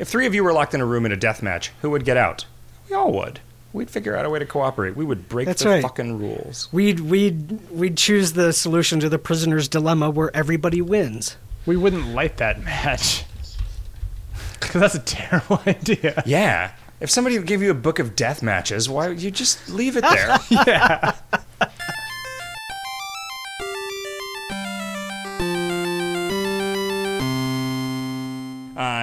If three of you were locked in a room in a death match, who would get out? We all would. We'd figure out a way to cooperate. We would break That's the right. fucking rules. We'd we'd we'd choose the solution to the prisoner's dilemma where everybody wins. We wouldn't light that match. Because that's a terrible idea. Yeah. If somebody gave you a book of death matches, why would you just leave it there? yeah.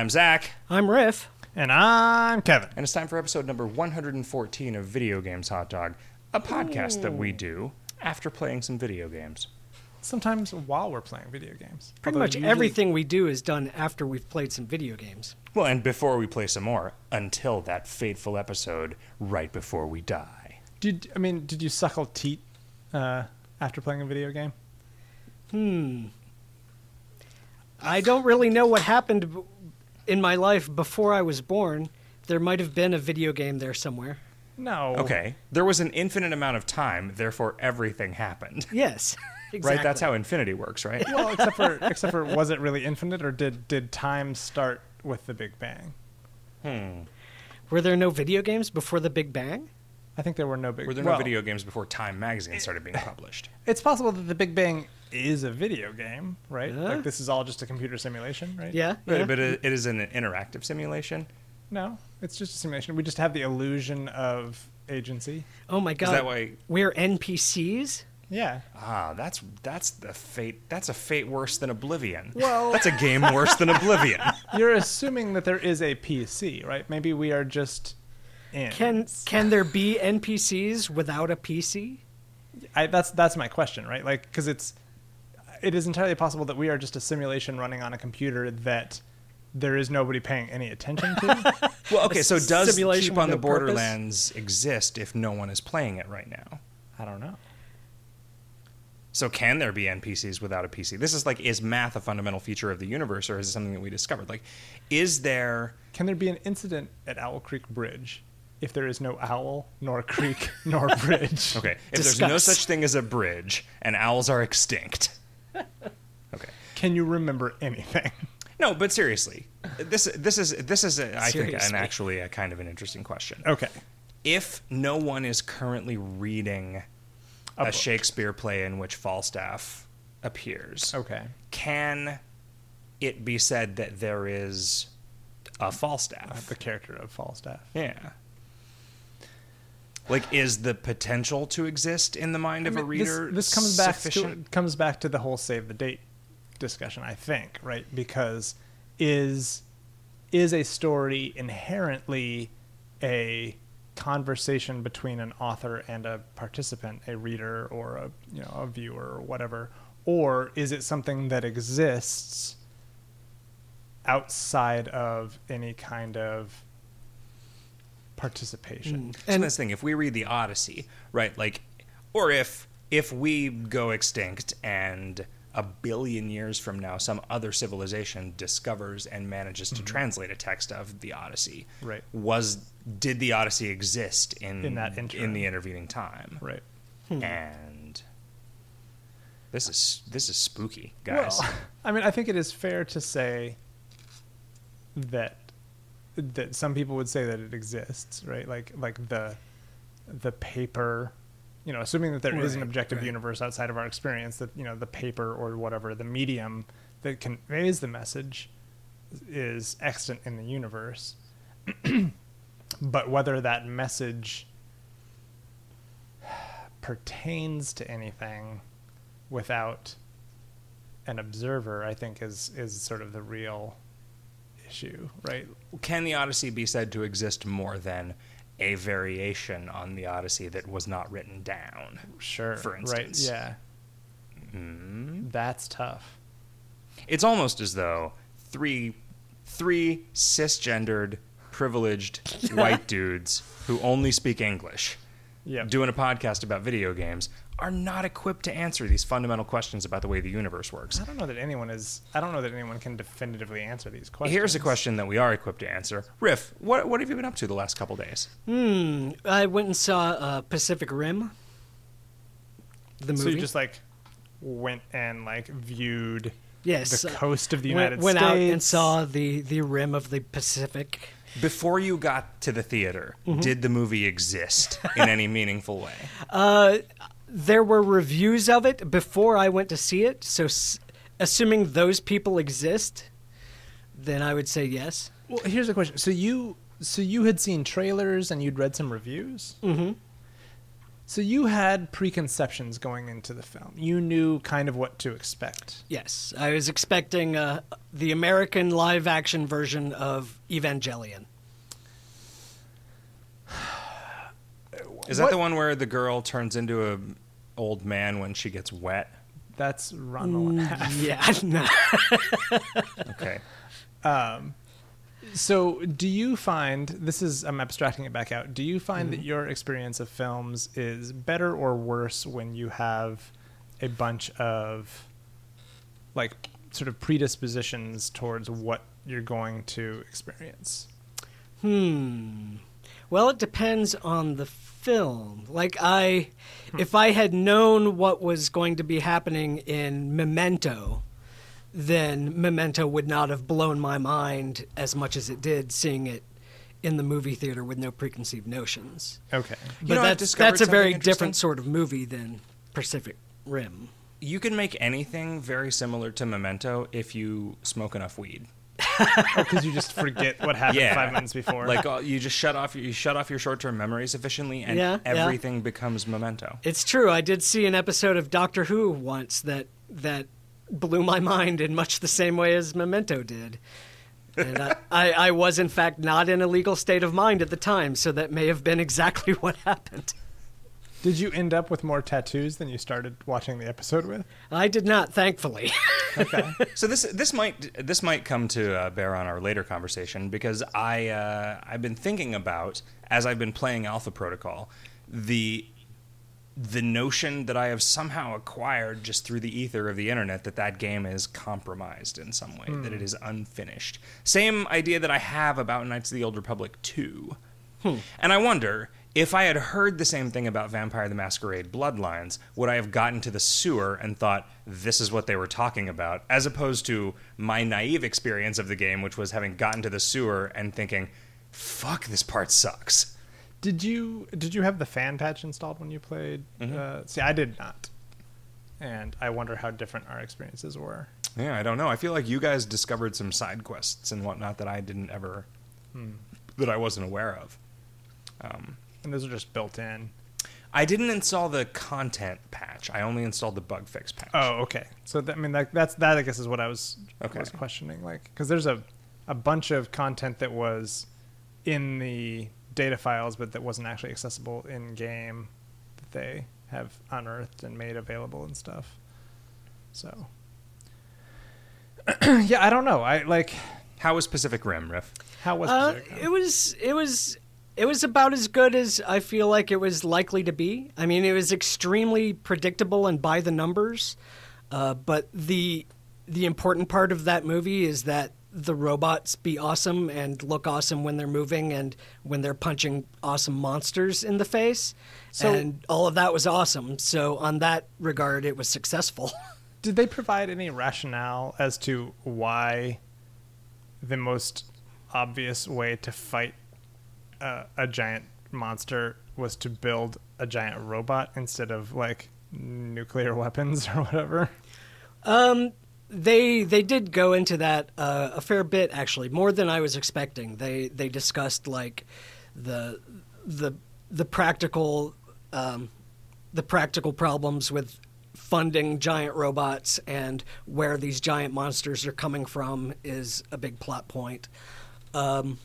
I'm Zach, I'm Riff. And I'm Kevin. and it's time for episode number 114 of Video Games Hot Dog, a podcast that we do after playing some video games. Sometimes while we're playing video games. Pretty Although much usually- everything we do is done after we've played some video games. Well, and before we play some more, until that fateful episode right before we die. Did I mean? Did you suckle teat uh, after playing a video game? Hmm. I don't really know what happened b- in my life before I was born. There might have been a video game there somewhere. No. Okay, there was an infinite amount of time, therefore everything happened. Yes. exactly. Right? That's how infinity works, right? Well, except for except for was it really infinite or did did time start with the Big Bang? Hmm. Were there no video games before the Big Bang? I think there were no big. Were there well, no video games before Time magazine started being published? It's possible that the Big Bang is a video game, right? Yeah. Like this is all just a computer simulation, right? Yeah. But, yeah. but it, it is an interactive simulation. No, it's just a simulation. We just have the illusion of agency. oh my god. Is that why? We're NPCs? Yeah. Ah, that's that's the fate. That's a fate worse than Oblivion. Well- that's a game worse than Oblivion. You're assuming that there is a PC, right? Maybe we are just in. Can can there be NPCs without a PC? I, that's that's my question, right? Like, because it's it is entirely possible that we are just a simulation running on a computer that there is nobody paying any attention to. Well, okay, so does simulation Keep on the no purpose? Borderlands exist if no one is playing it right now? I don't know. So can there be NPCs without a PC? This is like, is math a fundamental feature of the universe, or is it something that we discovered? Like, is there? Can there be an incident at Owl Creek Bridge if there is no owl, nor creek, nor bridge? Okay, if there's no Discuss. such thing as a bridge and owls are extinct. Okay. Can you remember anything? No, but seriously, this this is this is a, I think an actually a kind of an interesting question. Okay. If no one is currently reading A a. Shakespeare play in which Falstaff appears, Okay. can it be said that there is a Falstaff? The character of Falstaff. Yeah. Like, is the potential to exist in the mind I of mean, a reader This, this comes back sufficient? to comes back to the whole save the date discussion, I think, right? Because is is a story inherently a conversation between an author and a participant, a reader or a you know a viewer or whatever, or is it something that exists outside of any kind of participation? So And- this thing, if we read the Odyssey, right, like, or if if we go extinct and a billion years from now some other civilization discovers and manages to translate a text of the Odyssey, Mm-hmm. Right. Was did the Odyssey exist in In that in the intervening time? Right. And this is this is spooky, guys. Well, I mean, I think it is fair to say that that some people would say that it exists, right? Like like the the paper, you know, assuming that there is an objective right. universe outside of our experience, that you know, the paper or whatever, the medium that conveys the message is extant in the universe. but whether that message pertains to anything without an observer, I think is is sort of the real issue, right? Can the Odyssey be said to exist more than a variation on the Odyssey that was not written down? Sure. For right? instance. Yeah, Hmm? that's tough. It's almost as though three three cisgendered privileged white dudes who only speak English Yeah. doing a podcast about video games are not equipped to answer these fundamental questions about the way the universe works. I don't know that anyone is. I don't know that anyone can definitively answer these questions. Here's a question that we are equipped to answer. Riff, what what have you been up to the last couple days? Hmm. I went and saw uh, Pacific Rim. The movie. So you just like went and like viewed Yes, the uh, coast of the went, United went States. out and saw the the rim of the Pacific. Before you got to the theater, Mm-hmm. did the movie exist in any meaningful way? Uh, there were reviews of it before I went to see it, so s- assuming those people exist, then I would say yes. Well, here's a question. So you so you had seen trailers and you'd read some reviews? Mm-hmm. So you had preconceptions going into the film. You knew kind of what to expect. Yes, I was expecting uh, the American live action version of Evangelion. Is that What- the one where the girl turns into a old man when she gets wet? That's Ron mm, yeah, no. Okay. Um, so, do you find this is I'm abstracting it back out. Do you find mm-hmm. that your experience of films is better or worse when you have a bunch of like sort of predispositions towards what you're going to experience? Hmm. Well, it depends on the film. Like I hmm. if I had known what was going to be happening in Memento, then Memento would not have blown my mind as much as it did seeing it in the movie theater with no preconceived notions. Okay. But know, that's that's a very different sort of movie than Pacific Rim. You can make anything very similar to Memento if you smoke enough weed. Because you just forget what happened Yeah. five minutes before. Like uh, you just shut off you shut off your short-term memory sufficiently and Yeah, yeah. everything becomes Memento. It's true. I did see an episode of Doctor Who once that that blew my mind in much the same way as Memento did. And I, I, I was, in fact, not in a legal state of mind at the time, so that may have been exactly what happened. Did you end up with more tattoos than you started watching the episode with? I did not, thankfully. Okay. So this this might this might come to uh, bear on our later conversation because I uh, I've been thinking about as I've been playing Alpha Protocol the the notion that I have somehow acquired just through the ether of the internet that that game is compromised in some way that it is unfinished. Same idea that I have about Knights of the Old Republic 2. And I wonder if I had heard the same thing about Vampire the Masquerade Bloodlines, would I have gotten to the sewer and thought this is what they were talking about, as opposed to my naive experience of the game, which was having gotten to the sewer and thinking, fuck, this part sucks. Did you did you have the fan patch installed when you played? Uh, see, I did not, and I wonder how different our experiences were. Yeah, I don't know. I feel like you guys discovered some side quests and whatnot that I didn't ever, that I wasn't aware of. Um, And those are just built in. I didn't install the content patch. I only installed the bug fix patch. Oh, okay. So that, I mean, that, that's that. I guess is what I was Okay. was questioning, like, because there's a a bunch of content that was in the data files, but that wasn't actually accessible in game that they have unearthed and made available and stuff. So, yeah, I don't know. I like How was Pacific Rim, Riff? how was Uh, Pacific Rim? it was it was it was about as good as I feel like it was likely to be. I mean, it was extremely predictable and by the numbers. Uh, but the the important part of that movie is that the robots be awesome and look awesome when they're moving and when they're punching awesome monsters in the face. So- and all of that was awesome. So on that regard, it was successful. Did they provide any rationale as to why the most obvious way to fight uh, a giant monster was to build a giant robot instead of like nuclear weapons or whatever? Um, they they did go into that uh, a fair bit actually, more than I was expecting. They they discussed like the the the practical um, the practical problems with funding giant robots and where these giant monsters are coming from is a big plot point. Um,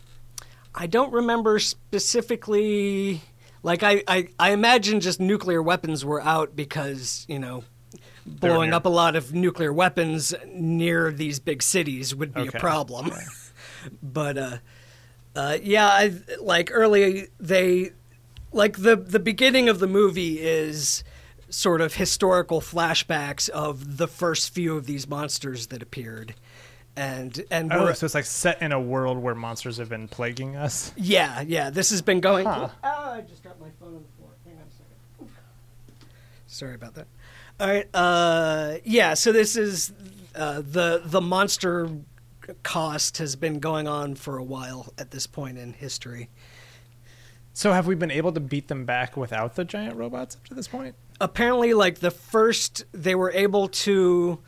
I don't remember specifically. Like I, I, I imagine just nuclear weapons were out because you know blowing up a lot of nuclear weapons near these big cities would be Okay. a problem. but uh, uh, yeah, I, like early they like the the beginning of the movie is sort of historical flashbacks of the first few of these monsters that appeared. And and Oh, we're, so it's like set in a world where monsters have been plaguing us. yeah, yeah, this has been going. Huh. Oh, I just dropped my phone on the floor. Hang on a second. Sorry about that. All right. Uh, yeah. So this is uh, the the monster cost has been going on for a while at this point in history. So have we been able to beat them back without the giant robots up to this point? Apparently, like the first, they were able to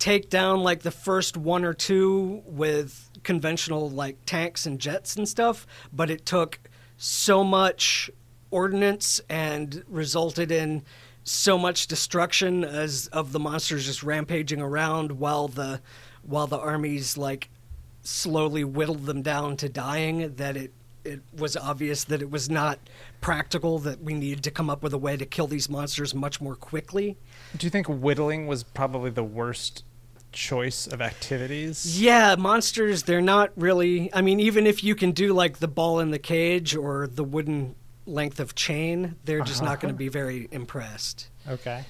take down like the first one or two with conventional like tanks and jets and stuff, but it took so much ordnance and resulted in so much destruction as of the monsters just rampaging around while the while the armies like slowly whittled them down to dying that it it was obvious that it was not practical that we needed to come up with a way to kill these monsters much more quickly. Do you think whittling was probably the worst choice of activities? Yeah, monsters they're not really I mean even if you can do like the ball in the cage or the wooden length of chain, they're just not going to be very impressed. Okay.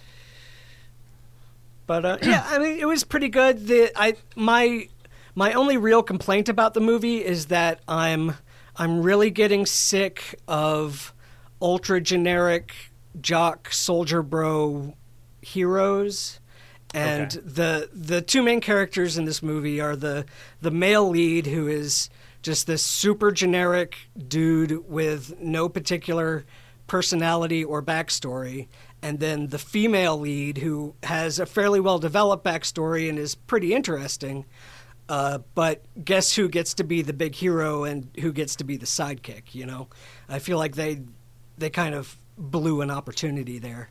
But uh, yeah, I mean, it was pretty good. The I my my only real complaint about the movie is that I'm I'm really getting sick of ultra generic jock soldier bro heroes. And Okay. the the two main characters in this movie are the the male lead who is just this super generic dude with no particular personality or backstory, and then the female lead who has a fairly well developed backstory and is pretty interesting. Uh, but guess who gets to be the big hero and who gets to be the sidekick? You know, I feel like they they kind of blew an opportunity there.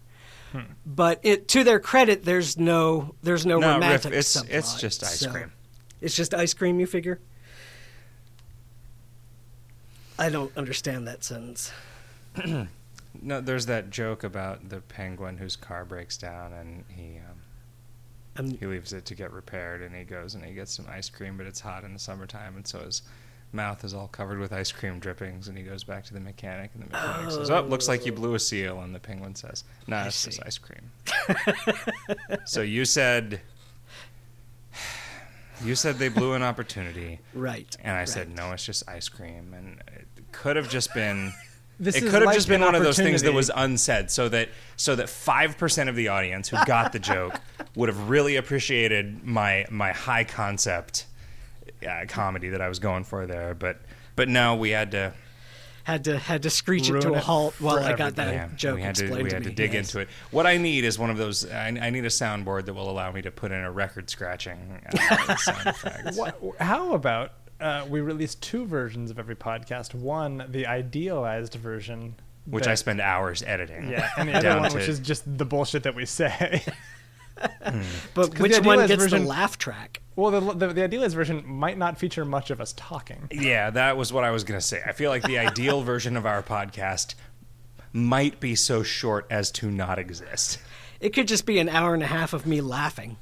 But it, to their credit, there's no there's no, No, Riff, romantic. it's- subplot, it's just ice so- cream. It's just ice cream. You figure? I don't understand that sentence. No, there's that joke about the penguin whose car breaks down and he um, I'm, he leaves it to get repaired and he goes and he gets some ice cream, but it's hot in the summertime and so his mouth is all covered with ice cream drippings and he goes back to the mechanic and the mechanic says, "Oh, looks like you blew a seal." And the penguin says, "No, I it's just ice cream." so you said you said they blew an opportunity. right. And I said, no, it's just ice cream. And it could have just been. This it could have just been one of those things that was unsaid, so that so that five percent of the audience who got the joke would have really appreciated my my high concept uh, comedy that I was going for there. But but no, we had to Had to had to screech it to a halt while I got that yeah, joke we had to we had me. to dig yes. into it. What I need is one of those. I, I need a soundboard that will allow me to put in a record scratching uh, sound effect. What, how about uh, we release two versions of every podcast? One, the idealized version, Which that- I spend hours editing. yeah, and the other one, to- which is just the bullshit that we say. But which one idealized gets version- the laugh track? Well, the, the the idealized version might not feature much of us talking. Yeah, that was what I was going to say. I feel like the ideal version of our podcast might be so short as to not exist. It could just be an hour and a half of me laughing.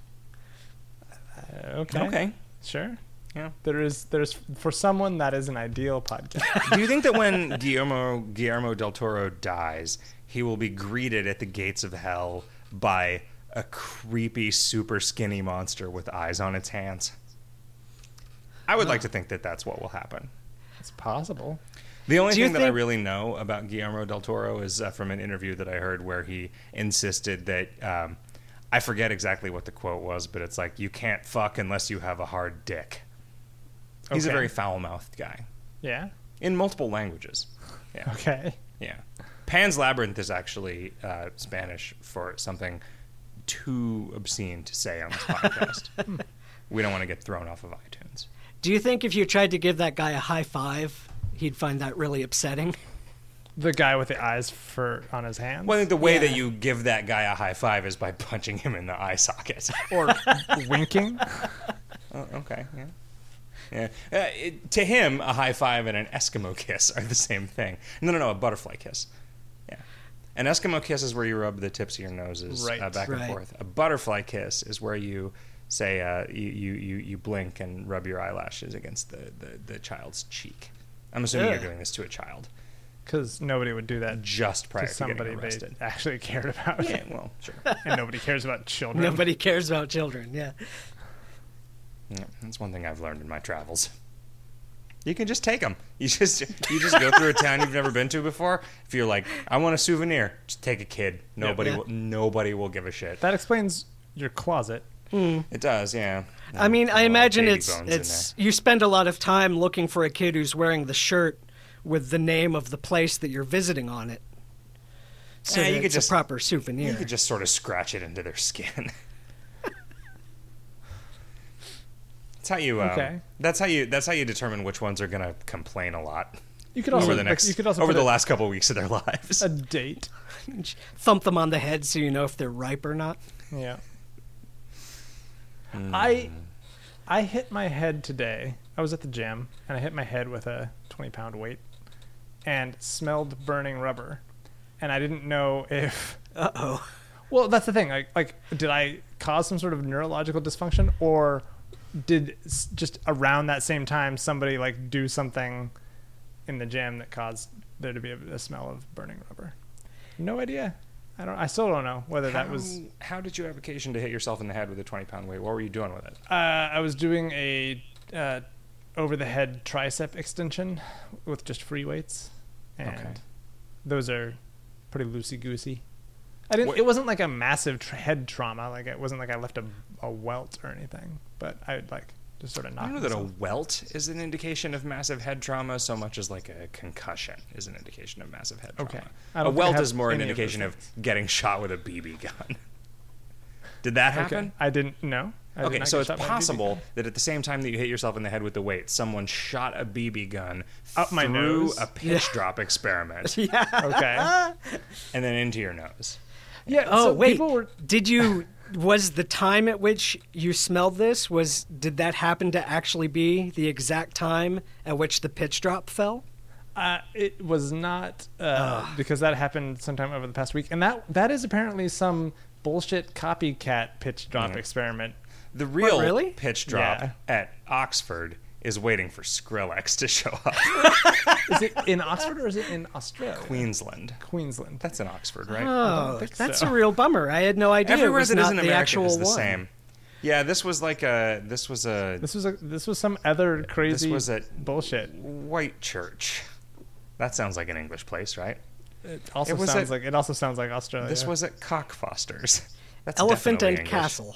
Uh, okay. Okay. Sure. Yeah. There is there's for someone that is an ideal podcast. Do you think that when Guillermo Guillermo del Toro dies, he will be greeted at the gates of hell by a creepy, super skinny monster with eyes on its hands? I would like to think that that's what will happen. it's possible. The only Do thing that I really know about Guillermo del Toro is uh, from an interview that I heard where he insisted that um, I forget exactly what the quote was, but it's like you can't fuck unless you have a hard dick. He's a very foul-mouthed guy Yeah. in multiple languages. Yeah, Okay. yeah. Pan's Labyrinth is actually uh, Spanish for something too obscene to say on this podcast. we don't want to get thrown off of iTunes. Do you think if you tried to give that guy a high five, he'd find that really upsetting? The guy with the eyes for on his hands. Well, I think the way Yeah. that you give that guy a high five is by punching him in the eye socket. or winking. Oh, okay, yeah. Yeah. Uh, it, to him, a high five and an Eskimo kiss are the same thing. No, no, no, a butterfly kiss. Yeah. An Eskimo kiss is where you rub the tips of your noses Right. uh, back Right. and forth. A butterfly kiss is where you say uh, you, you, you, you blink and rub your eyelashes against the, the, the child's cheek. I'm assuming Ugh. you're doing this to a child Because nobody would do that just prior to to somebody getting they arrested. actually cared about. Yeah, well, sure. and nobody cares about children. Nobody cares about children. Yeah. Yeah, that's one thing I've learned in my travels. You can just take them. You just you just go through a town you've never been to before. If you're like, I want a souvenir, just take a kid. Nobody Yeah. will, nobody will give a shit. That explains your closet hmm. It does, yeah. I mean, I imagine it's it's you spend a lot of time looking for a kid who's wearing the shirt with the name of the place that you're visiting on it. So Yeah, you could it's just- a proper souvenir. You could just sort of scratch it into their skin. that's how you. Um, Okay. That's how you. That's how you determine which ones are going to complain a lot You could also over the next. you could also over the a, last couple weeks of their lives. a date. Thump them on the head so you know if they're ripe or not. Yeah. Hmm. I I hit my head today. I was at the gym and I hit my head with a 20 pound weight and smelled burning rubber. And I didn't know if Uh oh. well, that's the thing. Like like did I cause some sort of neurological dysfunction or did just around that same time somebody like do something in the gym that caused there to be a, a smell of burning rubber? No idea. I don't I still don't know whether that was How- How did you have occasion to hit yourself in the head with a twenty pound weight? What were you doing with it? Uh, I was doing a uh, over the head tricep extension with just free weights, and Okay. those are pretty loosey goosey. I didn't. What- It wasn't like a massive tra- head trauma. Like it wasn't like I left a, a welt or anything. But I would like just sort of I knock. don't know that a welt is an indication of massive head trauma so much as like a concussion is an indication of massive head trauma. Okay. I A I welt is more an any of indication of, getting shot with a BB gun. Did that Okay. happen? I didn't know. I Okay, so it's shot by a BB possible that at the same time that you hit yourself in the head with the weight, someone shot a BB gun Up my nose? a pitch drop experiment Yeah. Okay. and then into your nose. Yeah. Oh so wait. People were. Did you? Was the time at which you smelled this was did that happen to actually be the exact time at which the pitch drop fell? Uh, it was not uh, because that happened sometime over the past week, and that that is apparently some bullshit copycat pitch drop Mhm. experiment. The real really? pitch drop Yeah. at Oxford is waiting for Skrillex to show up. Is it in Oxford or is it in Australia? Queensland. Queensland. That's in Oxford, right? Oh, that's so. a real bummer. I had no idea it was that not isn't the America actual is the one. same. Yeah, this was like a this was a This was a this was some other crazy This was a- bullshit. white church. That sounds like an English place, right? It also It was sounds a- like it also sounds like Australia. This was at Cockfosters. That's Elephant and English. Castle.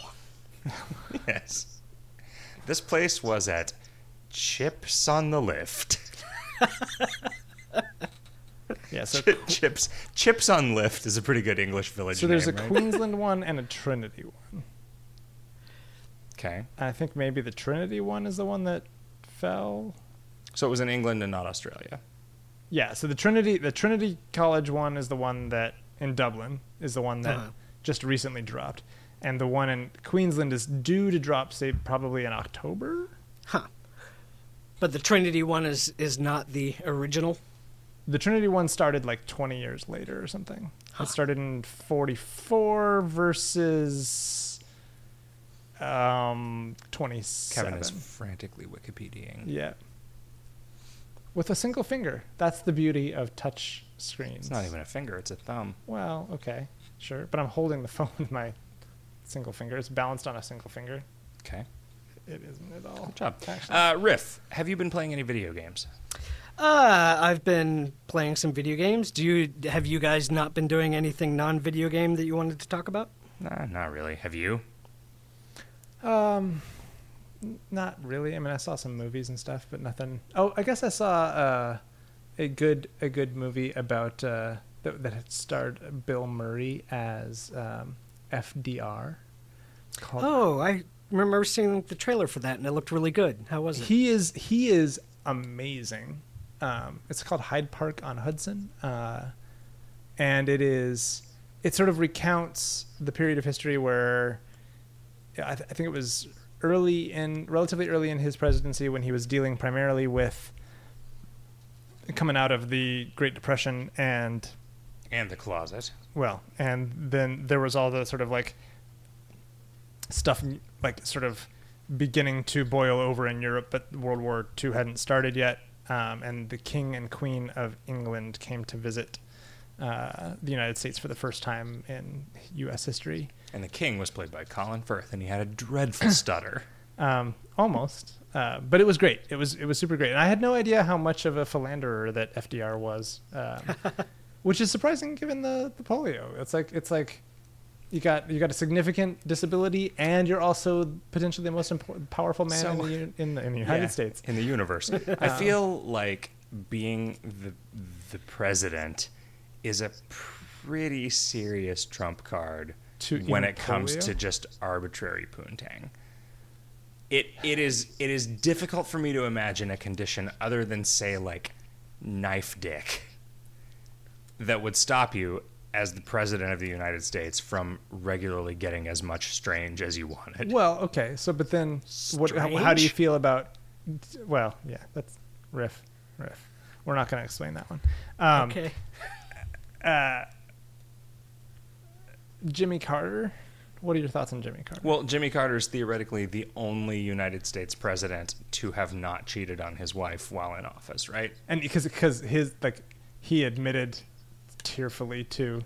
Yes. This place was at Chips on the Lift. yeah. So Chips Chips on Lift is a pretty good English village so there's a right? Queensland one and a Trinity one. Okay. I think maybe the Trinity one is the one that fell. So it was in England and not Australia. Yeah, so the Trinity the Trinity College one is the one that in Dublin is the one that Uh-huh. just recently dropped. And the one in Queensland is due to drop say probably in October. Huh. But the Trinity one is is not the original. The Trinity one started like 20 years later or something. Huh. It started in 44 versus um 27. Kevin is frantically Wikipediaing. Yeah. With a single finger. That's the beauty of touch screens. It's not even a finger, it's a thumb. Well, okay, sure. But I'm holding the phone with my single finger. It's balanced on a single finger. Okay. It isn't at all. Good job. Actually. Uh, Riff, have you been playing any video games? Uh, I've been playing some video games. Do you have you guys not been doing anything non-video game that you wanted to talk about? Nah, not really. Have you? Um, not really. I mean, I saw some movies and stuff, but nothing. Oh, I guess I saw uh, a good a good movie about uh, that, that had starred Bill Murray as um, FDR. It's called Oh, I remember seeing the trailer for that, and it looked really good. How was it? He is he is amazing. Um, it's called Hyde Park on Hudson, uh, and it is it sort of recounts the period of history where I, th- I think it was early in relatively early in his presidency when he was dealing primarily with coming out of the Great Depression and And the closet. well, and then there was all the sort of like stuff like sort of beginning to boil over in Europe, but World War II hadn't started yet. Um, and the King and Queen of England came to visit uh, the United States for the first time in U.S. history. And the king was played by Colin Firth, and he had a dreadful stutter. Um, almost, uh, but it was great. It was it was super great, and I had no idea how much of a philanderer that FDR was, um, which is surprising given the, the polio. It's like it's like you got you got a significant disability, and you're also potentially the most important, powerful man So- in, the, in the in the United Yeah, States. in the universe. I um, feel like being the the president is a pretty serious trump card To when it comes polio? to just arbitrary poontang. It it is it is difficult for me to imagine a condition other than say like knife dick that would stop you as the president of the United States from regularly getting as much strange as you wanted. Well, okay. So, but then, what? How, how do you feel about? Well, yeah, that's riff, riff. We're not going to explain that one. Um, okay. Jimmy Carter. What are your thoughts on Jimmy Carter? Well, Jimmy Carter is theoretically the only United States president to have not cheated on his wife while in office, right? and because because his like he admitted tearfully to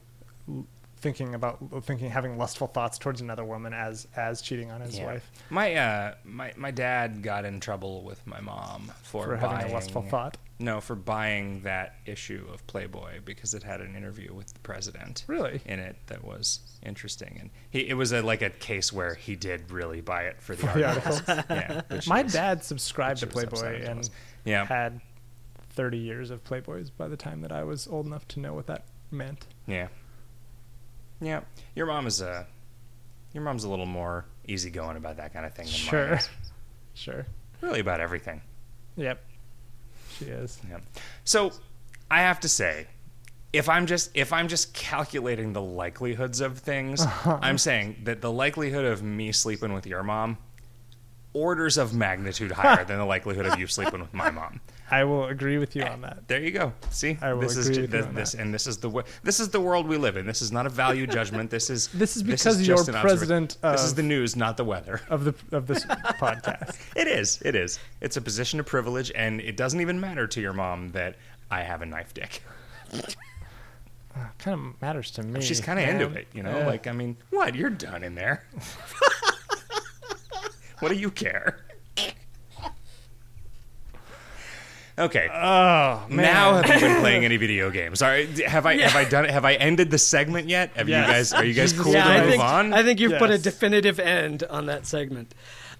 thinking about thinking having lustful thoughts towards another woman as as cheating on his wife My uh, my my dad got in trouble with my mom for, for having buying, a lustful thought. No, for buying that issue of Playboy because it had an interview with the president. Really? In it that was interesting, and he it was a, like a case where he did really buy it for the article. article. yeah, My was- dad subscribed to Playboy and. Yeah. had 30 years of Playboys by the time that I was old enough to know what that meant. Yeah. Yeah. Your mom is a your mom's a little more easygoing about that kind of thing than mine Sure. is. Sure. Really about everything. Yep. She is. Yeah. So I have to say, if I'm just if I'm just calculating the likelihoods of things, uh-huh. I'm saying that the likelihood of me sleeping with your mom orders of magnitude higher than the likelihood of you sleeping with my mom. I will agree with you on that. There you go. See, I will this is agree ju- with you this, on this that. and this is the wo- this is the world we live in. This is not a value judgment. This is This is because you're just an observa- president This is of- the news, not the weather. Of the of this podcast. It is. It is. It's a position of privilege, and it doesn't even matter to your mom that I have a knife dick. kind of matters to me. She's kind of into it, you know. Yeah. Like, I mean, what? You're done in there. what do you care? Okay. Oh man. Now have you been playing any video games? All right, have I have I done it? Have I ended the segment yet? Have Yes. you guys are you guys cool yeah, to I move think, on? I think you've put a definitive end on that segment.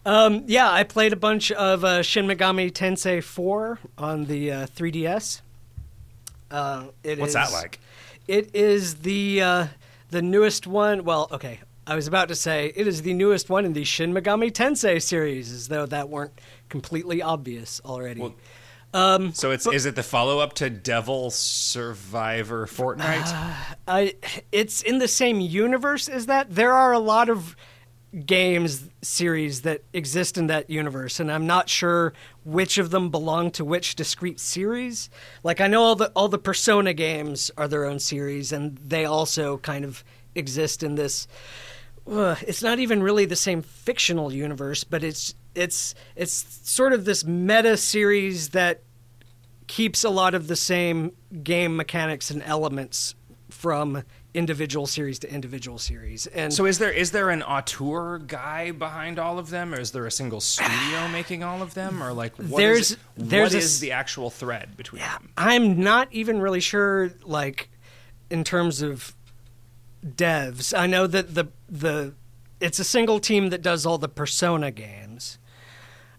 Um, yeah, I played a bunch of uh, Shin Megami Tensei 4 on the uh, 3DS. Uh, it What's is- that like? It is the uh, the newest one. Well, okay, I was about to say it is the newest one in the Shin Megami Tensei series, as though that weren't completely obvious already. Well, um, So it's is it the follow up to Devil Survivor Fortnite? I, it's in the same universe as that. There are a lot of games series that exist in that universe, and I'm not sure which of them belong to which discrete series. Like I know all the all the Persona games are their own series, and they also kind of exist in this. Uh, it's not even really the same fictional universe, but it's it's it's sort of this meta series that keeps a lot of the same game mechanics and elements from individual series to individual series. And So is there is there an auteur guy behind all of them, or is there a single studio making all of them, or like what There's- is, there's what a is the actual thread between them? I'm not even really sure, like, in terms of devs. I know that the the it's a single team that does all the Persona games.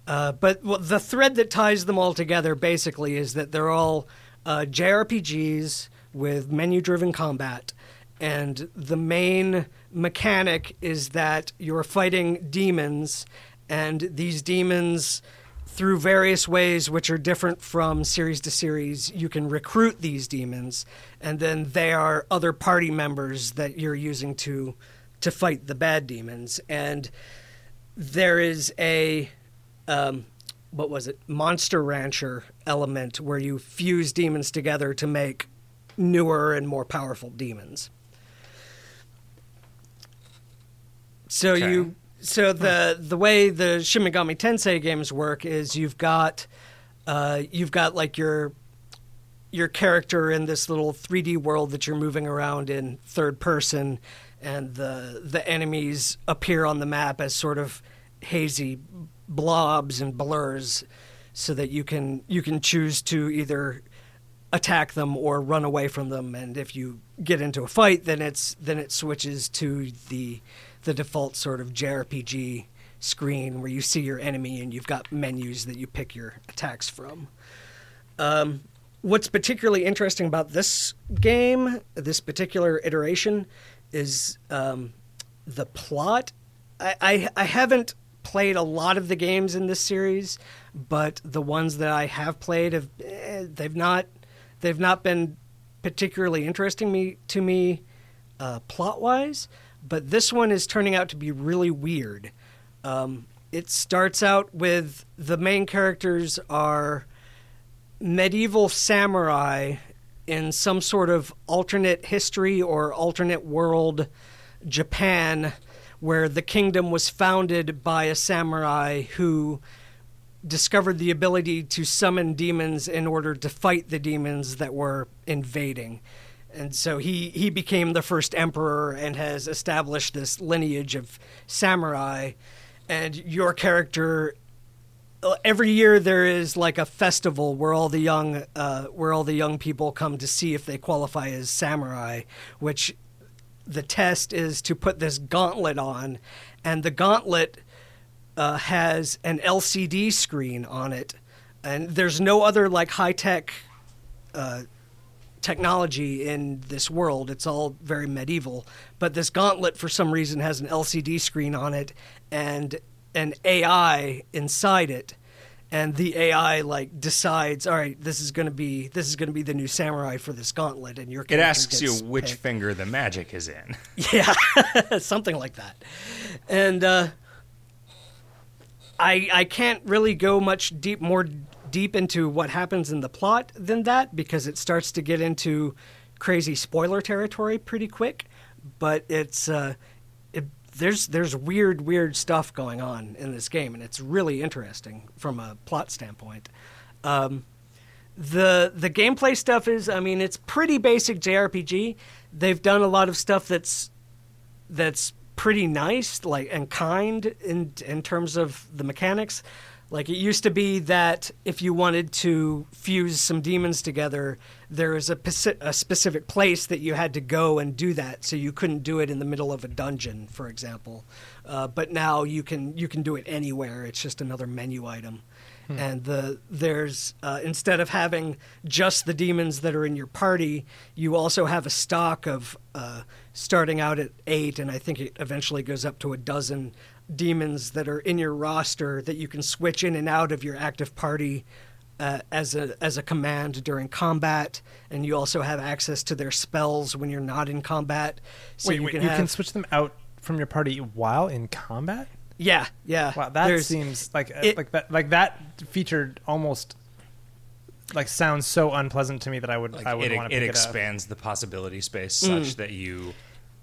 Uh, but well, the thread that ties them all together basically is that they're all uh, JRPGs with menu-driven combat, and the main mechanic is that you're fighting demons, and these demons, through various ways which are different from series to series, you can recruit these demons, and then they are other party members that you're using to to fight the bad demons, and there is a um, what was it? Monster rancher element where you fuse demons together to make newer and more powerful demons. So Okay. you so the the way the Shin Megami Tensei games work is you've got uh, you've got like your your character in this little 3D world that you're moving around in third person, and the the enemies appear on the map as sort of hazy blobs and blurs, so that you can you can choose to either attack them or run away from them. And if you get into a fight, then it's then it switches to the the default sort of JRPG screen where you see your enemy and you've got menus that you pick your attacks from. Um, what's particularly interesting about this game, this particular iteration, is um, the plot. I, I, I haven't played a lot of the games in this series, but the ones that I have played have eh, they've not they've not been particularly interesting me to me uh, plot wise. But this one is turning out to be really weird. Um, it starts out with the main characters are medieval samurai in some sort of alternate history or alternate world Japan where the kingdom was founded by a samurai who discovered the ability to summon demons in order to fight the demons that were invading. And so he, he became the first emperor and has established this lineage of samurai. And your character every year there is like a festival where all the young uh, where all the young people come to see if they qualify as samurai, which the test is to put this gauntlet on, and the gauntlet uh, has an LCD screen on it, and there's no other like high tech uh, technology in this world. It's all very medieval, but this gauntlet for some reason has an LCD screen on it and an AI inside it and the AI like decides, all right, this is going to be this is going to be the new samurai for this gauntlet, and your It asks you which picked. finger the magic is in. Yeah, something like that. And uh, I I can't really go much deep more deep into what happens in the plot than that because it starts to get into crazy spoiler territory pretty quick. But it's uh, there's there's weird weird stuff going on in this game, and it's really interesting from a plot standpoint. Um, the the gameplay stuff is I mean it's pretty basic JRPG. They've done a lot of stuff that's that's pretty nice like and kind in in terms of the mechanics. Like it used to be that if you wanted to fuse some demons together, there was a, a specific place that you had to go and do that. So you couldn't do it in the middle of a dungeon, for example. Uh, but now you can you can do it anywhere. It's just another menu item. And the there's uh, instead of having just the demons that are in your party, you also have a stock of uh, starting out at eight, and I think it eventually goes up to a dozen demons that are in your roster that you can switch in and out of your active party uh, as a as a command during combat, and you also have access to their spells when you're not in combat. So wait, you wait, can you have can switch them out from your party while in combat. yeah yeah. Wow, that There's- seems like uh, it- like that like that featured almost like sounds so unpleasant to me that I would I would it want to it pick it, up. It expands the possibility space Mm. such that you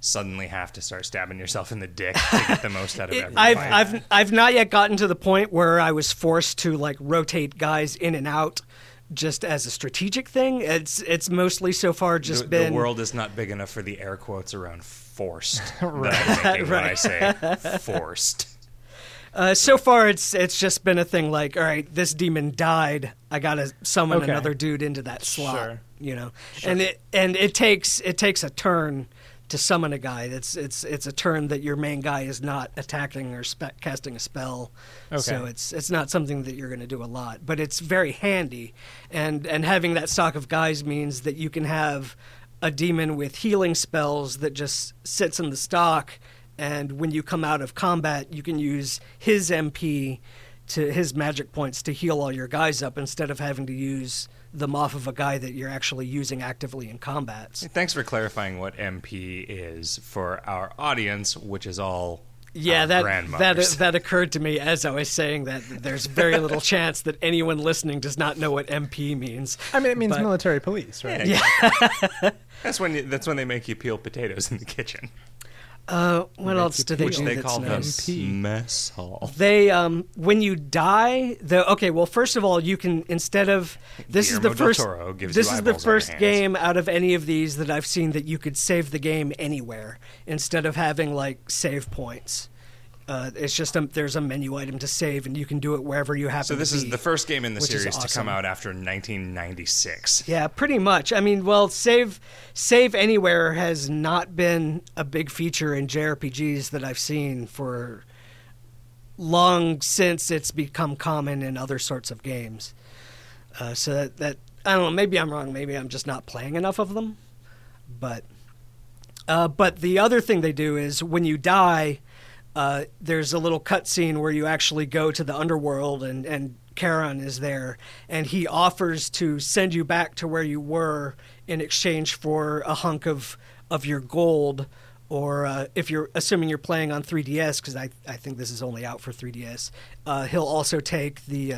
suddenly have to start stabbing yourself in the dick to get the most out of It- every I've fight. I've I've not yet gotten to the point where I was forced to like rotate guys in and out just as a strategic thing. It's it's mostly so far just the, been the world is not big enough for the air quotes around forced that I'm making when I Right. say forced. uh, so far it's it's just been a thing like all right this demon died I gotta summon Okay. another dude into that slot Sure. you know and it and it takes it takes a turn to summon a guy it's it's it's a turn that your main guy is not attacking or spe- casting a spell. So it's it's not something that you're going to do a lot but it's very handy. And and having that stock of guys means that you can have a demon with healing spells that just sits in the stock. And when you come out of combat you can use his MP to his magic points to heal all your guys up instead of having to use them off of a guy that you're actually using actively in combats. Thanks for clarifying what MP is for our audience, which is all Yeah, uh, that that that occurred to me as I was saying that. that There's very little chance that anyone listening does not know what MP means. I mean, it means But- military police, right? Yeah. that's when you, that's when they make you peel potatoes in the kitchen, Uh, what else do they which do they that's call the nice? MP. mess hall. They um when you die, the okay. Well, first of all, you can instead of this is the del first. Toro gives this you is the eyeballs on your first hands. game out of any of these that I've seen that you could save the game anywhere instead of having like save points. Uh, it's just a, there's a menu item to save, and you can do it wherever you happen. So this is be. the first game in the series to come out after 1996. Yeah, pretty much. I mean, well, save save anywhere has not been a big feature in JRPGs that I've seen for long since it's become common in other sorts of games. Uh, so that that I don't know. Maybe I'm wrong. Maybe I'm just not playing enough of them. But uh, but the other thing they do is when you die, uh, there's a little cutscene where you actually go to the underworld and and Charon is there, and he offers to send you back to where you were in exchange for a hunk of of your gold. Or uh, if you're assuming you're playing on 3DS, because I, I think this is only out for 3DS, uh, he'll also take the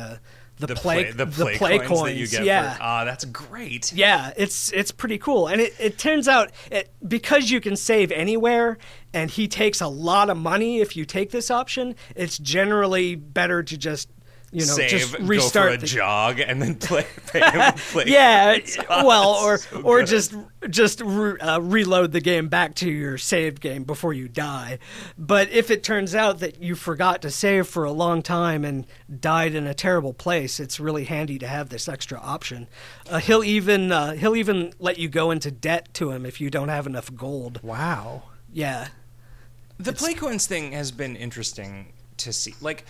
uh, the, play, the play, coins, that you get. yeah, ah, that's great. yeah, it's it's pretty cool, and it, it turns out it, because you can save anywhere, and he takes a lot of money if you take this option. It's generally better to just you know Save, just restart go for a the jog, and then play. pay him play yeah, coins. Ah, well, or so or good. just just re- uh, reload the game back to your saved game before you die. But if it turns out that you forgot to save for a long time and died in a terrible place, it's really handy to have this extra option. Uh, he'll even uh, he'll even let you go into debt to him if you don't have enough gold. Wow. Yeah, The play coins thing has been interesting to see. Like,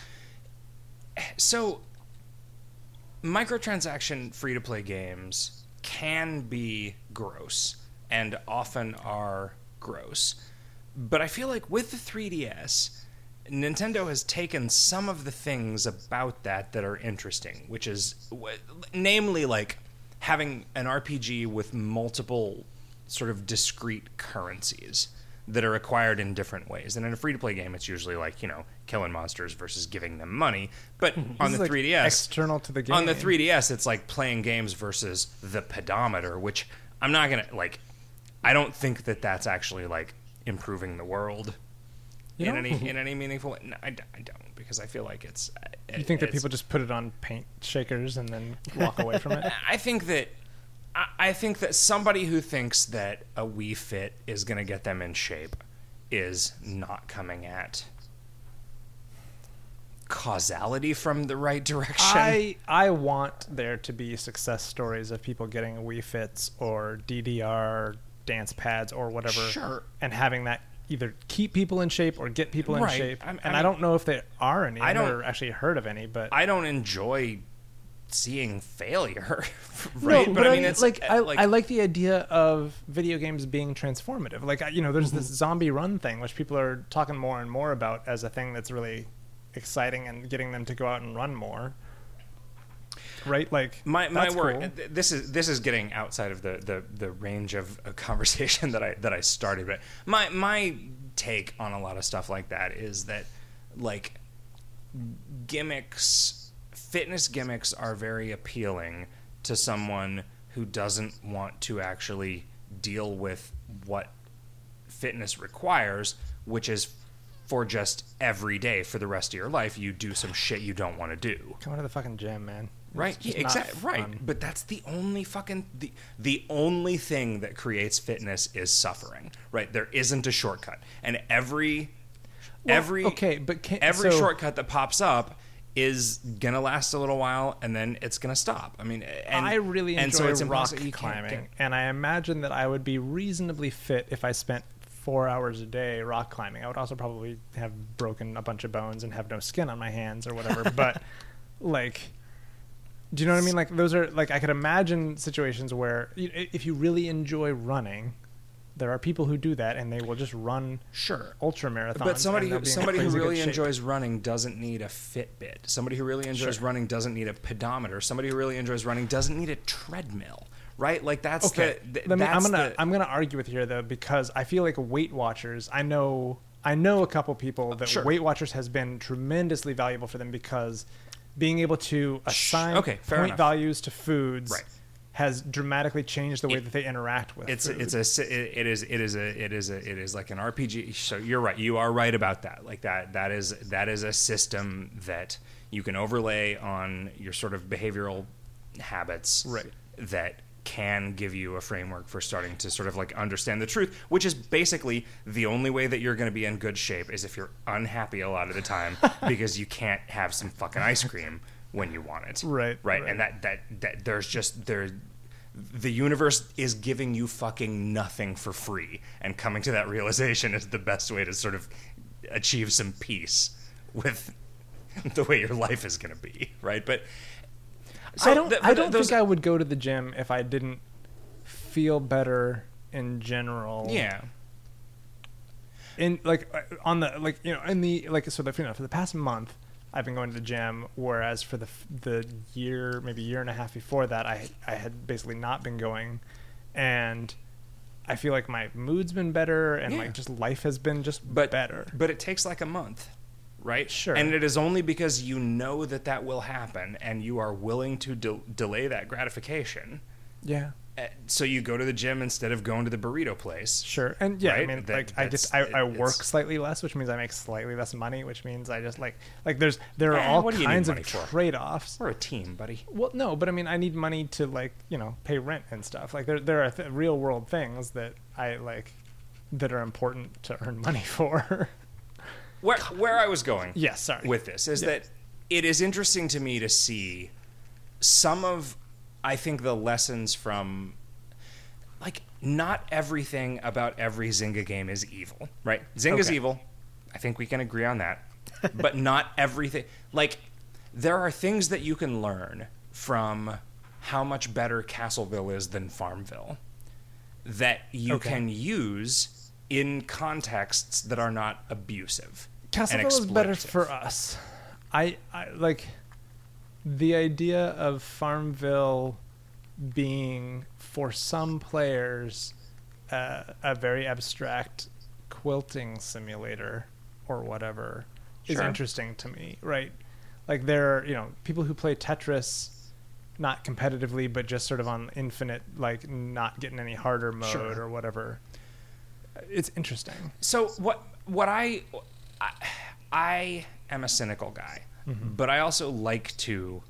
so microtransaction free to play games can be gross and often are gross. But I feel like with the 3DS, Nintendo has taken some of the things about that that are interesting, which is namely like having an RPG with multiple sort of discrete currencies that are acquired in different ways. And in a free to play game, it's usually like, you know, killing monsters versus giving them money. But on the like, 3DS, external to the game. on the 3DS, it's like playing games versus the pedometer, which I'm not gonna like. I don't think that that's actually like improving the world You in don't? any in any meaningful way. No, I, I don't because I feel like it's. You think that people just put it on paint shakers and then walk away from it? I think that. I- I think that somebody who thinks that a Wii Fit is going to get them in shape is not coming at causality from the right direction. I I want there to be success stories of people getting Wii Fits or DDR dance pads or whatever, Sure. and having that either keep people in shape or get people in Right. shape. I'm- and I I, don't know if there are any. I I've don't- never actually heard of any, but I don't enjoy seeing failure, No, right? but, I mean, it's like, I, like I like the idea of video games being transformative. Like you know, there's Mm-hmm. this zombie run thing, which people are talking more and more about as a thing that's really exciting and getting them to go out and run more. Right, like my my work. cool. This is this is getting outside of the, the, the range of a conversation that I that I started. But my my take on a lot of stuff like that is that like gimmicks, fitness gimmicks are very appealing to someone who doesn't want to actually deal with what fitness requires, which is for just every day for the rest of your life, you do some shit you don't want to do. Come to the fucking gym, man. Right, yeah, exactly. Right, but that's the only fucking the the only thing that creates fitness is suffering. Right, there isn't a shortcut, and every Well, every okay, but can, every so- shortcut that pops up is gonna last a little while, and then it's gonna stop. I mean, and, I really enjoy and so it's rock impossible. You can't climbing, get- and I imagine that I would be reasonably fit if I spent four hours a day rock climbing. I would also probably have broken a bunch of bones and have no skin on my hands or whatever. but like, do you know what I mean? Like those are like I could imagine situations where if you really enjoy running, there are people who do that and they will just run Sure. ultra marathons. But somebody who somebody who really enjoys running doesn't need a Fitbit. Somebody who really enjoys Sure. running doesn't need a pedometer. Somebody who really enjoys running doesn't need a treadmill. Right? Like that's okay. the, th- Let me, I'm gonna the- I'm gonna argue with you here though because I feel like Weight Watchers. I know I know a couple people that Sure. Weight Watchers has been tremendously valuable for them because being able to assign okay, fair point enough. values to foods Right. Has dramatically changed the way It- that they interact with. it's food. it's a it it is it is a it is a it is like an RPG. So you're right. You are right about that. Like that that is that is a system that you can overlay on your sort of behavioral habits. Right. That can give you a framework for starting to sort of like understand the truth, which is basically the only way that you're going to be in good shape is if you're unhappy a lot of the time because you can't have some fucking ice cream when you want it. Right, Right. right. And that, that, that there's just, there, the universe is giving you fucking nothing for free. And coming to that realization is the best way to sort of achieve some peace with the way your life is going to be. Right. But, so I don't. th- I don't those- think I would go to the gym if I didn't feel better in general. Yeah. in like uh, on the like you know in the like so the you know for the past month I've been going to the gym whereas for the the year maybe year and a half before that I I had basically not been going and I feel like my mood's been better and Yeah. like just life has been just but better. But it takes like a month, right? Sure. And it is only because you know that that will happen and you are willing to de- delay that gratification. Yeah. Uh, So you go to the gym instead of going to the burrito place. Sure. And yeah, I mean That- like I just I, I work slightly less, which means I make slightly less money, which means I just like like there's there are Eh, all what do you need kinds of trade-offs. We're a team, buddy. Well, no, but I mean, I need money to like you know pay rent and stuff. Like there there are th- real world things that I like that are important to earn money for. Where where I was going yes, sorry. with this is Yeah. that it is interesting to me to see some of I think the lessons from like not everything about every Zynga game is evil, right? Zynga's Okay. evil. I think we can agree on that. but not everything like there are things that you can learn from how much better Castleville is than Farmville that you Okay. can use in contexts that are not abusive. and Castleville is better for us. I, I like the idea of Farmville being for some players uh, a very abstract quilting simulator or whatever is interesting to me, right? Like there are, you know, people who play Tetris not competitively but just sort of on infinite like not getting any harder mode Sure. or whatever. It's interesting. So what what I I, I am a cynical guy, Mm-hmm. but I also like to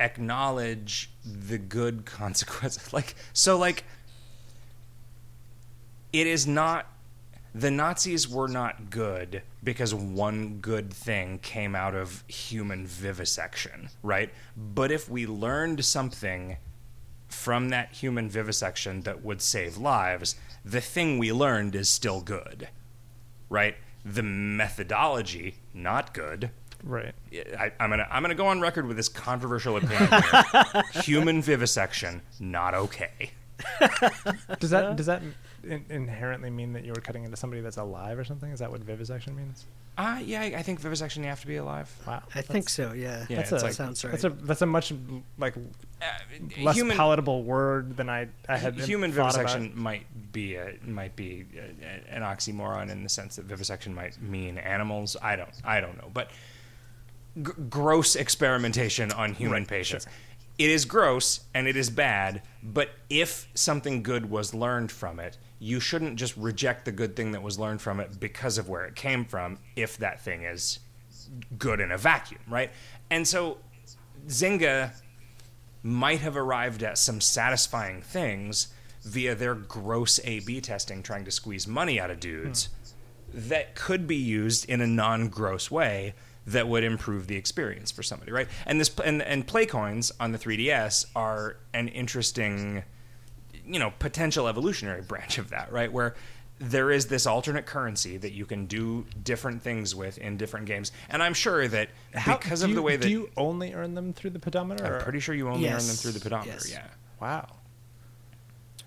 acknowledge the good consequences. Like so like it is not the Nazis were not good because one good thing came out of human vivisection, right? But if we learned something from that human vivisection that would save lives, the thing we learned is still good, right? The methodology, not good. Right. I, I'm gonna I'm gonna go on record with this controversial opinion. here. Human vivisection, not okay. Does that does that in- inherently mean that you were cutting into somebody that's alive or something? Is that what vivisection means? Uh, yeah, I think vivisection you have to be alive. Wow, I think so. Yeah. Yeah, That's a like- sounds right. that's a that's a much like Uh, less human palatable word than I I had human vivisection About. might be a, might be a, an oxymoron in the sense that vivisection might mean animals. I don't I don't know, but g- gross experimentation on human Right, patients. sure. It is gross and it is bad, but if something good was learned from it, you shouldn't just reject the good thing that was learned from it because of where it came from if that thing is good in a vacuum, right? And so Zynga might have arrived at some satisfying things via their gross A B testing trying to squeeze money out of dudes hmm. that could be used in a non gross way that would improve the experience for somebody, right? And this and, and play coins on the 3DS are an interesting you know potential evolutionary branch of that right where there is this alternate currency that you can do different things with in different games and i'm sure that How- because of you- the way that do you only earn them through the pedometer? i'm or- pretty sure you only earn them through the pedometer Yes. yeah Wow.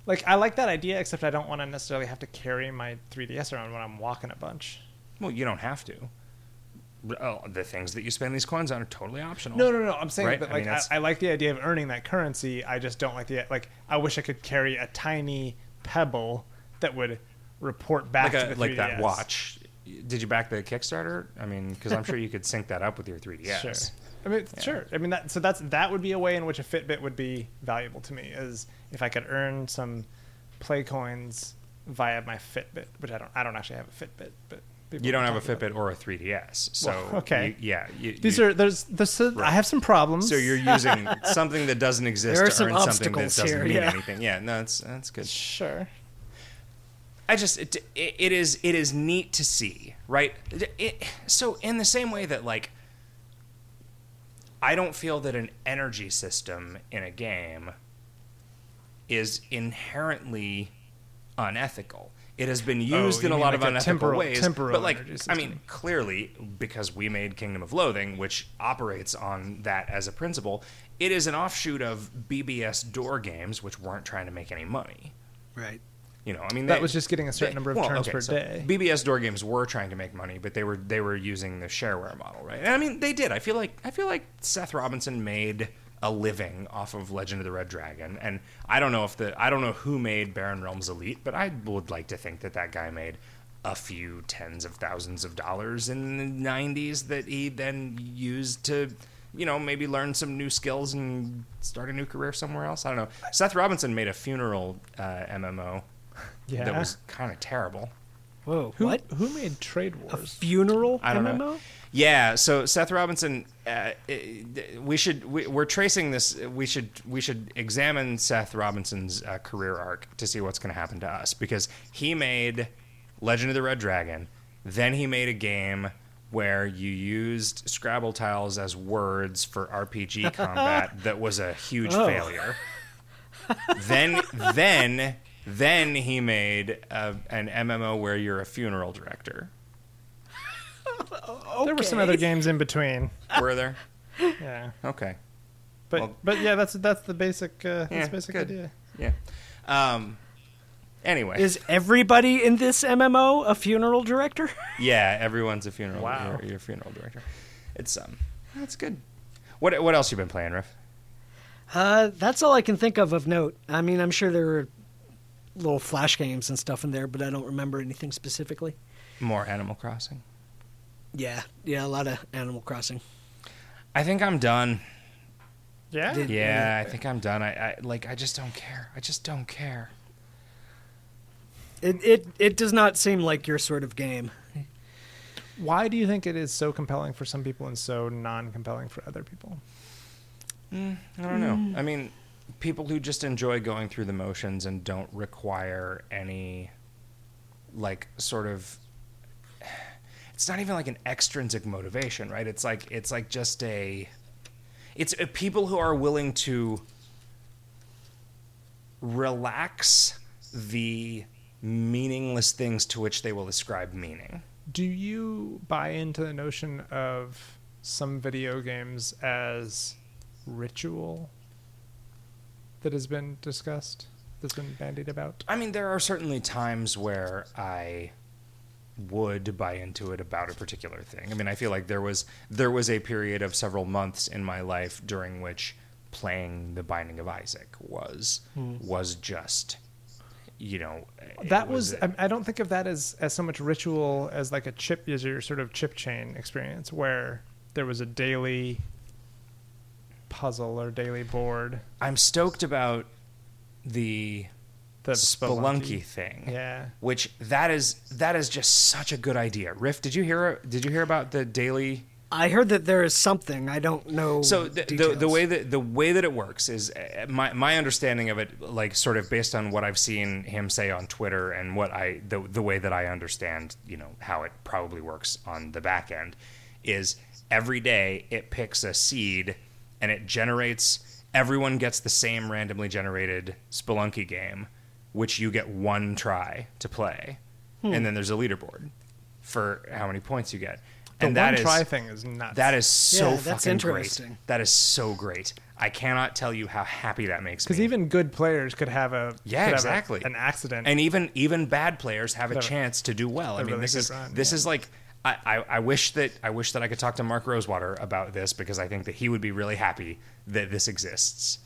Like I like that idea, except I don't want to necessarily have to carry my 3ds around when I'm walking a bunch. well you don't have to oh, the things that you spend these coins on are totally optional No, no, no. I'm saying Right? that I like mean, I, I like the idea of earning that currency. I just don't like the like. I wish I could carry a tiny pebble that would report back like to a, the like that watch did you back the kickstarter i mean because i'm sure you could sync that up with your 3ds Sure. I mean, sure. I mean that. So that's that would be a way in which a Fitbit would be valuable to me, is if I could earn some play coins via my Fitbit, which I don't. I don't actually have a Fitbit, but You don't have a talk about. Fitbit or a 3DS, so Well, okay. you- yeah. You, These you- are there's there's I have some problems. so you're using something that doesn't exist There are to some earn something that obstacles doesn't here, mean yeah. anything. Yeah, no, that's that's good. sure. I just it, it, it is it is neat to see, right? It, so in the same way that like I don't feel that an energy system in a game is inherently unethical. It has been oh, used you in a mean lot of like a unethical temporal- ways, temporal but like I mean, clearly because we made Kingdom of Loathing, which operates on that as a principle, it is an offshoot of BBS door games, which weren't trying to make any money. Right. You know, I mean, That was just getting a certain they- number of well, turns okay, per so day. BBS door games were trying to make money, but they were they were using the shareware model, right? And I mean, they did. I feel like I feel like Seth Robinson made a living off of Legend of the Red Dragon, and I don't know if the I don't know who made Barren Realms Elite, but I would like to think that that guy made a few tens of thousands of dollars in the 90s that he then used to you know maybe learn some new skills and start a new career somewhere else i don't know seth robinson made a funeral uh, mmo Yeah. that was kind of terrible. Whoa. who what? who made Trade wars A Wars? funeral I don't MMO? know. Yeah, so Seth Robinson, uh, we should we, we're tracing this. We should we should examine Seth Robinson's uh, career arc to see what's going to happen to us because he made Legend of the Red Dragon, then he made a game where you used Scrabble tiles as words for RPG combat that was a huge Oh. failure. then then then he made a, an MMO where you're a funeral director. There were some other games in between. Were there? Yeah, Okay. but Well- but yeah, that's that's the basic uh, that's Yeah, the basic good. idea. Yeah. Um. Anyway, Is everybody in this MMO a funeral director? yeah, everyone's a funeral. Wow. You're, you're a funeral director. It's um, that's good. What what else you been playing, Riff? Uh, that's all I can think of of note. I mean, I'm sure there are little flash games and stuff in there, but I don't remember anything specifically. More Animal Crossing. Yeah, yeah, a lot of Animal Crossing. I think I'm done. Yeah, Did- Yeah, I think I'm done. I, I like. I just don't care. I just don't care. It it it does not seem like your sort of game. why do you think it is so compelling for some people and so non-compelling for other people? Mm, I don't know. I mean, people who just enjoy going through the motions and don't require any, like, sort of. It's not even like an extrinsic motivation, right? It's like it's like just a. It's uh, people who are willing to relax the meaningless things to which they will ascribe meaning. Do you buy into the notion of some video games as ritual that has been discussed, that's been bandied about? I mean, there are certainly times where I would buy into it about a particular thing. I mean, I feel like there was there was a period of several months in my life during which playing The Binding of Isaac was hmm. was just you know That was, I, I don't think of that as, as so much ritual as like a chip, as your sort of chip chain experience where there was a daily puzzle or daily board. I'm stoked about the The Spelunky, thing. Yeah. Which that is that is just such a good idea. Riff, did you hear did you hear about the daily I heard that there is something. I don't know. So the, the, the way that the way that it works is uh, my my understanding of it, like sort of based on what I've seen him say on Twitter and what I the the way that I understand, you know, how it probably works on the back end, is every day it picks a seed and it generates. Everyone gets the same randomly generated Spelunky game, which you get one try to play, and then there's a leaderboard for how many points you get. The and one that is- try thing is nuts. that is so Yeah, that's fucking interesting. great. That is so great. I cannot tell you how happy that makes me. because even good players could have a Yeah, could have a- exactly. an accident. and even even bad players have a chance to do well. I mean, really this is run, this yeah. is like I, I, I wish that I wish that I could talk to Mark Rosewater about this because I think that he would be really happy that this exists.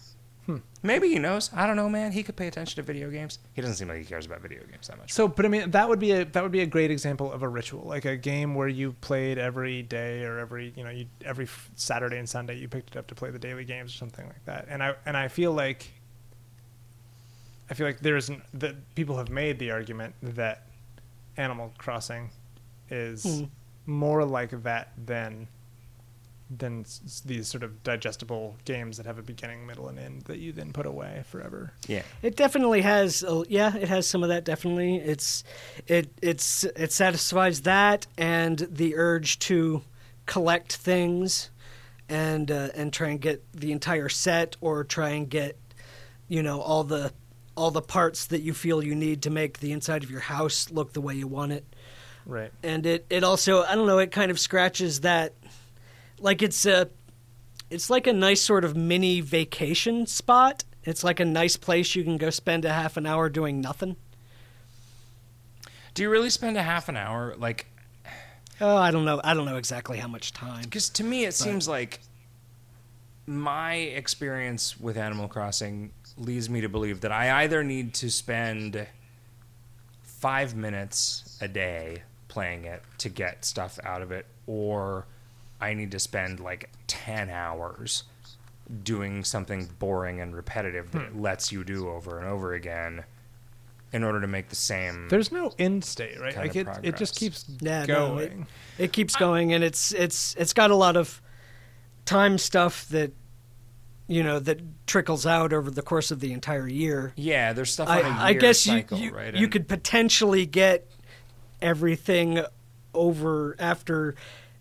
Hmm. Maybe he knows. I don't know, man. He could pay attention to video games. He doesn't seem like he cares about video games that much. So, but I mean, that would be a that would be a great example of a ritual, like a game where you played every day or every you know you every Saturday and Sunday you picked it up to play the daily games or something like that. And I and I feel like I feel like there isn't that people have made the argument that Animal Crossing is Hmm. more like that than than s- s- these sort of digestible games that have a beginning, middle, and end that you then put away forever. Yeah. It definitely has. uh, Yeah, it has some of that. Definitely, it's it it's it satisfies that and the urge to collect things and uh, and try and get the entire set or try and get you know all the all the parts that you feel you need to make the inside of your house look the way you want it Right. and it it also I don't know it kind of scratches that like it's a it's like a nice sort of mini vacation spot. It's like a nice place you can go spend a half an hour doing nothing. Do you really spend a half an hour like Oh, I don't know. I don't know exactly how much time. Because to me, it seems like my experience with Animal Crossing leads me to believe that I either need to spend five minutes a day playing it to get stuff out of it, or I need to spend like 10 hours doing something boring and repetitive that it lets you do over and over again in order to make the same. There's no end state, right? Like of it, it just keeps Yeah, no, going. it, it keeps going, and it's it's it's got a lot of time stuff that you know that trickles out over the course of the entire year. yeah, there's stuff on a I, I year guess cycle, you you, right? you could potentially get everything over after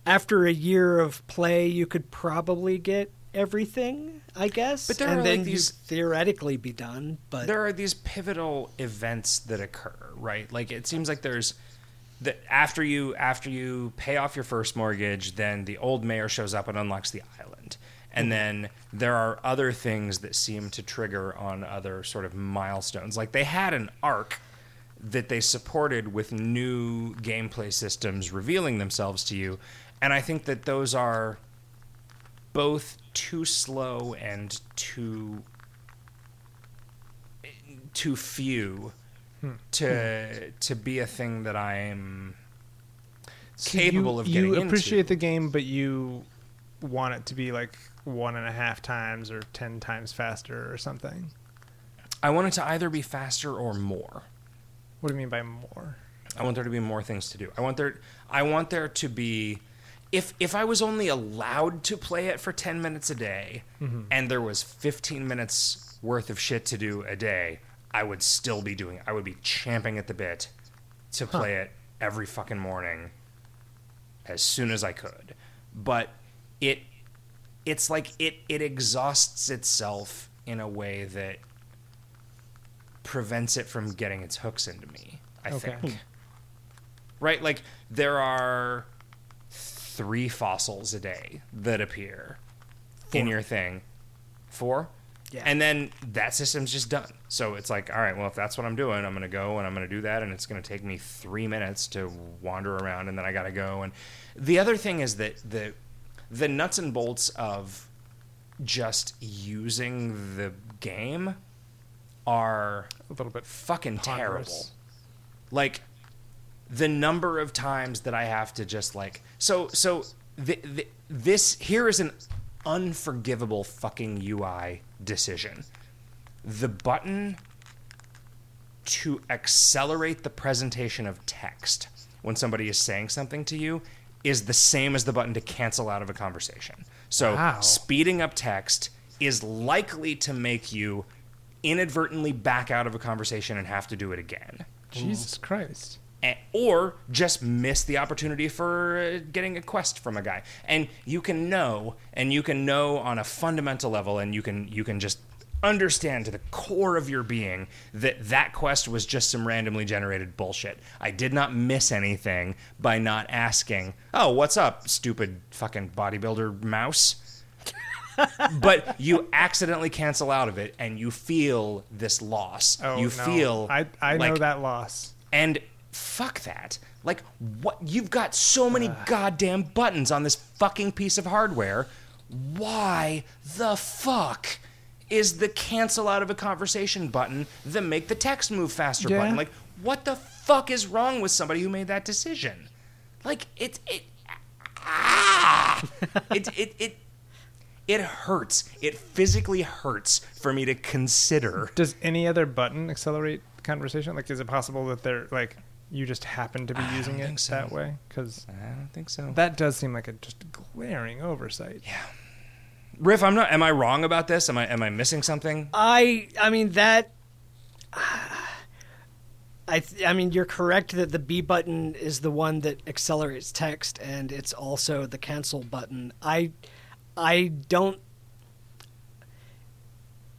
after a year of play. You could probably get everything, I guess, But there and are, then like, these- theoretically be done. But there are these pivotal events that occur, right? Like it seems like there's that after you after you pay off your first mortgage, then the old mayor shows up and unlocks the island. And mm-hmm. then there are other things that seem to trigger on other sort of milestones. Like they had an arc that they supported with new gameplay systems revealing themselves to you. And I think that those are both too slow and too too few hmm. to hmm. to be a thing that I'm So capable you, of getting You appreciate into. the game, but you want it to be like one and a half times or ten times faster or something. I want it to either be faster or more. What do you mean by more? I want there to be more things to do. I want there I want there to be if if I was only allowed to play it for 10 minutes a day mm-hmm. and there was 15 minutes worth of shit to do a day, I would still be doing it. I would be champing at the bit to play it every fucking morning as soon as I could. But it it's like it it exhausts itself in a way that prevents it from getting its hooks into me. I Okay. think. Right? Like there are three fossils a day that appear in your thing. Four? Yeah. And then that system's just done. So it's like, all right, well, if that's what I'm doing, I'm going to go and I'm going to do that. And it's going to take me three minutes to wander around and then I got to go. And the other thing is that the, the nuts and bolts of just using the game are A little bit fucking ponderous. terrible. Like the number of times that I have to just like so so th- th- this here is an unforgivable fucking UI decision. The button to accelerate the presentation of text when somebody is saying something to you is the same as the button to cancel out of a conversation. So Wow. speeding up text is likely to make you inadvertently back out of a conversation and have to do it again. Jesus Christ. Or just miss the opportunity for uh, getting a quest from a guy and you can know and you can know on a fundamental level and you can you can just understand to the core of your being that that quest was just some randomly generated bullshit i did not miss anything by not asking oh what's up stupid fucking bodybuilder mouse but you accidentally cancel out of it and you feel this loss Oh, you no. feel I I know that loss. and fuck that. Like what you've got so many goddamn buttons on this fucking piece of hardware. Why the fuck is the cancel out of a conversation button the make the text move faster Yeah. button? Like what the fuck is wrong with somebody who made that decision? Like it it ah, it it it it hurts. It physically hurts for me to consider Does any other button accelerate conversation? Like, is it possible that they're like you just happen to be I using it think so. that way? Because I don't think so. that does seem like a just glaring oversight. yeah. Riff, I'm not. Am I wrong about this? Am I am I missing something? I I mean that I th- I mean you're correct that the B button is the one that accelerates text and it's also the cancel button. I I don't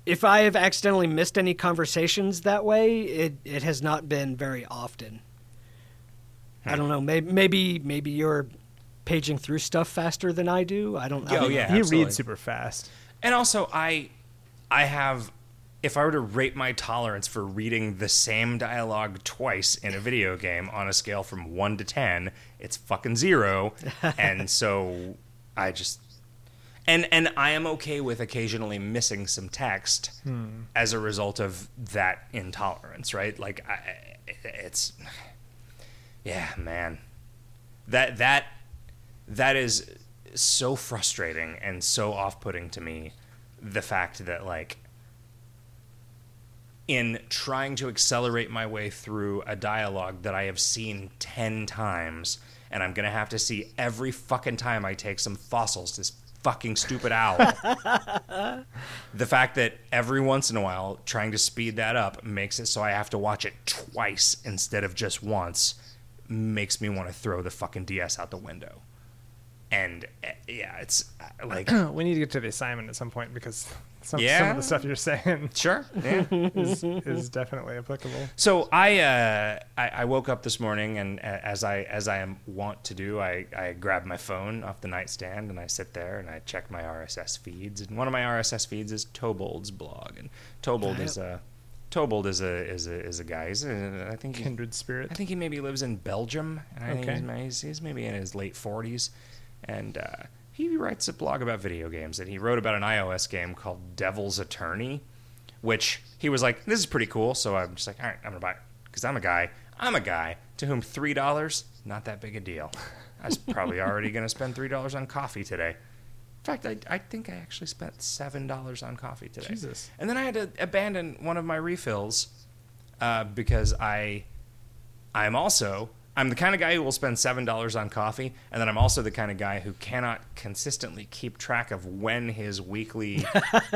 if I have accidentally missed any conversations that way, it it has not been very often. I don't know. Maybe maybe maybe you're paging through stuff faster than I do. I don't. I Oh, don't yeah. know. he absolutely. reads super fast. And also, I, I have, if I were to rate my tolerance for reading the same dialogue twice in a video game on a scale from one to ten, it's fucking zero. and so, I just, and and I am okay with occasionally missing some text hmm. as a result of that intolerance, right? Like, I, it's, yeah, man, that that that is so frustrating and so off-putting to me the fact that like in trying to accelerate my way through a dialogue that I have seen 10 times and I'm going to have to see every fucking time I take some fossils this fucking stupid owl. the fact that every once in a while trying to speed that up makes it so I have to watch it twice instead of just once makes me want to throw the fucking DS out the window. And uh, yeah, it's uh, like we need to get to the assignment at some point because some, some of the stuff you're saying sure, yeah. is, is definitely applicable. So I, uh, I I woke up this morning and a- as I as I am wont to do, I, I grabbed my phone off the nightstand and I sit there and I check my RSS feeds. And one of my RSS feeds is Tobold's blog, and Tobold is a Tobold is a is a is a guy. He's a, I think Kindred spirit. I think he maybe lives in Belgium, and I Okay. he's, he's, he's maybe in his late forties, and uh, he writes a blog about video games. And he wrote about an iOS game called Devil's Attorney, which he was like, "This is pretty cool." So I'm just like, "All right, I'm gonna buy it," because I'm a guy. I'm a guy to whom three dollars not that big a deal. I was probably already gonna spend three dollars on coffee today. In fact, I, I think I actually spent seven dollars on coffee today. Jesus. And then I had to abandon one of my refills uh, because I I'm also I'm the kind of guy who will spend seven dollars on coffee, and then I'm also the kind of guy who cannot consistently keep track of when his weekly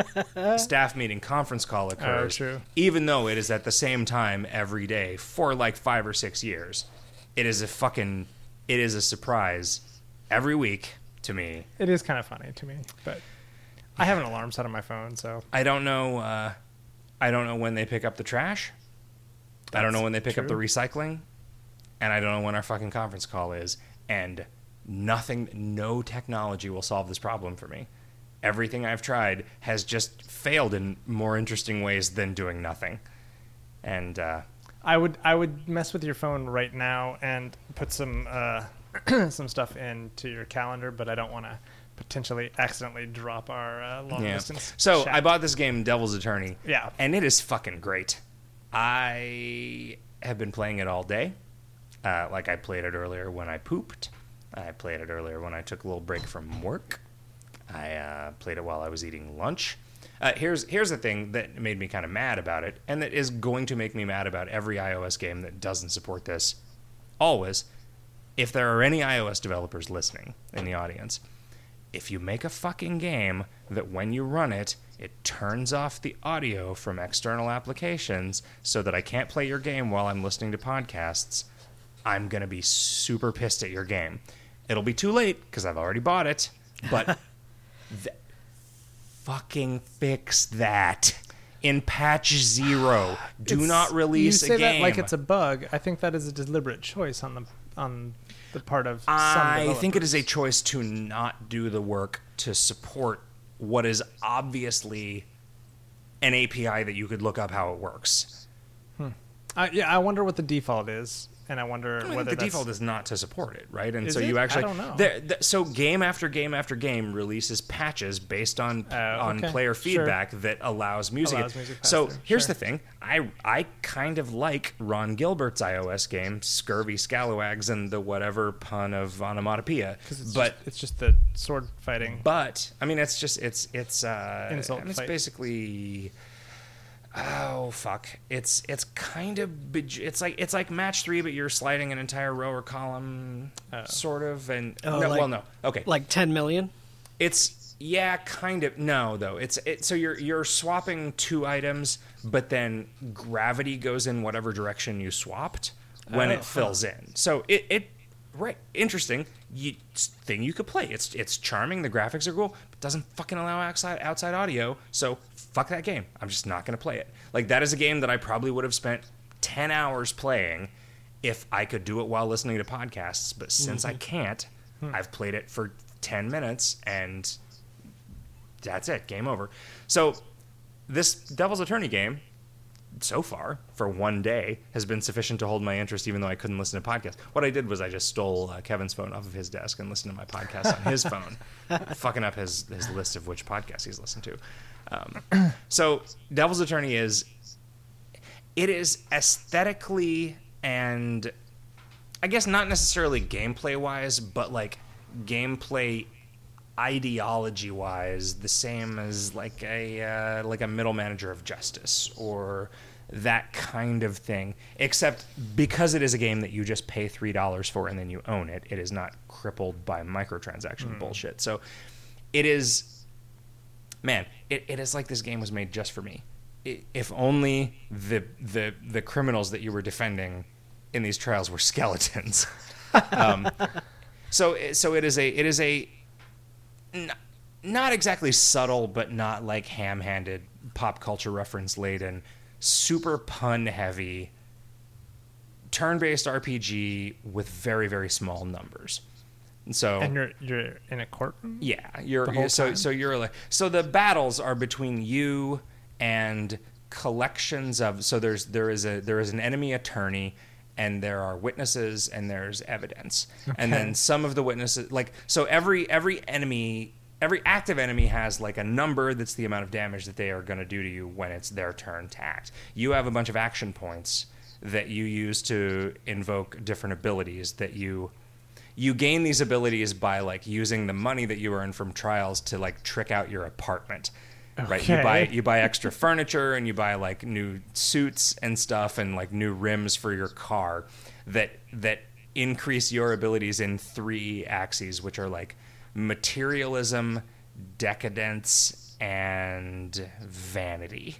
staff meeting conference call occurs. true. Even though it is at the same time every day for like five or six years, it is a fucking it is a surprise every week to me. It is kind of funny to me, but I have an alarm set on my phone, so I don't know. Uh, I don't know when they pick up the trash. I don't know when they pick up the recycling, and I don't know when our fucking conference call is. And nothing, no technology will solve this problem for me. Everything I've tried has just failed in more interesting ways than doing nothing. And uh, I would I would mess with your phone right now and put some uh, some stuff into your calendar, but I don't want to potentially accidentally drop our uh, long yeah. distance. So chat. I bought this game, Devil's Attorney. Yeah. and it is fucking great. I have been playing it all day. Uh, like I played it earlier when I pooped. I played it earlier when I took a little break from work. I uh, played it while I was eating lunch. Uh, here's here's the thing that made me kind of mad about it, and that is going to make me mad about every iOS game that doesn't support this. Always, if there are any iOS developers listening in the audience, if you make a fucking game that when you run it, it turns off the audio from external applications so that I can't play your game while I'm listening to podcasts, I'm going to be super pissed at your game. It'll be too late because I've already bought it, but th- fucking fix that. In patch zero, do It's- not release you say a game. That like it's a bug. I think that is a deliberate choice on the on the part of some I think it is a choice to not do the work to support what is obviously an API that you could look up how it works. Uh, yeah, I wonder what the default is, and I wonder I mean, whether the default is not to support it, right? And so you it? I actually don't know. there- th- so game after game after game releases patches based on Oh, on okay. player Sure. feedback that allows music. Allows music so through. here's Sure. the thing: I I kind of like Ron Gilbert's iOS game, Scurvy Scalawags, and the whatever pun of onomatopoeia. it's But just, it's just the sword fighting. But I mean, it's just it's it's uh, Insult and it's basically oh oh fuck, it's it's kind of bej- it's like it's like match three, but you're sliding an entire row or column, oh. sort of. And Oh, no, like- well, no, okay, Like 10 million? it's yeah, kind of. No, though. It's it. So you're you're swapping two items, but then gravity goes in whatever direction you swapped when Oh, it fills in. So it it right interesting. You, thing you could play. It's it's charming. The graphics are cool, but doesn't fucking allow outside outside audio. So fuck that game. I'm just not gonna play it. Like that is a game that I probably would have spent ten hours playing if I could do it while listening to podcasts. But since I mm-hmm. can't, hmm. I've played it for ten minutes and that's it. Game over. So this Devil's Attorney game, so far for one day, has been sufficient to hold my interest, even though I couldn't listen to podcasts. What I did was I just stole uh, Kevin's phone off of his desk and listened to my podcast on his phone, fucking up his his list of which podcasts he's listened to. Um, so Devil's Attorney is it is aesthetically and I guess not necessarily gameplay wise, but like gameplay ideology wise, the same as like a uh, like a middle manager of justice or that kind of thing. Except because it is a game that you just pay three dollars for and then you own it, it is not crippled by microtransaction bullshit. So it is man, it, it is like this game was made just for me. If only the the the criminals that you were defending in these trials were skeletons. um, so so it is a it is a n- not exactly subtle, but not like ham-handed pop culture reference laden, super pun heavy, turn-based RPG with very very small numbers. And so And you're you're in a courtroom. yeah, you're, you're- so so you're like so the battles are between you and collections of so there's there is a there is an enemy attorney and there are witnesses and there's evidence. And then some of the witnesses like so every every enemy every active enemy has like a number that's the amount of damage that they are going to do to you when it's their turn to act. You have a bunch of action points that you use to invoke different abilities that you you gain these abilities by like using the money that you earn from trials to like trick out your apartment right you buy you buy extra furniture and you buy like new suits and stuff and like new rims for your car that that increase your abilities in three axes which are like materialism decadence and vanity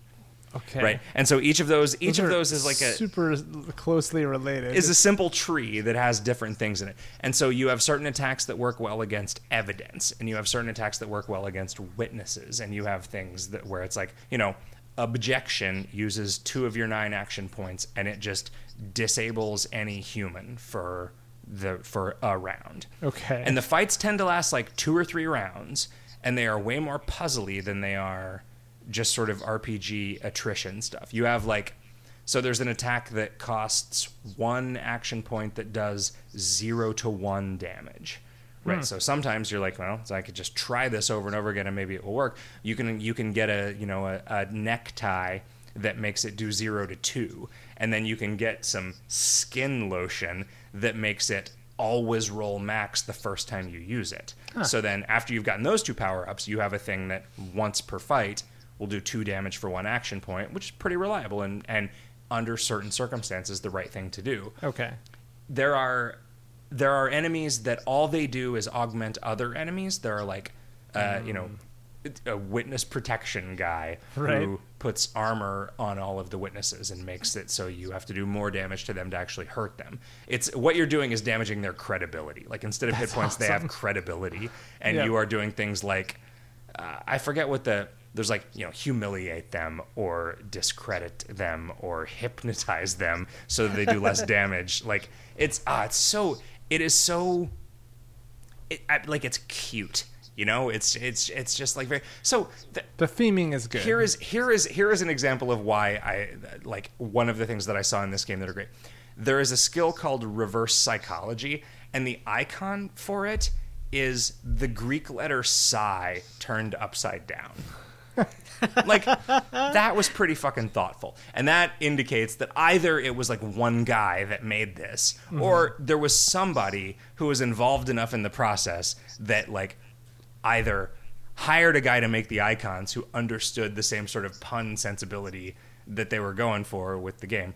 Okay. right and so each of those each Those of those is like a super closely related. is a simple tree that has different things in it. And so you have certain attacks that work well against evidence, and you have certain attacks that work well against witnesses, and you have things that where it's like, you know, objection uses two of your nine action points and it just disables any human for the for a round. Okay. And the fights tend to last like two or three rounds, and they are way more puzzly than they are just sort of RPG attrition stuff. You have like so there's an attack that costs one action point that does zero to one damage. Right. Hmm. So sometimes you're like, well, so I could just try this over and over again and maybe it will work. You can you can get a you know a, a necktie that makes it do zero to two, and then you can get some skin lotion that makes it always roll max the first time you use it. So then after you've gotten those two power ups, you have a thing that once per fight will do two damage for one action point, which is pretty reliable and and under certain circumstances the right thing to do okay. there are there are enemies that all they do is augment other enemies. There are like, uh, you know, a witness protection guy Right. who puts armor on all of the witnesses and makes it so you have to do more damage to them to actually hurt them. It's what you're doing is damaging their credibility. Like instead of hit points, they have credibility, and Yeah. you are doing things like uh, I forget what the there's like you know humiliate them or discredit them or hypnotize them so that they do less damage. Like it's ah, it's so it is so it, I, like it's cute. You know, it's it's it's just like very so. The, The theming is good. here is here is here is an example of why I like one of the things that I saw in this game that are great. There is a skill called reverse psychology, and the icon for it is the Greek letter psi turned upside down. like that was pretty fucking thoughtful and that indicates that either it was like one guy that made this mm-hmm. or there was somebody who was involved enough in the process that like either hired a guy to make the icons who understood the same sort of pun sensibility that they were going for with the game.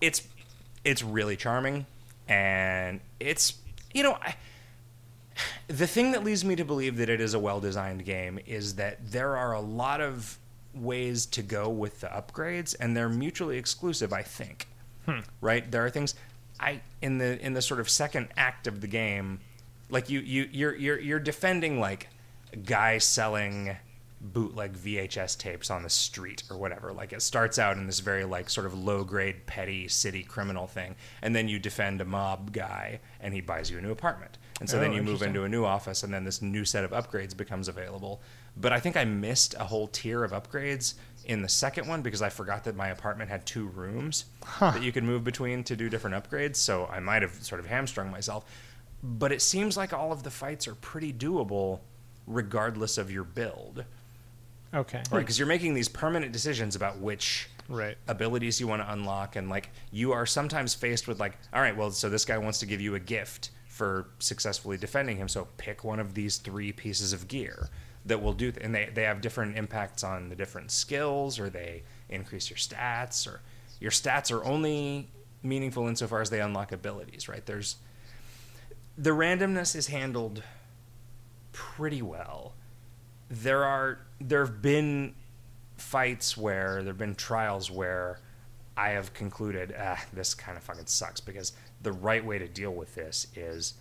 It's it's really charming, and it's you know. I, the thing that leads me to believe that it is a well designed game is that there are a lot of ways to go with the upgrades and they're mutually exclusive i think. Hmm. Right? There are things i in the in the sort of second act of the game like you you you're you're, you're defending like a guy selling bootleg vhs tapes on the street or whatever. Like it starts out in this very like sort of low grade petty city criminal thing and then you defend a mob guy and he buys you a new apartment and so Oh, then you move into a new office and then this new set of upgrades becomes available. But i think i missed a whole tier of upgrades in the second one because i forgot that my apartment had two rooms that you could move between to do different upgrades. So i might have sort of hamstrung myself. But it seems like all of the fights are pretty doable regardless of your build. Okay. right because you're making these permanent decisions about which Right. abilities you want to unlock and like you are sometimes faced with like all right well so this guy wants to give you a gift for successfully defending him. So pick one of these three pieces of gear that will do th- and they, they have different impacts on the different skills or they increase your stats or your stats are only meaningful insofar as they unlock abilities right? There's the randomness is handled pretty well. There are there have been fights where there have been trials where I have concluded, ah, this kind of fucking sucks because the right way to deal with this is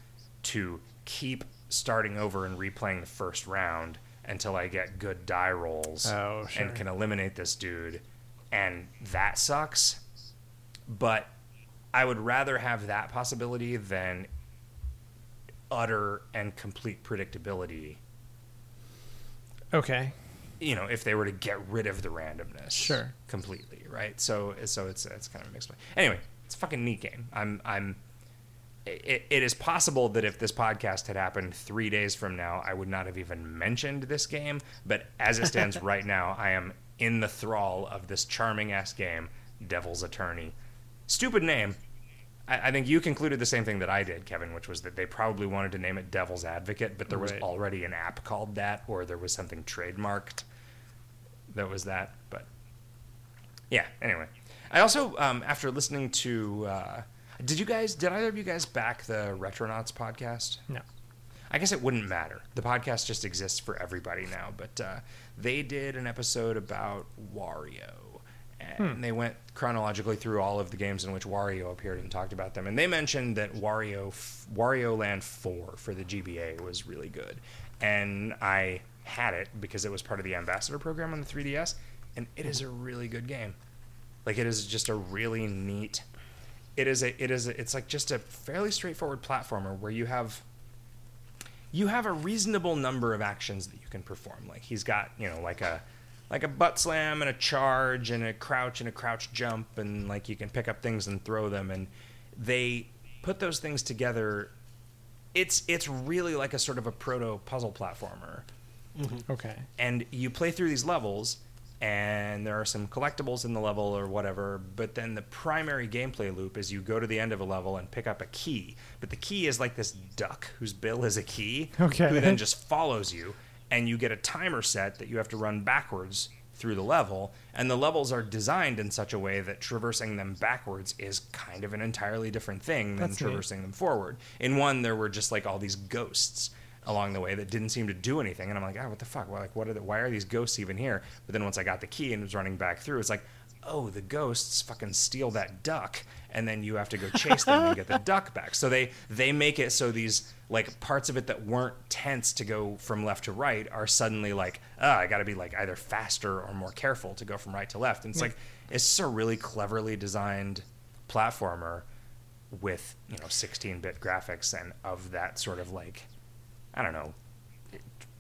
to keep starting over and replaying the first round until I get good die rolls Oh, sure. and can eliminate this dude. And that sucks. But I would rather have that possibility than utter and complete predictability Okay. you know, if they were to get rid of the randomness, Sure. completely, right? So, so it's it's kind of a mixed. way. Anyway, it's a fucking neat game. I'm I'm. It, it is possible that if this podcast had happened three days from now, I would not have even mentioned this game. But as it stands right now, I am in the thrall of this charming ass game, Devil's Attorney. Stupid name. I, I think you concluded the same thing that I did, Kevin, which was that they probably wanted to name it Devil's Advocate, but there was Right. already an app called that, or there was something trademarked that was that. But yeah, anyway. I also, um, after listening to, uh, did you guys, did either of you guys back the Retronauts podcast? No. I guess it wouldn't matter. The podcast just exists for everybody now. But uh, they did an episode about Wario. And they went chronologically through all of the games in which Wario appeared and talked about them. And they mentioned that Wario, f- Wario Land 4 for the GBA was really good. And I had it because it was part of the Ambassador program on the 3DS. And it is a really good game. Like it is just a really neat. It is a. It is. A, it's like just a fairly straightforward platformer where you have you have a reasonable number of actions that you can perform. Like he's got, you know, like a like a butt slam and a charge and a crouch and a crouch jump and like you can pick up things and throw them and they put those things together. It's it's really like a sort of a proto puzzle platformer mm-hmm. Okay. and you play through these levels and there are some collectibles in the level or whatever but then the primary gameplay loop is you go to the end of a level and pick up a key but the key is like this duck whose bill is a key Okay. who then just follows you and you get a timer set that you have to run backwards through the level and the levels are designed in such a way that traversing them backwards is kind of an entirely different thing than That's neat. traversing them forward in one there were just like all these ghosts along the way that didn't seem to do anything. And i'm like ah what the fuck? Well, like what are the, why are these ghosts even here? But then once i got the key and was running back through it's like oh the ghosts fucking steal that duck and then you have to go chase them and get the duck back. So they they make it so these like parts of it that weren't tense to go from left to right are suddenly like ah i gotta be like either faster or more careful to go from right to left. And it's like it's just a really cleverly designed platformer with you know 16-bit graphics and of that sort of like i don't know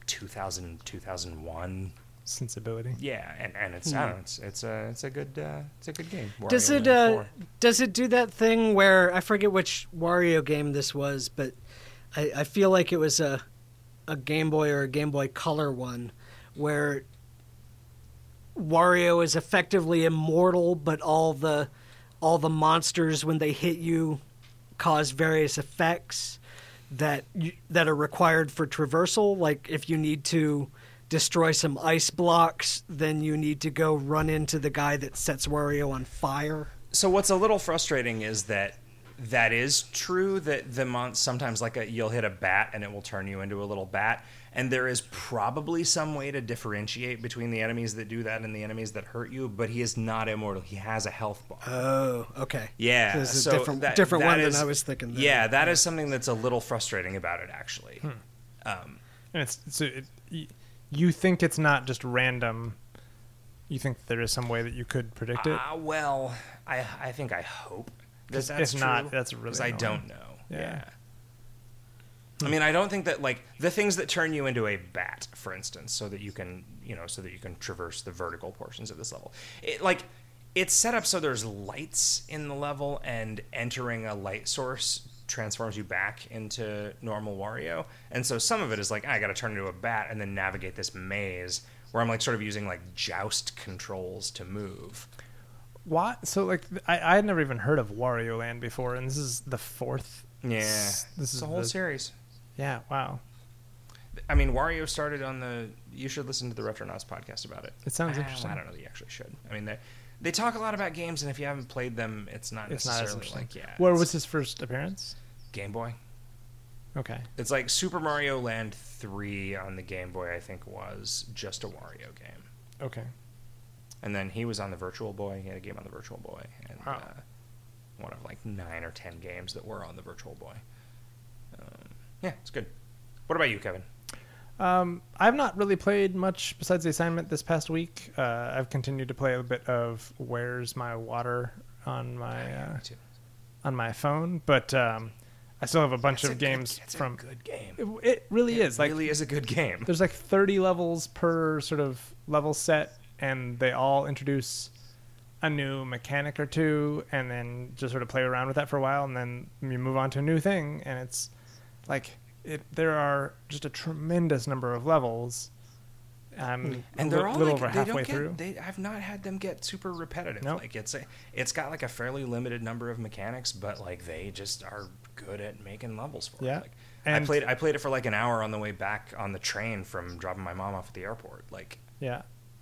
2000 2001 Sensibility. yeah and, and it's i don't know it's it's a it's a good uh, it's a good game Does it Land uh, 4. does it do that thing where I forget which Wario game this was, but I, I feel like it was a a Game Boy or a Game Boy Color one where Wario is effectively immortal, but all the all the monsters when they hit you cause various effects that you, that are required for traversal. Like if you need to destroy some ice blocks, then you need to go run into the guy that sets Wario on fire. So what's a little frustrating is that that is true that the month sometimes like a, you'll hit a bat and it will turn you into a little bat and there is probably some way to differentiate between the enemies that do that and the enemies that hurt you but he is not immortal he has a health bar Oh, okay. yeah So it's a so different, that- different that one is- than I was thinking. then. yeah that is something that's a little frustrating about it actually Hmm. um, And it's so it, you think it's not just random. You think there is some way that you could predict it. uh, well I, I think I hope that 'Cause that's if not, true, that's really 'cause I don't know Yeah. yeah. I mean, I don't think that like the things that turn you into a bat, for instance, so that you can, you know, so that you can traverse the vertical portions of this level. It like it's set up so there's lights in the level, and entering a light source transforms you back into normal Wario. And so some of it is like I got to turn into a bat and then navigate this maze where I'm like sort of using like joust controls to move. What? So like I I had never even heard of Wario Land before, and this is the fourth. Yeah, this it's is a whole the- series. Yeah. Wow. I mean, Wario started on the. You should listen to the Retronauts podcast about it. It sounds interesting. I don't know that you actually should. I mean, they they talk a lot about games, and if you haven't played them, it's not It's not as necessarily interesting. like yeah. Where was his first appearance? Game Boy? Okay. It's like Super Mario Land three on the Game Boy. I think was just a Wario game, Okay. and then he was on the Virtual Boy. He had a game on the Virtual Boy, and Oh. uh, one of like nine or ten games that were on the Virtual Boy. Um, yeah, it's good. What about you, Kevin? Um, I've not really played much besides the assignment this past week. Uh, I've continued to play a bit of Where's My Water on my uh, on my phone, but um, I still have a bunch It's of a good- games it's a from. good game. It, it really It is like really is a good game. there's like 30 levels per sort of level set, and they all introduce a new mechanic or two, and then just sort of play around with that for a while, and then you move on to a new thing, and it's like it. There are just a tremendous number of levels. I'm and they're li- all little like, over they halfway don't get, through. They, I've not had them get super repetitive. Nope. Like it's a, it's got like a fairly limited number of mechanics, but like they just are good at making levels for Yeah. it. Like, I played I played it for like an hour on the way back on the train from dropping my mom off at the airport. Like Yeah,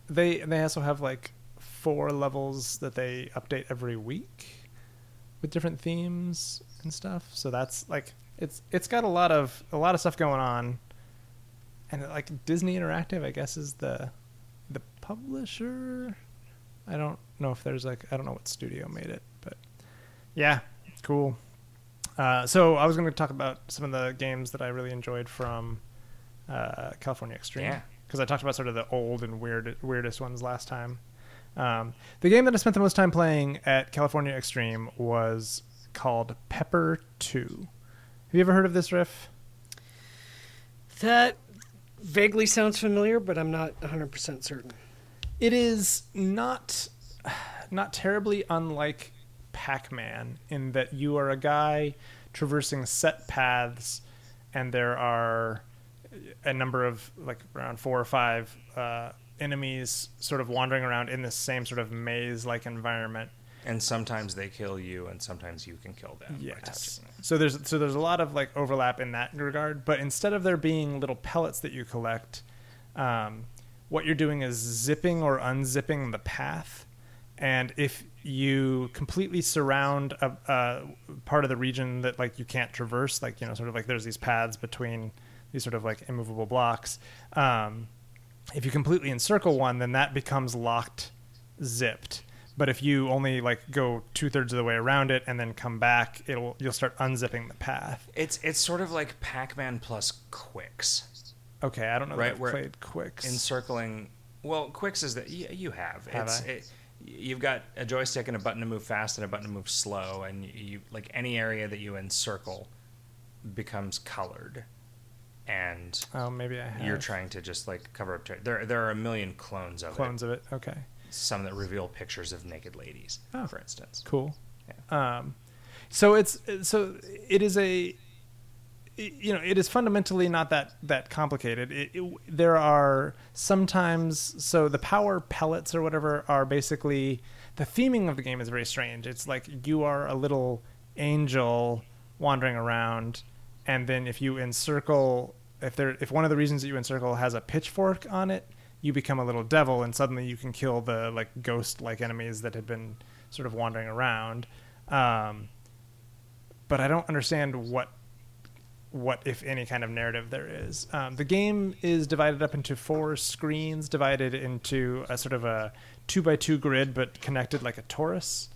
they they also have like four levels that they update every week with different themes and stuff. So that's like it's it's got a lot of a lot of stuff going on, and like Disney Interactive, I guess, is the the publisher. I don't know if there's like I don't know what studio made it, but yeah, cool. Uh, so I was going to talk about some of the games that I really enjoyed from uh, California Extreme Yeah. because I talked about sort of the old and weird weirdest ones last time. Um, the game that I spent the most time playing at California Extreme was called Pepper Two. Have you ever heard of this riff? That vaguely sounds familiar, but I'm not 100% certain. It is not not terribly unlike Pac-Man in that you are a guy traversing set paths, and there are a number of like around four or five uh, enemies sort of wandering around in this same sort of maze-like environment. And sometimes they kill you, and sometimes you can kill them. Yes. So there's so there's a lot of like overlap in that regard, but instead of there being little pellets that you collect, um, what you're doing is zipping or unzipping the path, and if you completely surround a, a part of the region that like you can't traverse, like you know, sort of like there's these paths between these sort of like immovable blocks. Um, if you completely encircle one, then that becomes locked, zipped. But if you only like go two thirds of the way around it and then come back, it'll you'll start unzipping the path. It's it's sort of like Pac-Man plus Qix. Okay, I don't know Right, that I've where- played Qix. encircling well Qix is that you, you have, Have it's I? It, you've got a joystick and a button to move fast and a button to move slow and you, like any area that you encircle becomes colored and oh, maybe I have. you're trying to just like cover up ter- there there are a million clones of clones of it. Okay, it some that reveal pictures of naked ladies Oh. for instance cool. Um, so it's so it is a you know it is fundamentally not that that complicated. It, it, there are sometimes so the power pellets or whatever are basically the theming of the game is very strange. It's like you are a little angel wandering around, and then if you encircle if there if one of the reasons that you encircle has a pitchfork on it, you become a little devil, and suddenly you can kill the like ghost like enemies that had been sort of wandering around. Um, but I don't understand what what if any kind of narrative there is. Um, the game is divided up into four screens, divided into a sort of a two by two grid, but connected like a torus.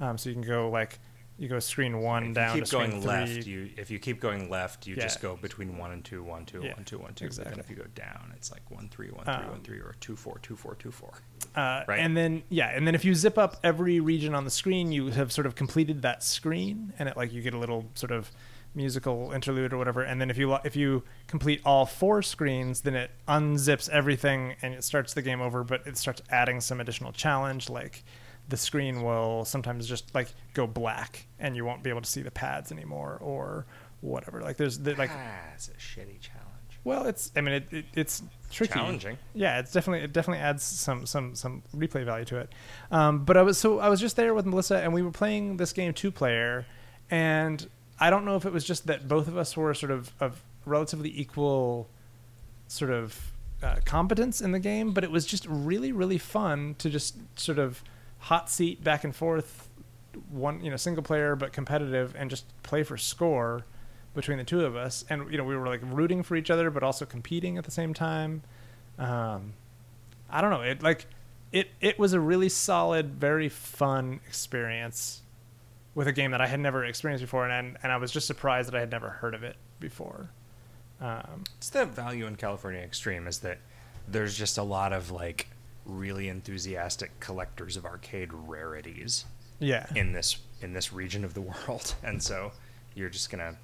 Um, so you can go like you go screen one If down you keep to screen going three. left, you if you keep going left, you Yeah. just go between one and two, one two, Yeah, one two, one two. But exactly. then if you go down, it's like one three, one three, Um, one three, or two four, two four, two four. Uh, Right. And then yeah, and then if you zip up every region on the screen, you have sort of completed that screen, and it like you get a little sort of musical interlude or whatever. And then if you if you complete all four screens, then it unzips everything and it starts the game over. But it starts adding some additional challenge, like the screen will sometimes just like go black, and you won't be able to see the pads anymore, or whatever. Like there's the, like ah, it's a shitty challenge. well, it's I mean it, it it's tricky. Challenging. Yeah, it's definitely it definitely adds some some some replay value to it. Um, but I was so I was just there with Melissa and we were playing this game two player, and I don't know if it was just that both of us were sort of of relatively equal sort of uh, competence in the game, but it was just really really fun to just sort of hot seat back and forth, one you know single player but competitive, and just play for score between the two of us. And you know we were like rooting for each other but also competing at the same time. Um i don't know. It like it it was a really solid very fun experience with a game that i had never experienced before and and i was just surprised that i had never heard of it before. Um It's the value in California Extreme is that there's just a lot of like really enthusiastic collectors of arcade rarities yeah in this in this region of the world, and so you're just gonna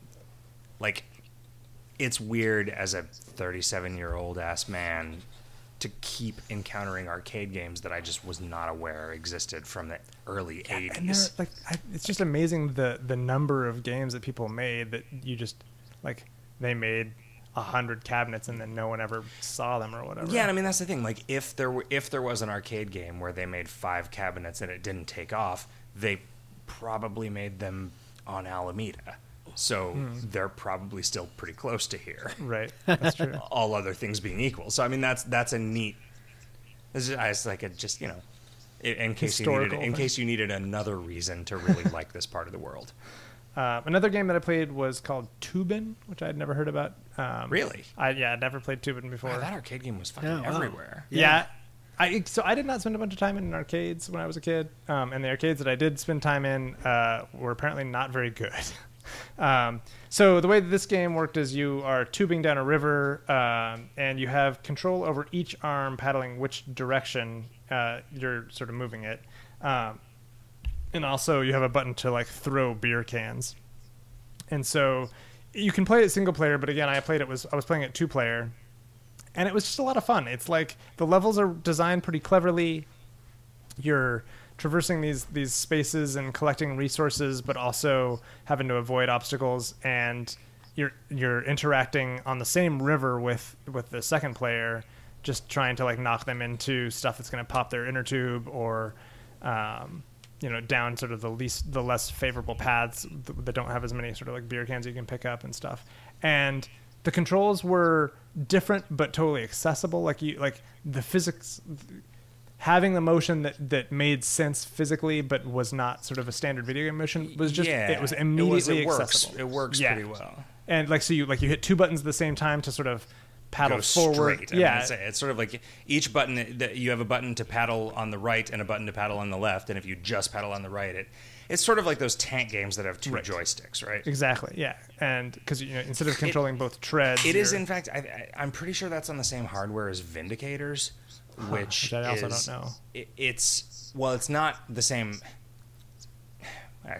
like. It's weird as a 37 year old ass man to keep encountering arcade games that I just was not aware existed from the early and they're, 80s. like I, it's just amazing the the number of games that people made that you just like they made a hundred cabinets and then no one ever saw them or whatever Yeah, and I mean that's the thing. Like if there were if there was an arcade game where they made five cabinets and it didn't take off, they probably made them on Alameda. So hmm. they're probably still pretty close to here. right that's true All other things being equal. So I mean that's that's a neat. It's just, it's like a just you know, in, case you needed Historical in thing. case you needed another reason to really like this part of the world. Uh, another game that I played was called Toobin', which I had never heard about. Um, Really? I yeah, I'd never played Toobin' before. Wow, that arcade game was fucking Yeah, wow. everywhere. yeah. I so I did not spend a bunch of time in arcades when I was a kid, um, and the arcades that I did spend time in uh, were apparently not very good. um, so the way that this game worked is you are tubing down a river, um, and you have control over each arm paddling which direction uh, you're sort of moving it, um, and also you have a button to like throw beer cans. and so you can play it single player but again i played it was i was playing it two player. And it was just a lot of fun. It's like the levels are designed pretty cleverly. You're traversing these these spaces and collecting resources but also having to avoid obstacles. And you're you're interacting on the same river with with the second player just trying to like knock them into stuff that's going to pop their inner tube or um, you know down sort of the least the less favorable paths that don't have as many sort of like beer cans you can pick up and stuff and the controls were different but totally accessible like you like the physics having the motion that that made sense physically but was not sort of a standard video game motion was just yeah, it was immediately it, works. accessible It works Yeah. pretty well. and like so you like you hit two buttons at the same time to sort of paddle forward straight. I mean, yeah it's, it's sort of like each button that you have a button to paddle on the right and a button to paddle on the left, and if you just paddle on the right, it it's sort of like those tank games that have two Right. joysticks, right? exactly yeah and because you know instead of controlling both treads It is, in fact, I, I, I'm pretty sure that's on the same hardware as Vindicators, which, which I also is, don't know. It, it's well, it's not the same.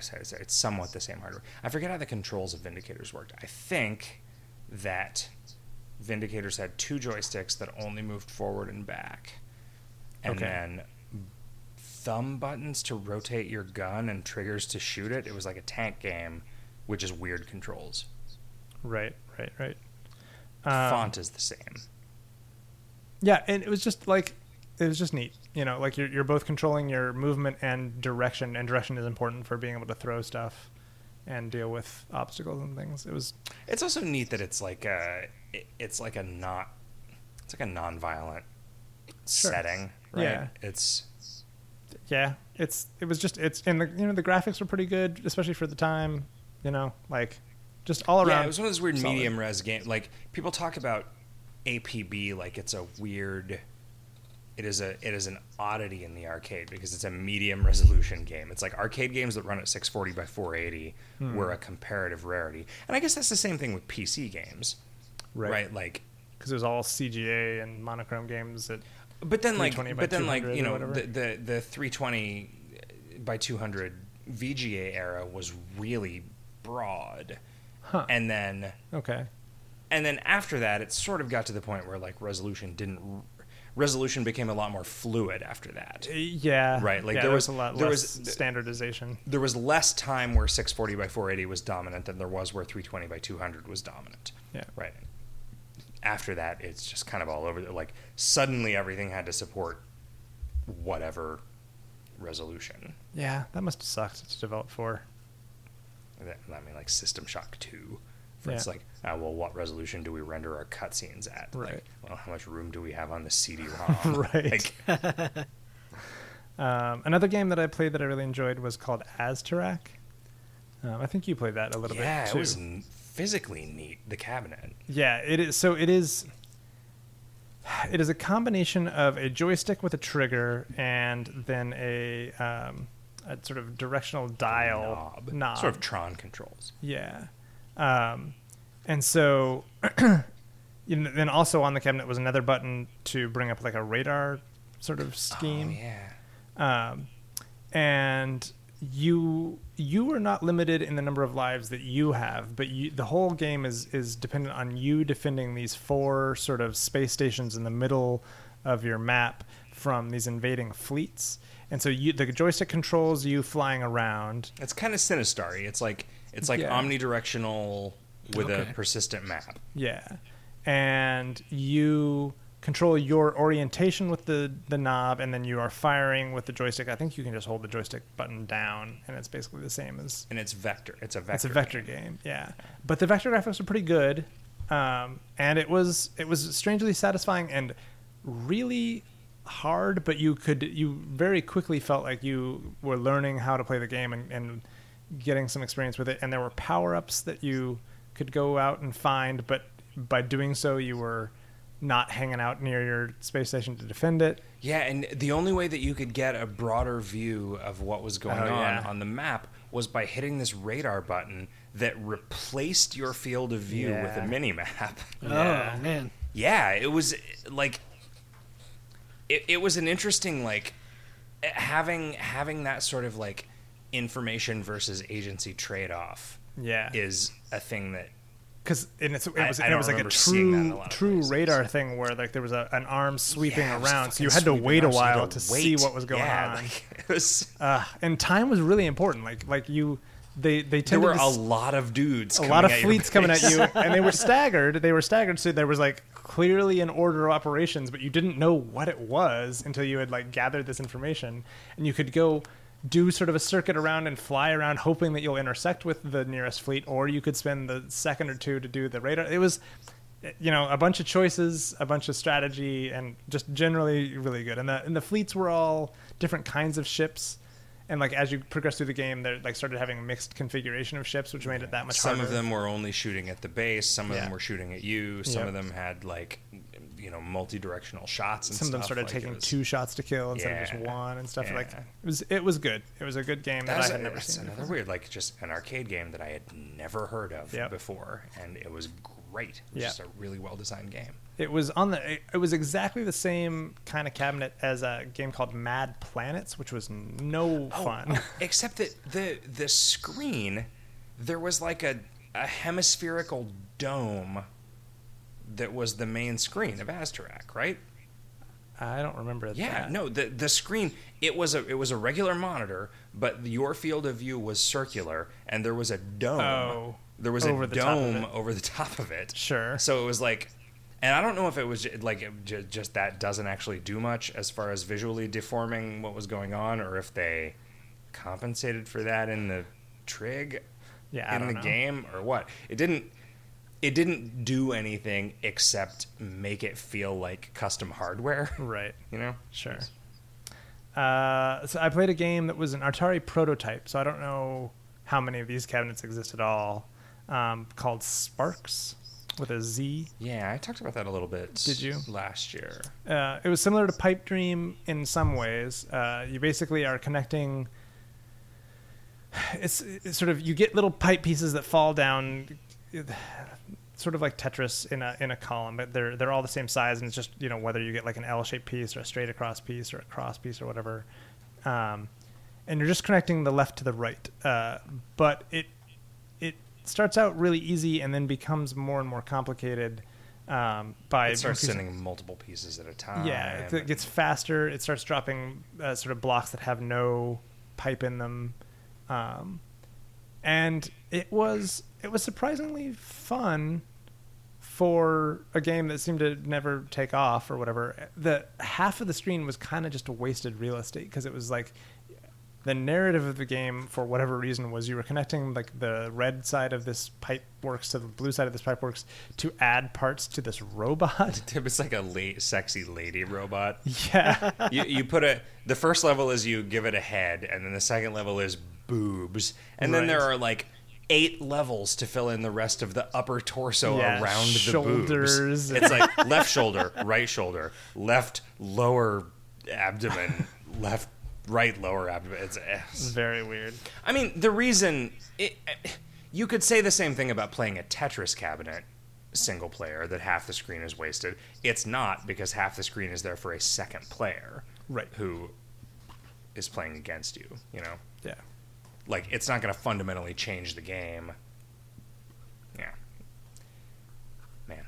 Say it's somewhat the same hardware. I forget how the controls of Vindicators worked. I think that Vindicators had two joysticks that only moved forward and back, and Okay. then thumb buttons to rotate your gun and triggers to shoot it. It was like a tank game, which is weird controls. right right right Um, font is the same. Yeah, and it was just like it was just neat. You know, like you're you're both controlling your movement and direction, and direction is important for being able to throw stuff. and deal with obstacles and things. It was It's also neat that it's like a, it- it's like a not, it's like a non-violent Sure. setting, right? Yeah. It's yeah, it's it was just it's and the you know the graphics were pretty good, especially for the time. You know, like just all around. yeah, it was one of those weird solid. medium res games. Like people talk about APB like it's a weird. It is a it is an oddity in the arcade because it's a medium resolution game. It's like arcade games that run at 640 by 480 Hmm. were a comparative rarity, and I guess that's the same thing with PC games, right? Like because it was all CGA and monochrome games that But then, like, but then, like, you know, the, the the 320 by 200 VGA era was really broad, Huh. and then okay and then after that, it sort of got to the point where like resolution didn't resolution became a lot more fluid after that. Uh, yeah Right, like, yeah, there there was- was a lot there less was- standardization. There was less time where 640 by 480 was dominant than there was where 320 by 200 was dominant. Yeah. Right. After that, it's just kind of all over. the- Like suddenly, everything had to support whatever resolution. Yeah, that must have sucked to develop for. I mean, like System Shock 2. For Yeah. it's like, ah, well, what resolution do we render our cutscenes at? Like, Right. well, how much room do we have on the CD-ROM? Right. Like, Um, another game that I played that I really enjoyed was called Aztarac. Um, I think you played that a little yeah, bit too. Yeah, it was physically neat. The cabinet. Yeah, it is. So it is. It is a combination of a joystick with a trigger and then a, um, a sort of directional dial knob. knob. Sort of Tron controls. Yeah. Um, and so, know, then also on the cabinet was another button to bring up like a radar sort of scheme. Oh, yeah. Um, and you you are not limited in the number of lives that you have, but you, the whole game is is dependent on you defending these four sort of space stations in the middle of your map from these invading fleets. And so you, the joystick controls you flying around. It's kind of Sinistar. It's like it's like Yeah. omnidirectional with Okay. a persistent map. Yeah. And you control your orientation with the, the knob, and then you are firing with the joystick. I think you can just hold the joystick button down, and it's basically the same as And it's vector. It's a vector. it's a vector game. Yeah, but the vector graphics are pretty good, um, and it was it was strangely satisfying and really hard. But you could you very quickly felt like you were learning how to play the game and, and getting some experience with it. And there were power ups that you could go out and find, but by doing so, you were not hanging out near your space station to defend it. Yeah, and the only way that you could get a broader view of what was going Oh, on yeah. on the map was by hitting this radar button that replaced your field of view with a mini map. Yeah. Oh man. yeah, it was like it, it was an interesting like having having that sort of like information versus agency trade off Yeah, is a thing that because and it's, it was I it was like a remember seeing that in a true true places. radar thing where like there was a, an arm sweeping Yeah, around, so you had to wait a around, so you had while to see wait. what was going Yeah, on. like, it was uh, and time was really important. Like like you they they there were to a lot of dudes a lot of fleets coming at you, and they were staggered. They were staggered, so there was like clearly an order of operations, but you didn't know what it was until you had like gathered this information, and you could go do sort of a circuit around and fly around, hoping that you'll intersect with the nearest fleet, or you could spend the second or two to do the radar. It was. You know, a bunch of choices, a bunch of strategy, and just generally really good. And the and the fleets were all different kinds of ships, and like as you progress through the game, they like started having a mixed configuration of ships, which made it that much Some harder. of them were only shooting at the base. Some of them were shooting at you. Some Yep. of them had like, you know, multi-directional shots. And some of them stuff. started Like, taking was- two shots to kill instead of just one and stuff like Yeah. it was it was good it was a good game that, That i had a- never seen another before. weird, like just an arcade game that I had never heard of Yep. before, and it was great. It was Yeah. just a really well designed game. it was on the it, it was exactly the same kind of cabinet as a game called mad planets which was no oh, fun oh, Except that the the screen, there was like a a hemispherical dome that was the main screen of Aztarac, right? i don't remember Yeah, that. no, the the screen it was a it was a regular monitor, but your field of view was circular, and there was a dome. Oh, there was over a the dome over the top of it. Sure. So it was like, and I don't know if it was like it just that doesn't actually do much as far as visually deforming what was going on, or if they compensated for that in the trig. Yeah, in the know. game or what? It didn't. It didn't do anything except make it feel like custom hardware. Right. You know. Sure. Uh, so I played a game that was an Atari prototype, so I don't know how many of these cabinets exist at all. Um, called Sparks with a Z. Yeah, I talked about that a little bit. Did you? last year? Uh, it was similar to Pipe Dream in some ways. Uh, you basically are connecting. It's, it's sort of you get little pipe pieces that fall down, sort of like Tetris in a in a column, but they're they're all the same size, and it's just you know whether you get like an L-shaped piece or a straight across piece or a cross piece or whatever, um, and you're just connecting the left to the right. Uh, but it it starts out really easy and then becomes more and more complicated. Um, by It starts increasing- sending multiple pieces at a time. yeah, it- it gets faster. It starts dropping uh, sort of blocks that have no pipe in them, um, and it was it was surprisingly fun for a game that seemed to never take off or whatever. The half of the screen was kind of just a wasted real estate because it was like the narrative of the game for whatever reason was you were connecting like the red side of this pipe works to the blue side of this pipe works to add parts to this robot. It's like a late, sexy lady robot. yeah. you, you put a the first level is you give it a head, and then the second level is boobs, and then there are like eight levels to fill in the rest of the upper torso Yeah, around the shoulders. boobs. It's like left shoulder, right shoulder, left lower abdomen, left right lower abdomen. It's, eh. Very weird. I mean, the reason it, you could say the same thing about playing a Tetris cabinet single player that half the screen is wasted. It's not because half the screen is there for a second player, Right. Who is playing against you? You know. Like it's not going to fundamentally change the game. Yeah, man,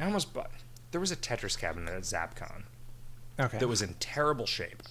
I almost bought. There was a Tetris cabinet at ZapCon Okay. that was in terrible shape,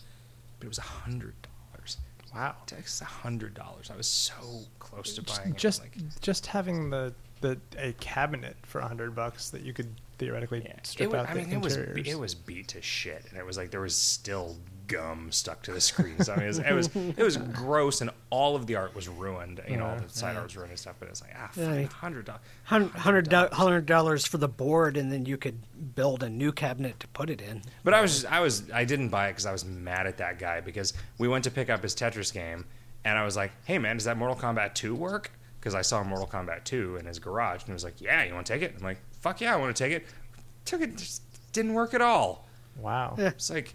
but it was a hundred dollars. wow. It's a hundred dollars. I was so close to buying just, it. Like, just having the the a cabinet for a hundred bucks that you could theoretically yeah. strip was, out I the mean, it was interiors. it was beat to shit, and it was like there was still gum stuck to the screens. I mean, it was it was, it was gross, and all of the art was ruined. You know, all the side art was ruined and stuff. But it's like ah, Yeah. hundred dollars. Hundred do- hundred dollars for the board, and then you could build a new cabinet to put it in. But I was, I was, I didn't buy it because I was mad at that guy because we went to pick up his Tetris game, and I was like, "Hey man, does that Mortal Kombat 2 work?" Because I saw Mortal Kombat 2 in his garage, and he was like, "Yeah, you want to take it?" I'm like, "Fuck yeah, I want to take it." Took it, just didn't work at all. wow. Yeah. It's like,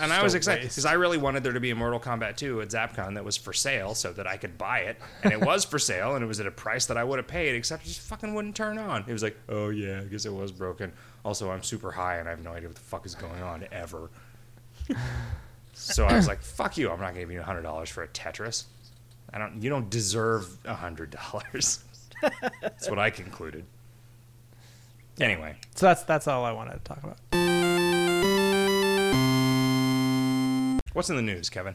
and I was excited because I really wanted there to be a Mortal Kombat 2 at ZapCon that was for sale so that I could buy it, and it was for sale, and it was at a price that I would have paid, except it just fucking wouldn't turn on. It was like, oh yeah, I guess it was broken. Also, I'm super high and I have no idea what the fuck is going on ever. so I was like, fuck you, I'm not giving you hundred dollars for a Tetris. I don't. You don't deserve hundred dollars. That's what I concluded. Anyway, So that's that's all I wanted to talk about. What's in the news, Kevin?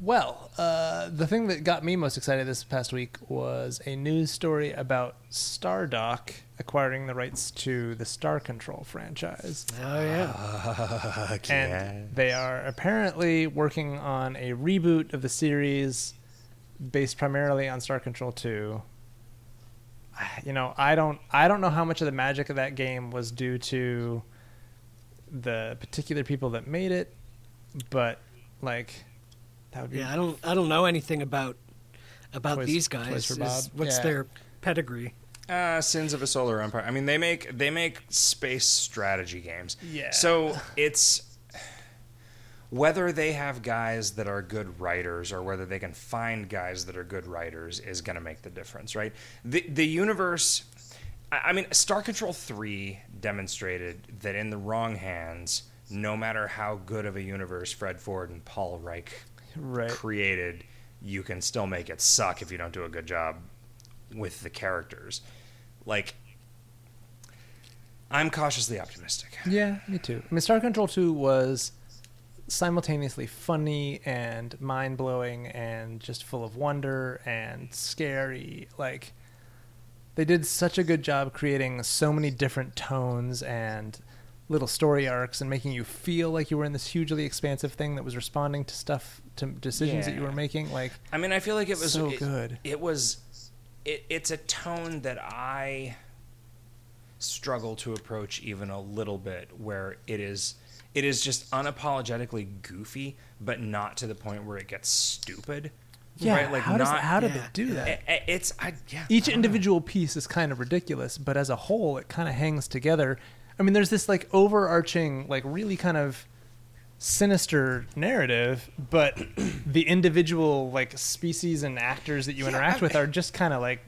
Well, uh, the thing that got me most excited this past week was a news story about Stardock acquiring the rights to the Star Control franchise. Oh yeah, And they are apparently working on a reboot of the series based primarily on Star Control 2. You know, I don't I don't know how much of the magic of that game was due to the particular people that made it, but like that would be yeah. I don't I don't know anything about about Toys- these guys. for Is- what's Yeah. their pedigree? Uh, Sins of a Solar Empire. I mean, they make they make space strategy games. Yeah. So it's whether they have guys that are good writers or whether they can find guys that are good writers is going to make the difference, right? The the universe. I I mean, Star Control Three demonstrated that in the wrong hands, no matter how good of a universe Fred Ford and Paul Reich right. created, you can still make it suck if you don't do a good job with the characters. Like, I'm cautiously optimistic. Yeah, me too. I mean, Star Control 2 was simultaneously funny and mind blowing and just full of wonder and scary. Like, they did such a good job creating so many different tones and little story arcs and making you feel like you were in this hugely expansive thing that was responding to stuff, to decisions that you were making. Like, I mean, I feel like it was So it- good. It was it, it's a tone that I struggle to approach even a little bit, where it is it is just unapologetically goofy, but not to the point where it gets stupid. Yeah, right? Like how, does, how did yeah. it do that? I- I- it's I yeah. Each I don't know. individual piece is kind of ridiculous, but as a whole, it kind of hangs together. I mean, there's this like overarching, like really kind of sinister narrative, but the individual like species and actors that you Yeah, interact I- with are just kind of like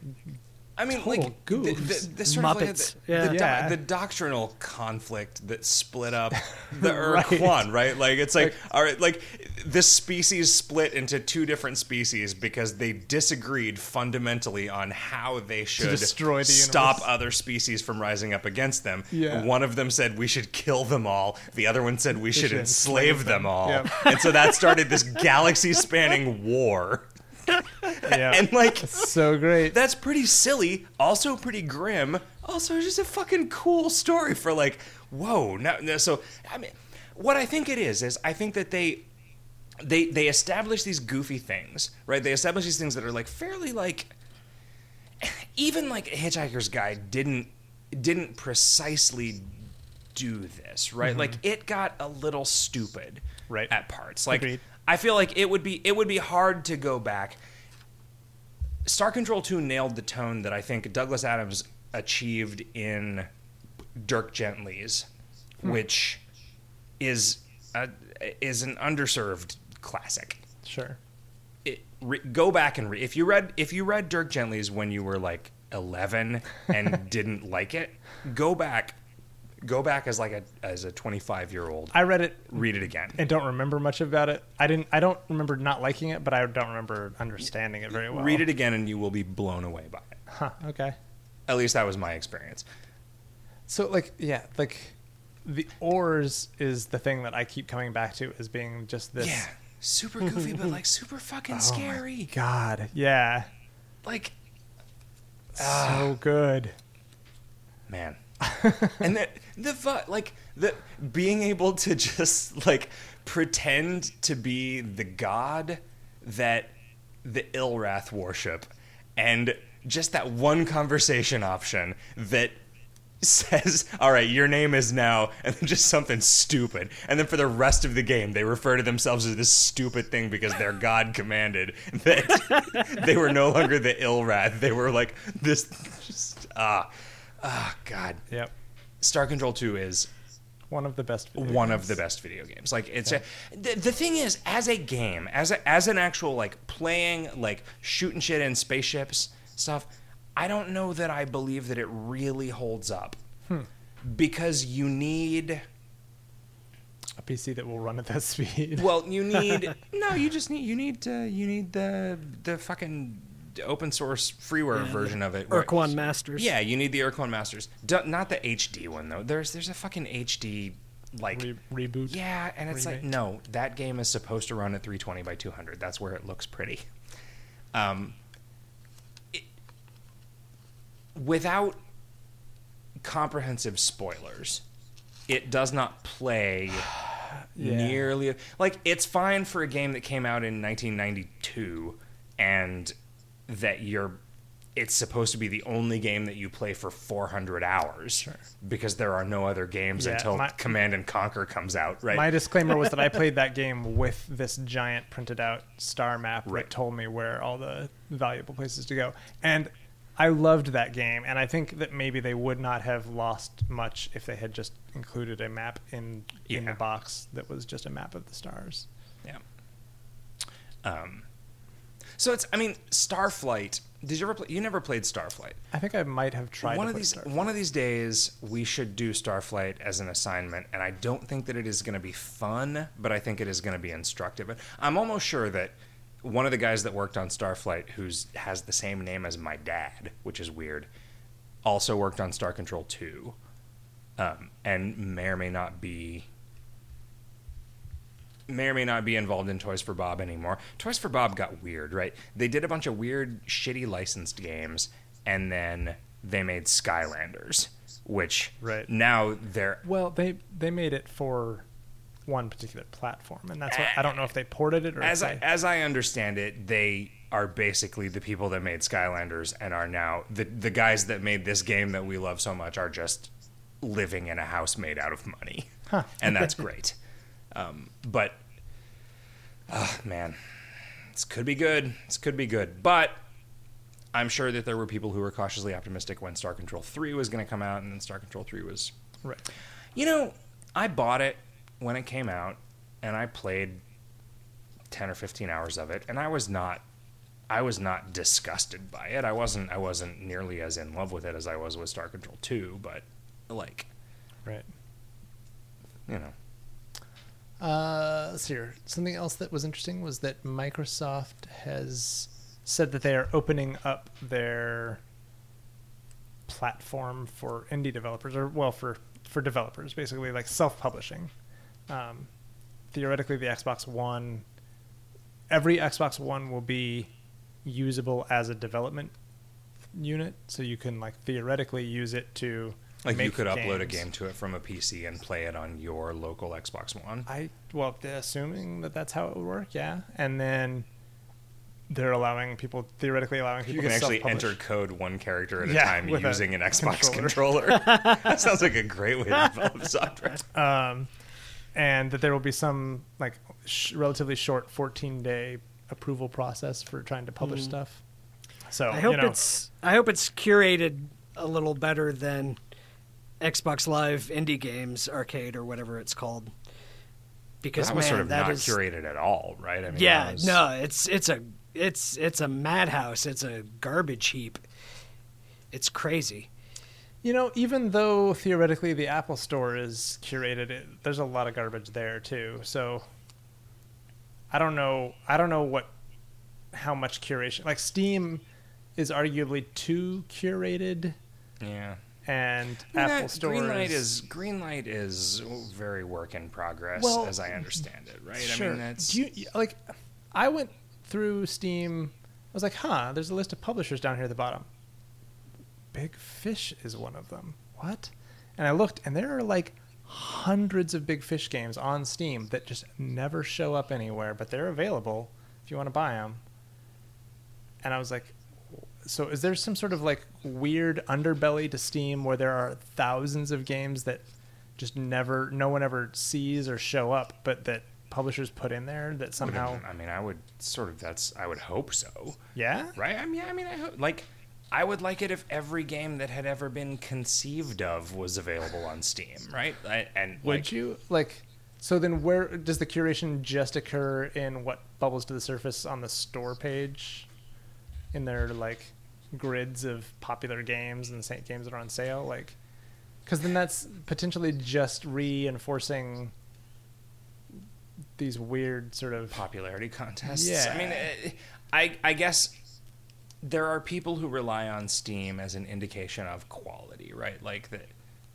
I mean, total like the, goofs. the, the sort of like the, Yeah. the, do- the doctrinal conflict that split up the Right. Urquan, right? Like it's like, all right, like this species split into two different species because they disagreed fundamentally on how they should destroy the stop universe. other species from rising up against them. Yeah. One of them said we should kill them all. The other one said we should should enslave enslave them them. all. Yep. And so that started this galaxy-spanning war. yeah, And like so great. that's pretty silly, also pretty grim, also just a fucking cool story for like, whoa. No, no, so I mean, what I think it is is I think that they they they establish these goofy things, right? They establish these things that are like fairly like even like Hitchhiker's Guide didn't didn't precisely do this, right? Mm-hmm. Like it got a little stupid Right. at parts. Like Agreed. I feel like it would be it would be hard to go back. Star Control 2 nailed the tone that I think Douglas Adams achieved in Dirk Gently's, hmm. which is a, is an underserved classic. sure. It, re, go back and read if you read if you read Dirk Gently's when you were like 11 and didn't like it, go back go back as like a as a 25 year old. I read it Read it again. and don't remember much about it. I didn't. I don't remember not liking it, but I don't remember understanding it very well. Read it again and you will be blown away by it. Huh, okay. At least that was my experience. So like yeah, like the Orz is the thing that I keep coming back to as being just this. Yeah, super goofy, but like super fucking Oh my scary. God, yeah, Like, so ah. good. man, and the the fu- like the being able to just like pretend to be the god that the Ilwrath worship, and just that one conversation option that says, "All right, your name is now," and then just something stupid, and then for the rest of the game, they refer to themselves as this stupid thing because their god commanded that they were no longer the Ilwrath; they were like this. Just ah, ah, God. Yep, Star Control Two is one of the best. video one games. of the best video games. Like it's a, the, the thing is, as a game, as a, as an actual like playing like shooting shit in spaceships stuff, I don't know that I believe that it really holds up because you need a PC that will run at that speed. well, you need no, you just need you need uh, you need the the fucking open source freeware version of it. Urquan Masters. Yeah, you need the Urquan Masters. Not the HD one though. There's there's a fucking HD like Re- reboot. Yeah, and it's like no, that game is supposed to run at 320 by 200. That's where it looks pretty. Um, it, without comprehensive spoilers, it does not play Yeah. nearly like it's fine for a game that came out in 1992 and that you're it's supposed to be the only game that you play for 400 hours because there are no other games Yeah, until my- Command and Conquer comes out, right? My disclaimer was that I played that game with this giant printed out star map Right. that told me where all the valuable places to go. And I loved that game, and I think that maybe they would not have lost much if they had just included a map in in the box that was just a map of the stars. Yeah. Um, so it's, I mean, Starflight. Did you ever play? You never played Starflight. I think I might have tried one of these, Starflight. one of these days, we should do Starflight as an assignment, and I don't think that it is going to be fun, but I think it is going to be instructive. And I'm almost sure that one of the guys that worked on Starflight, who's has the same name as my dad, which is weird, also worked on Star Control 2, um, and may or may not be may or may not be involved in Toys for Bob anymore. Toys for Bob got weird, right? They did a bunch of weird, shitty licensed games, and then they made Skylanders, which Right. now they're Well, they they made it for one particular platform, and that's what I don't know if they ported it or as I, they, as I understand it, they are basically the people that made Skylanders and are now the the guys that made this game that we love so much are just living in a house made out of money, and that's great. Um, but, ah, man, this could be good. This could be good, but. I'm sure that there were people who were cautiously optimistic when Star Control 3 was going to come out, and then Star Control 3 was Right. you know, I bought it when it came out, and I played ten or fifteen hours of it, and I was not, I was not disgusted by it. I wasn't, I wasn't nearly as in love with it as I was with Star Control Two, but like, Right. you know, Uh, let's see here. Something else that was interesting was that Microsoft has said that they are opening up their platform for indie developers, or well, for for developers, basically like self-publishing. Um, theoretically, the Xbox One, every Xbox One will be usable as a development unit, so you can like theoretically use it to like you make could upload a game to it from a PC and play it on your local Xbox One. I well, assuming that that's how it would work, yeah. And then they're allowing people theoretically allowing people You can to actually self-publish. enter code one character at a Yeah, time with a using an Xbox controller. controller. that sounds like a great way to develop software. um, and that there will be some like sh- relatively short 14 day approval process for trying to publish stuff. So I hope you know, it's I hope it's curated a little better than Xbox Live Indie Games Arcade or whatever it's called. Because that was man, sort of that not is- curated at all, right? I mean, yeah, was- no, it's it's a it's it's a madhouse. It's a garbage heap. It's crazy. you know, even though theoretically the Apple Store is curated, it, there's a lot of garbage there too. So I don't know. I don't know what how much curation. Like Steam is arguably too curated, Yeah. And I mean, Apple that Store Greenlight is, is Greenlight is very work in progress, Well, as I understand it, right? Sure. I mean, that's Do you like? I went through Steam. I was like, huh. There's a list of publishers down here at the bottom. Big Fish is one of them. What? And I looked, and there are like hundreds of Big Fish games on Steam that just never show up anywhere, but they're available if you want to buy them. And I was like, so is there some sort of like weird underbelly to Steam where there are thousands of games that just never, no one ever sees or show up, but that publishers put in there that somehow, I mean, I would sort of that's I would hope so, yeah, right? I mean, I mean, I hope like I would like it if every game that had ever been conceived of was available on Steam, right? I, and would like, you like? So then, where does the curation just occur in what bubbles to the surface on the store page, in their like grids of popular games and games that are on sale, like? Because then that's potentially just reinforcing these weird sort of popularity contests. Yeah. I mean, eh, I I guess there are people who rely on Steam as an indication of quality, right? Like that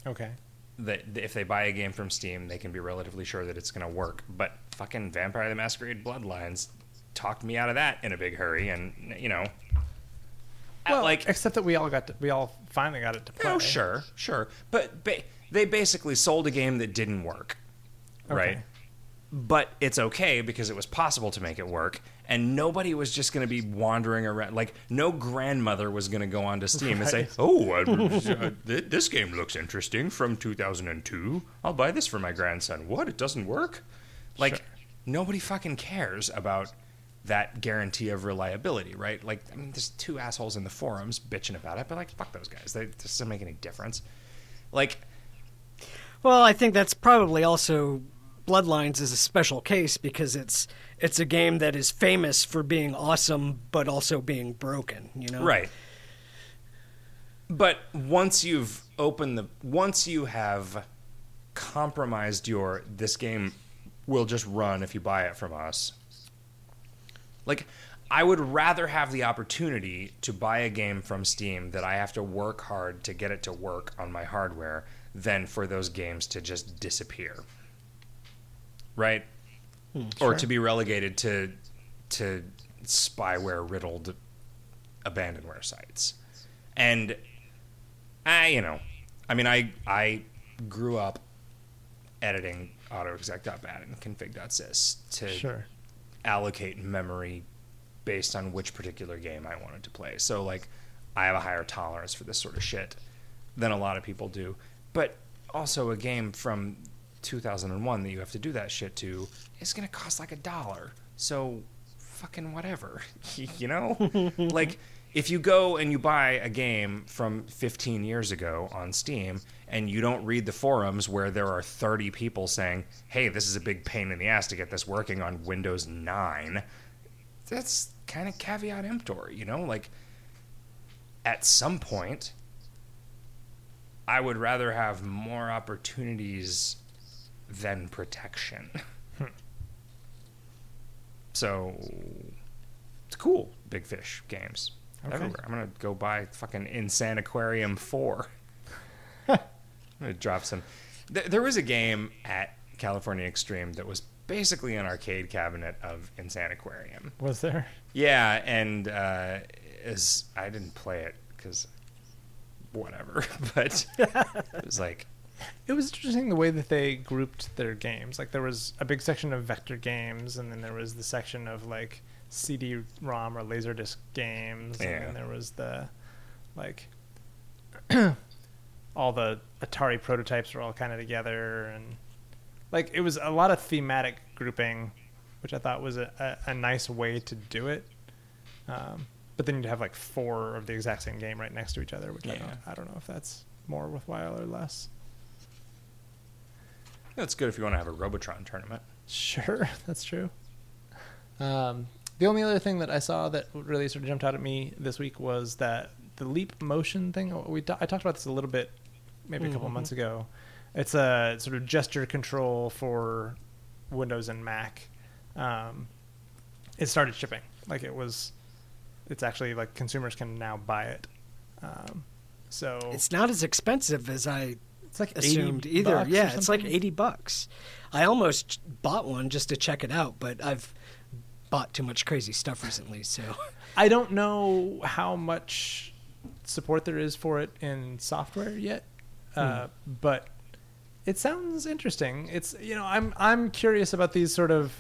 okay. that if they buy a game from Steam, they can be relatively sure that it's going to work. But fucking Vampire the Masquerade Bloodlines talked me out of that in a big hurry, and you know, Well, like except that we all got to, we all finally got it to play. oh sure, sure, but ba- they basically sold a game that didn't work, right? But it's okay because it was possible to make it work, and nobody was just going to be wandering around. Like no grandmother was going to go onto Steam and say, "Oh, uh, th- this game looks interesting from 2002. I'll buy this for my grandson." What? It doesn't work? Like Sure. nobody fucking cares about that guarantee of reliability, right? Like, I mean, there's two assholes in the forums bitching about it, but like, fuck those guys. They, this doesn't make any difference. Like, Well, I think that's probably also Bloodlines is a special case because it's it's a game that is famous for being awesome but also being broken, you know. Right. But once you've opened the once you have compromised your this game will just run if you buy it from us. Like I would rather have the opportunity to buy a game from Steam that I have to work hard to get it to work on my hardware than for those games to just disappear. Right? Hmm, or sure. to be relegated to to spyware riddled abandonware sites. And I, you know, I mean, I I grew up editing autoexec.bat and config.sys to Sure. Allocate memory based on which particular game I wanted to play. So like I have a higher tolerance for this sort of shit than a lot of people do. But also a game from 2001 that you have to do that shit to is going to cost like a dollar. So fucking whatever. you know? like if you go and you buy a game from 15 years ago on Steam and you don't read the forums where there are 30 people saying, hey, this is a big pain in the ass to get this working on Windows 9, that's kind of caveat emptor, you know? Like, at some point, I would rather have more opportunities than protection. so, it's cool, Big Fish games. Okay. Everywhere. I'm going to go buy fucking Insane Aquarium 4 gonna drop some. Th- there was a game at California Extreme that was basically an arcade cabinet of Insane Aquarium. Was there? Yeah, and uh, as I didn't play it because whatever, but it was like It was interesting the way that they grouped their games. Like there was a big section of vector games, and then there was the section of like CD-ROM or Laserdisc games, Yeah. and then there was the like all the Atari prototypes were all kind of together, and like it was a lot of thematic grouping, which I thought was a, a, a nice way to do it. Um, but then you'd have like four of the exact same game right next to each other, which I don't I don't know if that's more worthwhile or less. That's good if you want to have a Robotron tournament. Sure, that's true. Um, the only other thing that I saw that really sort of jumped out at me this week was that the leap motion thing. We ta- I talked about this a little bit, maybe a couple Mhm. months ago. It's a sort of gesture control for Windows and Mac. Um, it started shipping. Like it was, it's actually like consumers can now buy it. Um, so It's not as expensive as I it's like assumed either. Yeah, it's like 80 bucks. I almost bought one just to check it out, but I've bought too much crazy stuff recently, so I don't know how much support there is for it in software yet, uh, but it sounds interesting. It's you know I'm I'm curious about these sort of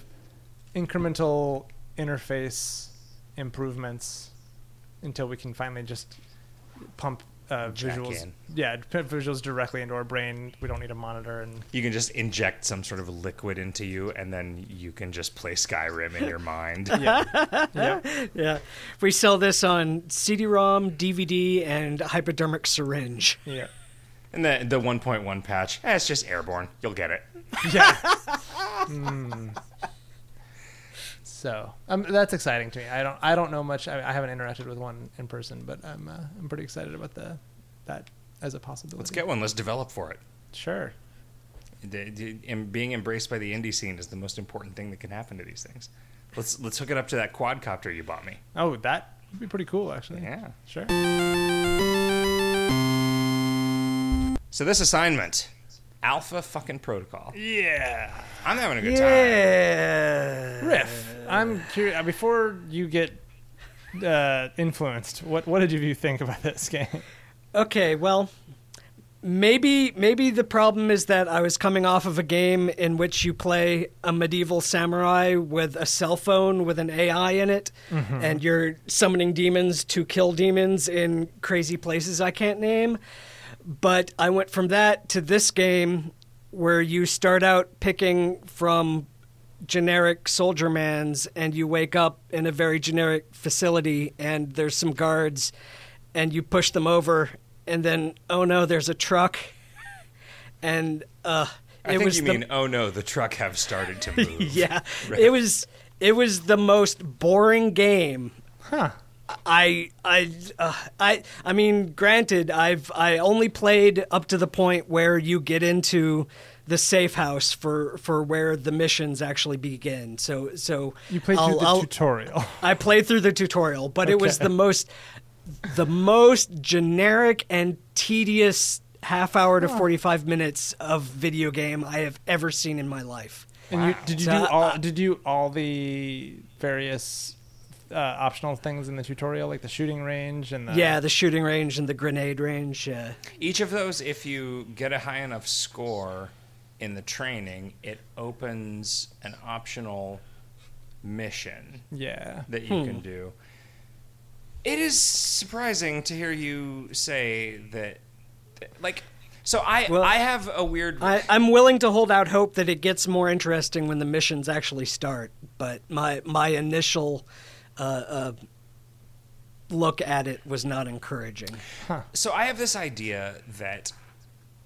incremental interface improvements until we can finally just pump uh, visuals. in. Yeah, put visuals directly into our brain. We don't need a monitor and You can just inject some sort of liquid into you, and then you can just play Skyrim in your mind. yeah, yeah. yeah. We sell this on CD-ROM, DVD, and hypodermic syringe. yeah. And the the 1.1 patch, eh, it's just airborne. You'll get it. Yeah. Mm. So um, that's exciting to me. I don't I don't know much. I, I haven't interacted with one in person, but I'm uh, I'm pretty excited about the that as a possibility. Let's get one. Let's develop for it. sure. The, the, and being embraced by the indie scene is the most important thing that can happen to these things. Let's let's hook it up to that quadcopter you bought me. Oh, that would be pretty cool, actually. Yeah. Sure. So this assignment, Alpha fucking Protocol. Yeah. I'm having a good time. Yeah. Riff. I'm curious. Before you get uh, influenced, what what did you think about this game? Okay, well, maybe maybe the problem is that I was coming off of a game in which you play a medieval samurai with a cell phone with an AI in it, and you're summoning demons to kill demons in crazy places I can't name. But I went from that to this game where you start out picking from generic soldier mans and you wake up in a very generic facility and there's some guards and you push them over and then oh no there's a truck and uh I think you the, mean, oh no, the truck have started to move. yeah Right. it was it was the most boring game Huh. I I uh, I I mean, granted, I've I only played up to the point where you get into the safe house for for where the missions actually begin. So so You played I'll- through the I'll- tutorial. I played through the tutorial, but it was the most the most generic and tedious half hour to 45 minutes of video game I have ever seen in my life. And you, did you So, do all? uh, did you all the various uh, optional things in the tutorial, like the shooting range and the yeah, the shooting range and the grenade range. Yeah. Each of those, if you get a high enough score in the training, it opens an optional mission Yeah. that you can do. It is surprising to hear you say that, like, so I Well, I have a weird. I, I'm willing to hold out hope that it gets more interesting when the missions actually start. But my my initial uh, uh, look at it was not encouraging. so I have this idea that,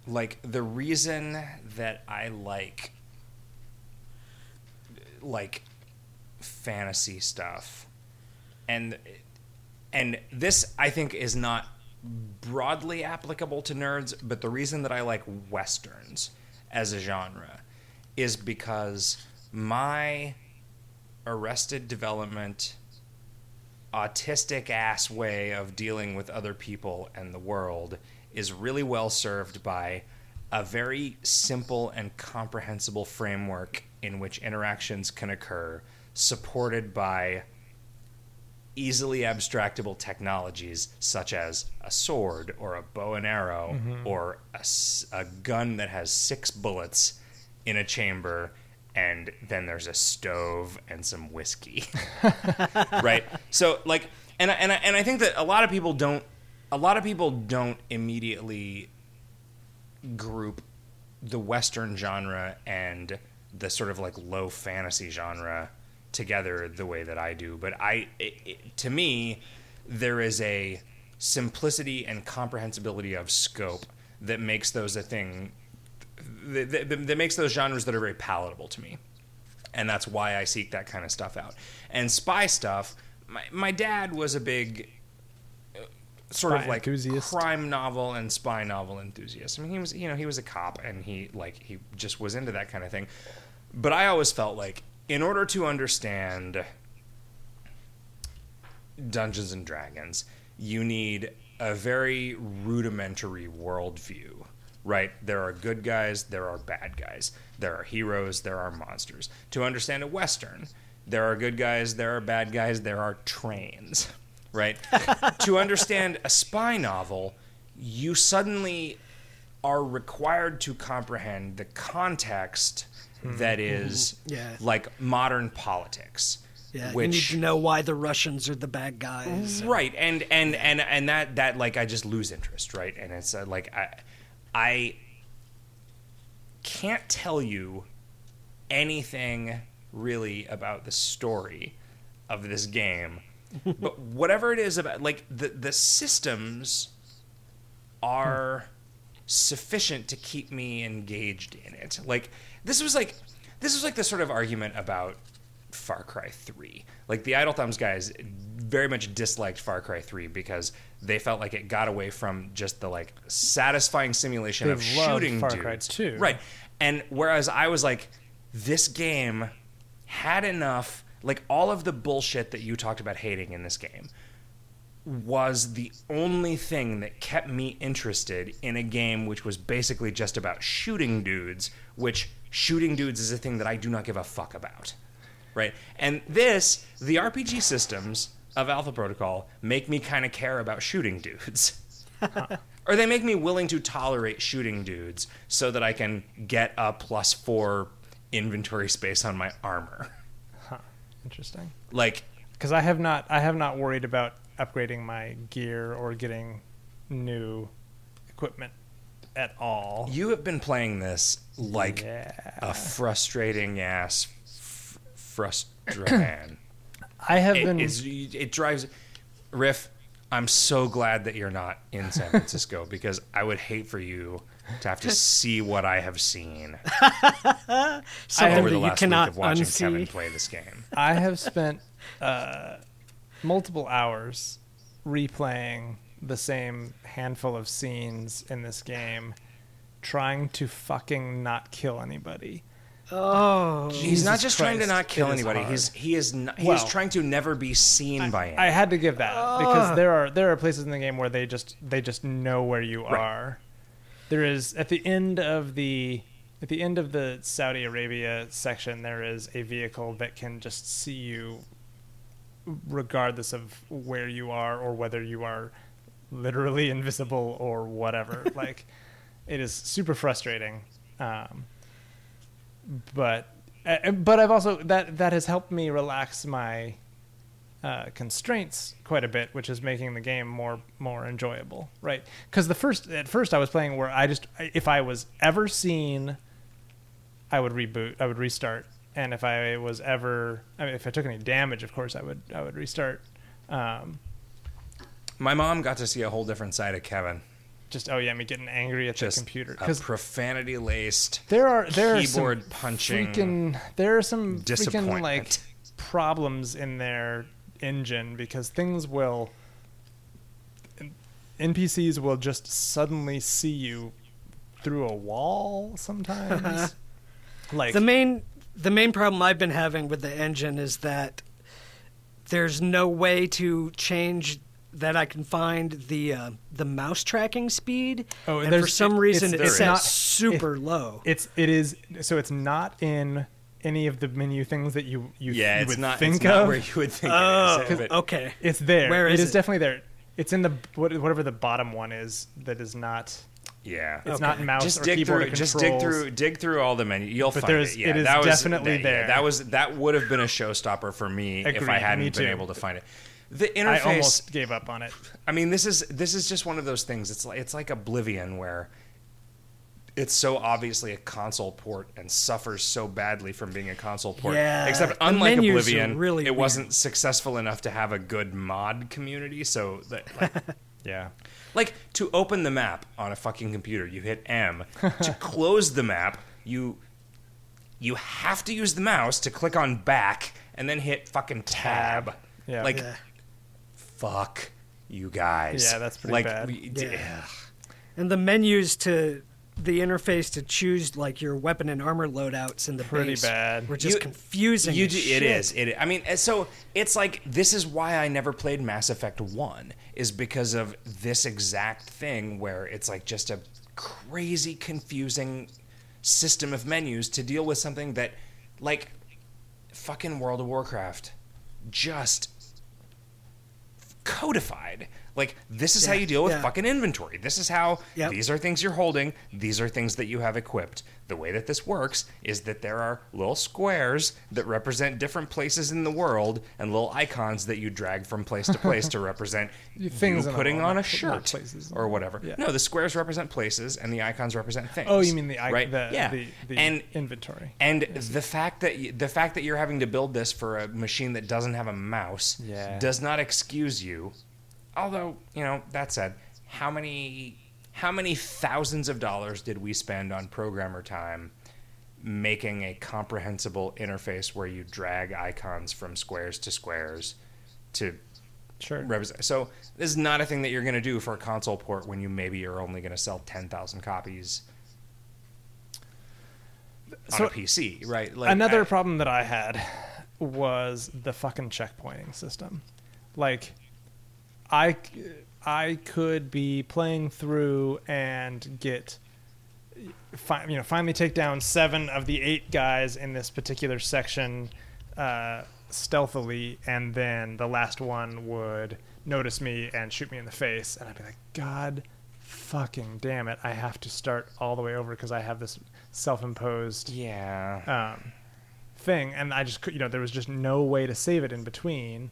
like, the reason that I like, like, fantasy stuff, and and this I think is not broadly applicable to nerds, but the reason that I like westerns as a genre is because my arrested development autistic ass way of dealing with other people and the world is really well served by a very simple and comprehensible framework in which interactions can occur supported by easily abstractable technologies such as a sword or a bow and arrow mm-hmm. or a gun that has six bullets in a chamber and then there's a stove and some whiskey. Right? So like and I- and I, and I think that a lot of people don't a lot of people don't immediately group the western genre and the sort of like low fantasy genre together the way that I do. But I it, it, to me there is a simplicity and comprehensibility of scope that makes those a thing that, that, that makes those genres that are very palatable to me and that's why I seek that kind of stuff out. And spy stuff, my, my dad was a big uh, sort of like enthusiast. crime novel and spy novel enthusiast. I mean, he was you know he was a cop and he like he just was into that kind of thing. But I always felt like in order to understand Dungeons and Dragons, you need a very rudimentary worldview, right? There are good guys, there are bad guys, there are heroes, there are monsters. To understand a Western, there are good guys, there are bad guys, there are trains, right? to understand a spy novel, you suddenly are required to comprehend the context that is Yeah. like modern politics. Yeah, which you need to know why the Russians are the bad guys. right and and and and that that like i just lose interest right and it's uh, like i i can't tell you anything really about the story of this game but whatever it is about like the the systems are sufficient to keep me engaged in it like this was like this was like the sort of argument about Far Cry 3. Like the Idle Thumbs guys very much disliked Far Cry 3 because they felt like it got away from just the like satisfying simulation They of shooting Far dudes. Cry 2. Right. And whereas I was like this game had enough like all of the bullshit that you talked about hating in this game was the only thing that kept me interested in a game which was basically just about shooting dudes, which shooting dudes is a thing that I do not give a fuck about. Right? And this, the RPG systems of Alpha Protocol make me kind of care about shooting dudes. or they make me willing to tolerate shooting dudes so that I can get a plus 4 inventory space on my armor. Huh. Interesting. Like Because I have not, I have not worried about upgrading my gear or getting new equipment at all. you have been playing this like Yeah. a frustrating ass f- frustraman. I have it, been. it drives Riff. I'm so glad that you're not in San Francisco because I would hate for you to have to see what I have seen Something over the you last week cannot of watching unsee. Kevin play this game. I have spent uh, multiple hours replaying the same handful of scenes in this game, trying to fucking not kill anybody. Oh, He's not Jesus just trying to Christ, not kill it is anybody. hard. He's he is not, he is Well, trying to never be seen by anyone. I had to give that because there are there are places in the game where they just they just know where you Right. are. There is at the end of the at the end of the Saudi Arabia section there is a vehicle that can just see you regardless of where you are or whether you are literally invisible or whatever. like it is super frustrating. Um, but but I've also that that has helped me relax my uh, constraints quite a bit, which is making the game more more enjoyable, right? Because the first at first I was playing where I just if I was ever seen, I would reboot, I would restart, and if I was ever, I mean, if I took any damage, of course I would I would restart. Um, My mom got to see a whole different side of Kevin. Just oh yeah, me getting angry at Just the computer because profanity laced. there are there keyboard are some punching freaking there are some freaking disappointment. like problems in their engine because things will NPCs will just suddenly see you through a wall sometimes. like the main the main problem I've been having with the engine is that there's no way to change that I can find the uh, the mouse tracking speed. Oh, and for some it- reason it's- it's, there set is. super low. it's it is so it's not in any of the menu things that you you, Yeah, you it's would not. think it's not of. where you would think Oh, it is. but- okay. It's there. Where it is is it? definitely there. It's in the whatever the bottom one is that is not. Yeah. It's Okay. not mouse just or dig keyboard through. Just dig through. Dig through all the menu. You'll But find there's- it. Yeah, it is that was definitely that, there. Yeah, that was that would have been a showstopper for me if I hadn't been able to find it. The interface. I almost gave up on it. I mean, this is this is just one of those things. It's like it's like Oblivion, where it's so obviously a console port and suffers so badly from being a console port. Yeah, Except unlike Oblivion, really it weird. wasn't successful enough to have a good mod community. So that like, Yeah. like to open the map on a fucking computer, you hit M. to close the map, you you have to use the mouse to click on back and then hit fucking tab. Yeah. Like Yeah. Fuck you guys. Yeah, that's pretty like, bad. we- Yeah. ugh. And the menus to the interface to choose like your weapon and armor loadouts in the Pretty base bad. were just You- confusing. You as do, shit. it is. It. I mean, so it's like this is why I never played Mass Effect One is because of this exact thing where it's like just a crazy confusing system of menus to deal with something that, like, fucking World of Warcraft, just codified. Like this is how you deal with yeah. fucking inventory. This is how Yep. these are things you're holding. These are things that you have equipped. The way that this works is that there are little squares that represent different places in the world and little icons that you drag from place to place to represent You- you putting on a shirt places. or whatever. Yeah. No, the squares represent places and the icons represent things. Oh, you mean the right? the yeah. the, the and inventory? and the fact that y- the fact that you're having to build this for a machine that doesn't have a mouse Yeah. does not excuse you. Although, you know, that said, how many how many thousands of dollars did we spend on programmer time making a comprehensible interface where you drag icons from squares to squares to Sure. represent. So this is not a thing that you're going to do for a console port when you maybe are only going to sell 10,000 copies on So- a PC, right? Like, Another I- problem that I had was the fucking checkpointing system. Like, I, I could be playing through and get, fi- you know, finally take down seven of the eight guys in this particular section uh, stealthily, and then the last one would notice me and shoot me in the face, and I'd be like, God fucking damn it, I have to start all the way over because I have this self-imposed yeah. um, thing, and I just could, you know, there was just no way to save it in between.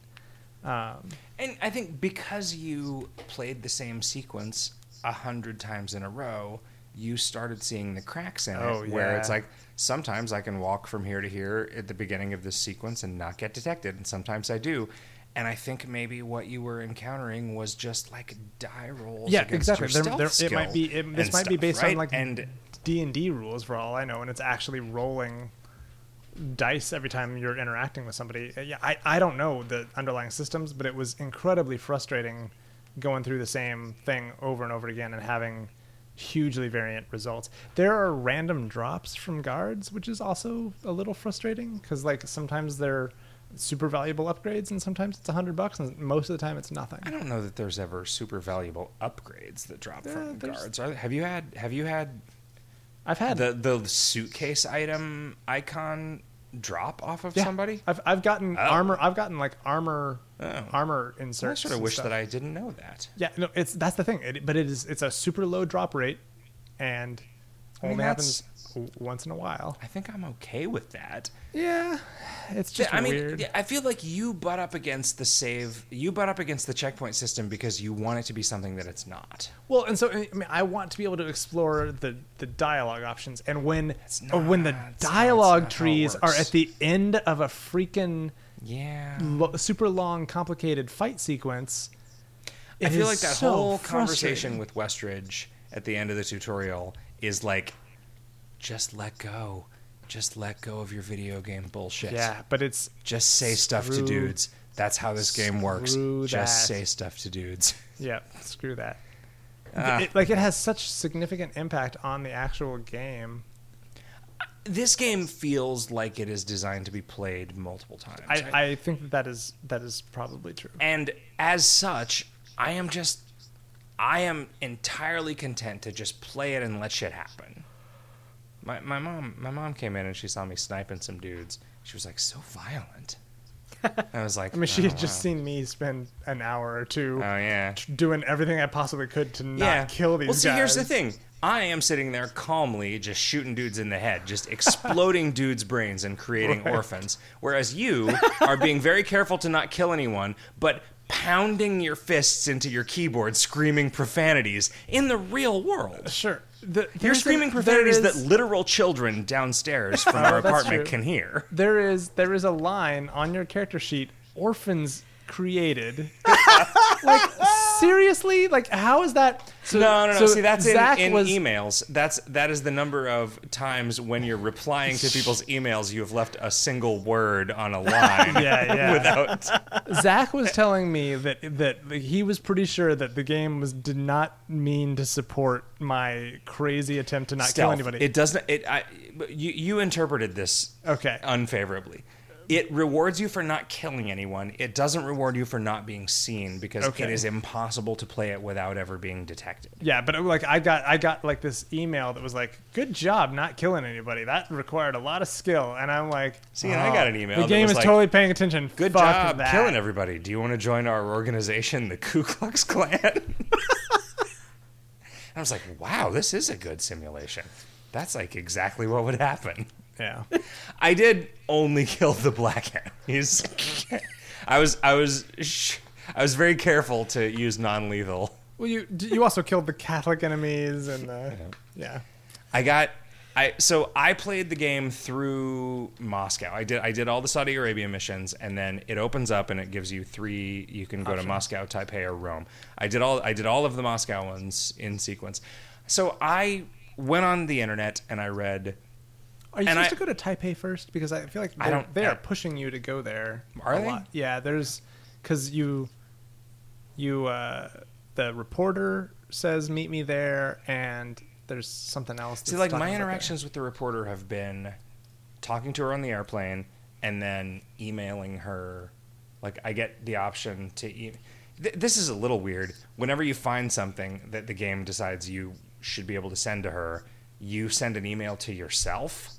Um, And I think because you played the same sequence a hundred times in a row, you started seeing the cracks in Oh, it. Where yeah. it's like sometimes I can walk from here to here at the beginning of this sequence and not get detected, and sometimes I do. And I think maybe what you were encountering was just like die rolls. yeah, exactly. There, there, it might be. It, this might be stuff, based right? on like and D and D rules for all I know, and it's actually rolling dice every time you're interacting with somebody. Uh, Yeah, I, I don't know the underlying systems, but it was incredibly frustrating going through the same thing over and over again and having hugely variant results. There are random drops from guards, which is also a little frustrating because like sometimes they're super valuable upgrades and sometimes it's a hundred bucks and most of the time it's nothing. I don't know that there's ever super valuable upgrades that drop from guards. Are have you had have you had I've had the the suitcase item icon drop off of Yeah. somebody? I've I've gotten Oh. armor. I've gotten like armor Oh. armor I sort of wish stuff. that I didn't know that. Yeah, no, it's that's the thing. It, but it is it's a super low drop rate, and I mean, only happens once in a while. I think I'm okay with that. Yeah, it's just I mean. I feel like you butt up against the save. You butt up against the checkpoint system because you want it to be something that it's not. Well, and so I mean, I want to be able to explore the the dialogue options, and when or when the not- not- dialogue not trees are at the end of a freaking Yeah. lo- super long, complicated fight sequence. I feel like that so whole conversation with Westridge at the end of the tutorial is like, just let go. Just let go of your video game bullshit. Yeah, but it's Just say stuff to dudes. That's how this game works. screw Just say stuff to dudes. yeah, screw that. Ah. It, like it has such significant impact on the actual game. This game feels like it is designed to be played multiple times. I, I think that, that is that is probably true. and as such, I am just, I am entirely content to just play it and let shit happen. My my mom my mom came in and she saw me sniping some dudes. She was like, "So violent." I was like, I mean, she "Oh, had just wow." seen me spend an hour or two Oh yeah. doing everything I possibly could to not yeah. kill these well, see, guys. here's the thing. I am sitting there calmly, just shooting dudes in the head, just exploding dudes' brains and creating Right. orphans. Whereas you are being very careful to not kill anyone, but pounding your fists into your keyboard, screaming profanities in the real world. Sure. The, You're screaming profanities that is- literal children downstairs from our apartment true. can hear. there is there is a line on your character sheet orphans created like seriously like how is that so, no, no, no. so See, that's in, Zach in was, emails. That's that is the number of times when you're replying to people's emails, you have left a single word on a line Yeah, yeah. without. Zach was telling me that that he was pretty sure that the game was did not mean to support my crazy attempt to not kill anybody. It doesn't. It. I. You you interpreted this okay. unfavorably. It rewards you for not killing anyone. It doesn't reward you for not being seen because Okay. it is impossible to play it without ever being detected. Yeah, but like I got I got like this email that was like, "Good job not killing anybody. That required a lot of skill." And I'm like, See, and I got an email The that game was is like, totally paying attention. Good Fuck job that. killing everybody. Do you want to join our organization, the Ku Klux Klan? I was like, wow, this is a good simulation. That's like exactly what would happen. Yeah. I did only kill the black enemies. I was I was sh- I was very careful to use non-lethal. Well, you you also killed the Catholic enemies and the yeah. I got I so I played the game through Moscow. I did I did all the Saudi Arabia missions and then it opens up and it gives you three you can go to Moscow, Taipei or Rome. I did all I did all of the Moscow ones in sequence. So I went on the internet and I read Are you And supposed I- to go to Taipei first? Because I feel like I they're- don't- they are pushing you to go there. Are a they? Lot. Yeah, there's because you you uh, the reporter says meet me there, and there's something else. To See, like my interactions with the reporter have been talking to her on the airplane and then emailing her. Like I get the option to. E- Th- this is a little weird. Whenever you find something that the game decides you should be able to send to her, you send an email to yourself,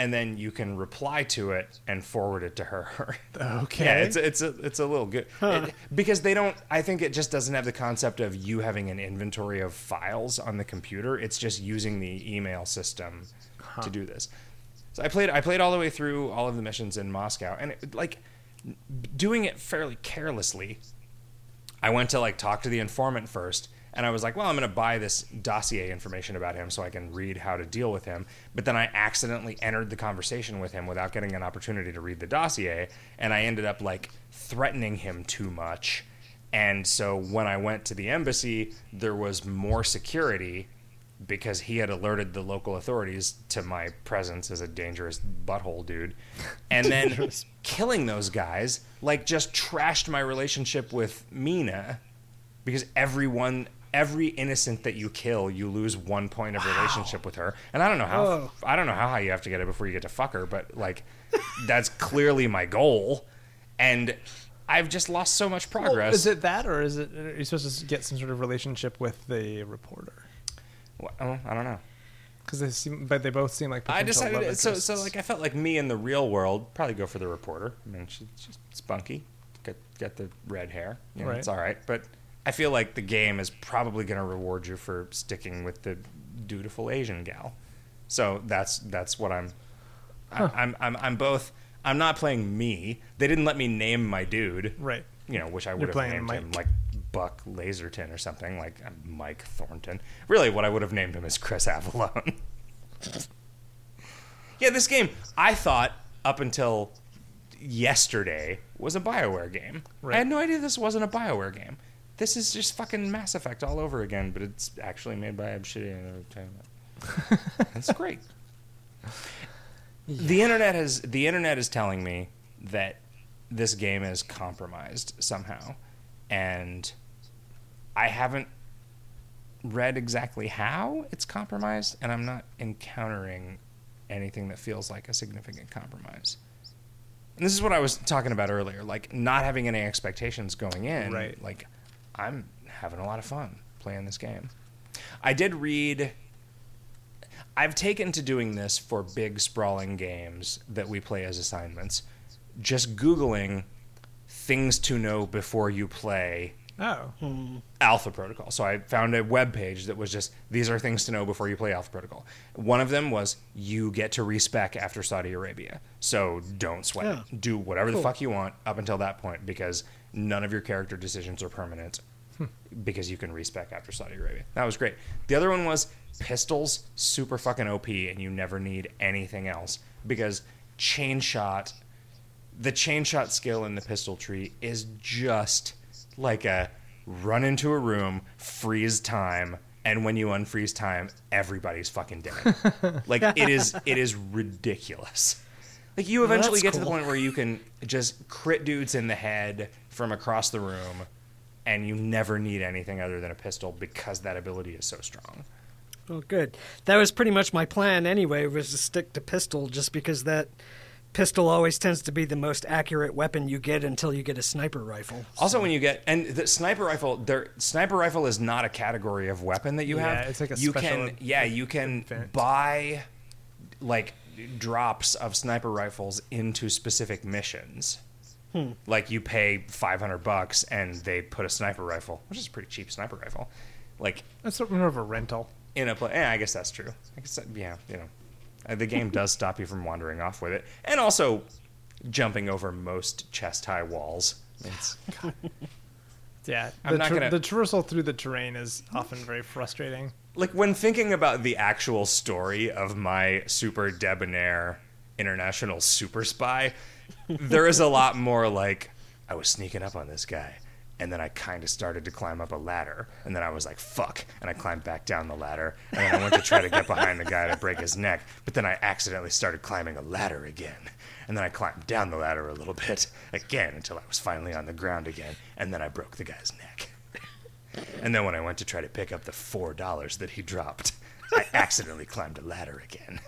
and then you can reply to it and forward it to her. Okay. Yeah, it's a, it's a it's a little good it- because they don't. I think it just doesn't have the concept of you having an inventory of files on the computer. It's just using the email system to do this. So I played I played all the way through all of the missions in Moscow, and it, like doing it fairly carelessly. I went to like talk to the informant first, and I was like, well, I'm going to buy this dossier information about him so I can read how to deal with him. But then I accidentally entered the conversation with him without getting an opportunity to read the dossier, and I ended up like threatening him too much. And so when I went to the embassy, there was more security because he had alerted the local authorities to my presence as a dangerous butthole dude. And then killing those guys, like, just trashed my relationship with Mina because everyone. Every innocent that you kill, you lose one point of relationship with her, and I don't know how. Whoa. I don't know how high you have to get it before you get to fuck her, but like, that's clearly my goal, and I've just lost so much Well, progress. is it that, or is it are you supposed to get some sort of relationship with the reporter? Well, I don't know. Because they seem, but they both seem like I decided so. So like I felt like me in the real world probably go for the reporter. I mean, she, she's spunky, got got the red hair. You know, Right. It's all right, but I feel like the game is probably going to reward you for sticking with the dutiful Asian gal. So that's that's what I'm. Huh. I, I'm I'm I'm both. I'm not playing me. They didn't let me name my dude. Right. You know, which I You're would have playing named him like Buck Laserton or something like uh, Mike Thornton. Really, what I would have named him is Chris Avellone. yeah, this game I thought up until yesterday was a Bioware game. Right. I had no idea this wasn't a Bioware game. This is just fucking Mass Effect all over again, but it's actually made by Obsidian Entertainment. That's great. The internet has the internet is telling me that this game is compromised somehow, and I haven't read exactly how it's compromised, and I'm not encountering anything that feels like a significant compromise. And this is what I was talking about earlier, like not having any expectations going in. Right. Like I'm having a lot of fun playing this game. I did read I've taken to doing this for big sprawling games that we play as assignments. Just googling things to know before you play Oh. Alpha Protocol. So I found a web page that was just these are things to know before you play Alpha Protocol. One of them was you get to respec after Saudi Arabia. So don't sweat Yeah. it. Do whatever the fuck you want up until that point because none of your character decisions are permanent because you can respec after Saudi Arabia. That was great. The other one was pistols, super fucking OP, and you never need anything else because chain shot, the chain shot skill in the pistol tree is just like a run into a room, freeze time, and when you unfreeze time, everybody's fucking dead. like it is, it is ridiculous. Like you eventually that's get to the point where you can just crit dudes in the head from across the room, and you never need anything other than a pistol because that ability is so strong. Oh, good. That was pretty much my plan anyway. Was to stick to pistol, just because that pistol always tends to be the most accurate weapon you get until you get a sniper rifle. Also, when you get and the sniper rifle, there sniper rifle is not a category of weapon that you Yeah, have. it's like a you special can yeah you can event. buy like drops of sniper rifles into specific missions. Like you pay five hundred bucks and they put a sniper rifle, which is a pretty cheap sniper rifle, like That's sort of more of a rental. in a play. Yeah, I guess that's true. I guess that, yeah, you know, Uh, the game does stop you from wandering off with it, and also jumping over most chest high walls. It's Yeah. The, tra- gonna- the traversal through the terrain is often very frustrating. like when thinking about the actual story of my super debonair international super spy, there is a lot more like I was sneaking up on this guy. And then I kind of started to climb up a ladder. And then I was like, fuck. And I climbed back down the ladder. And then I went to try to get behind the guy to break his neck. But then I accidentally started climbing a ladder again. And then I climbed down the ladder a little bit again until I was finally on the ground again. And then I broke the guy's neck. And then when I went to try to pick up the four dollars that he dropped, I accidentally climbed a ladder again.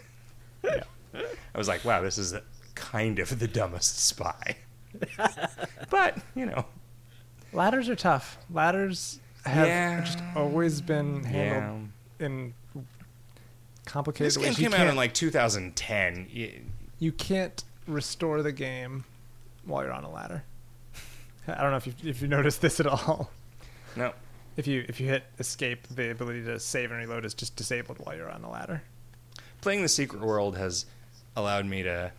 I was like, wow, this is kind of the dumbest spy. but, you know, Ladders are tough. Ladders have Yeah. just always been yeah. handled in complicated This game ways. Came out in like 2010. Y- you can't restore the game while you're on a ladder. I don't know if you if you noticed this at all. No. If you if you hit escape, the ability to save and reload is just disabled while you're on the ladder. Playing the Secret World has allowed me to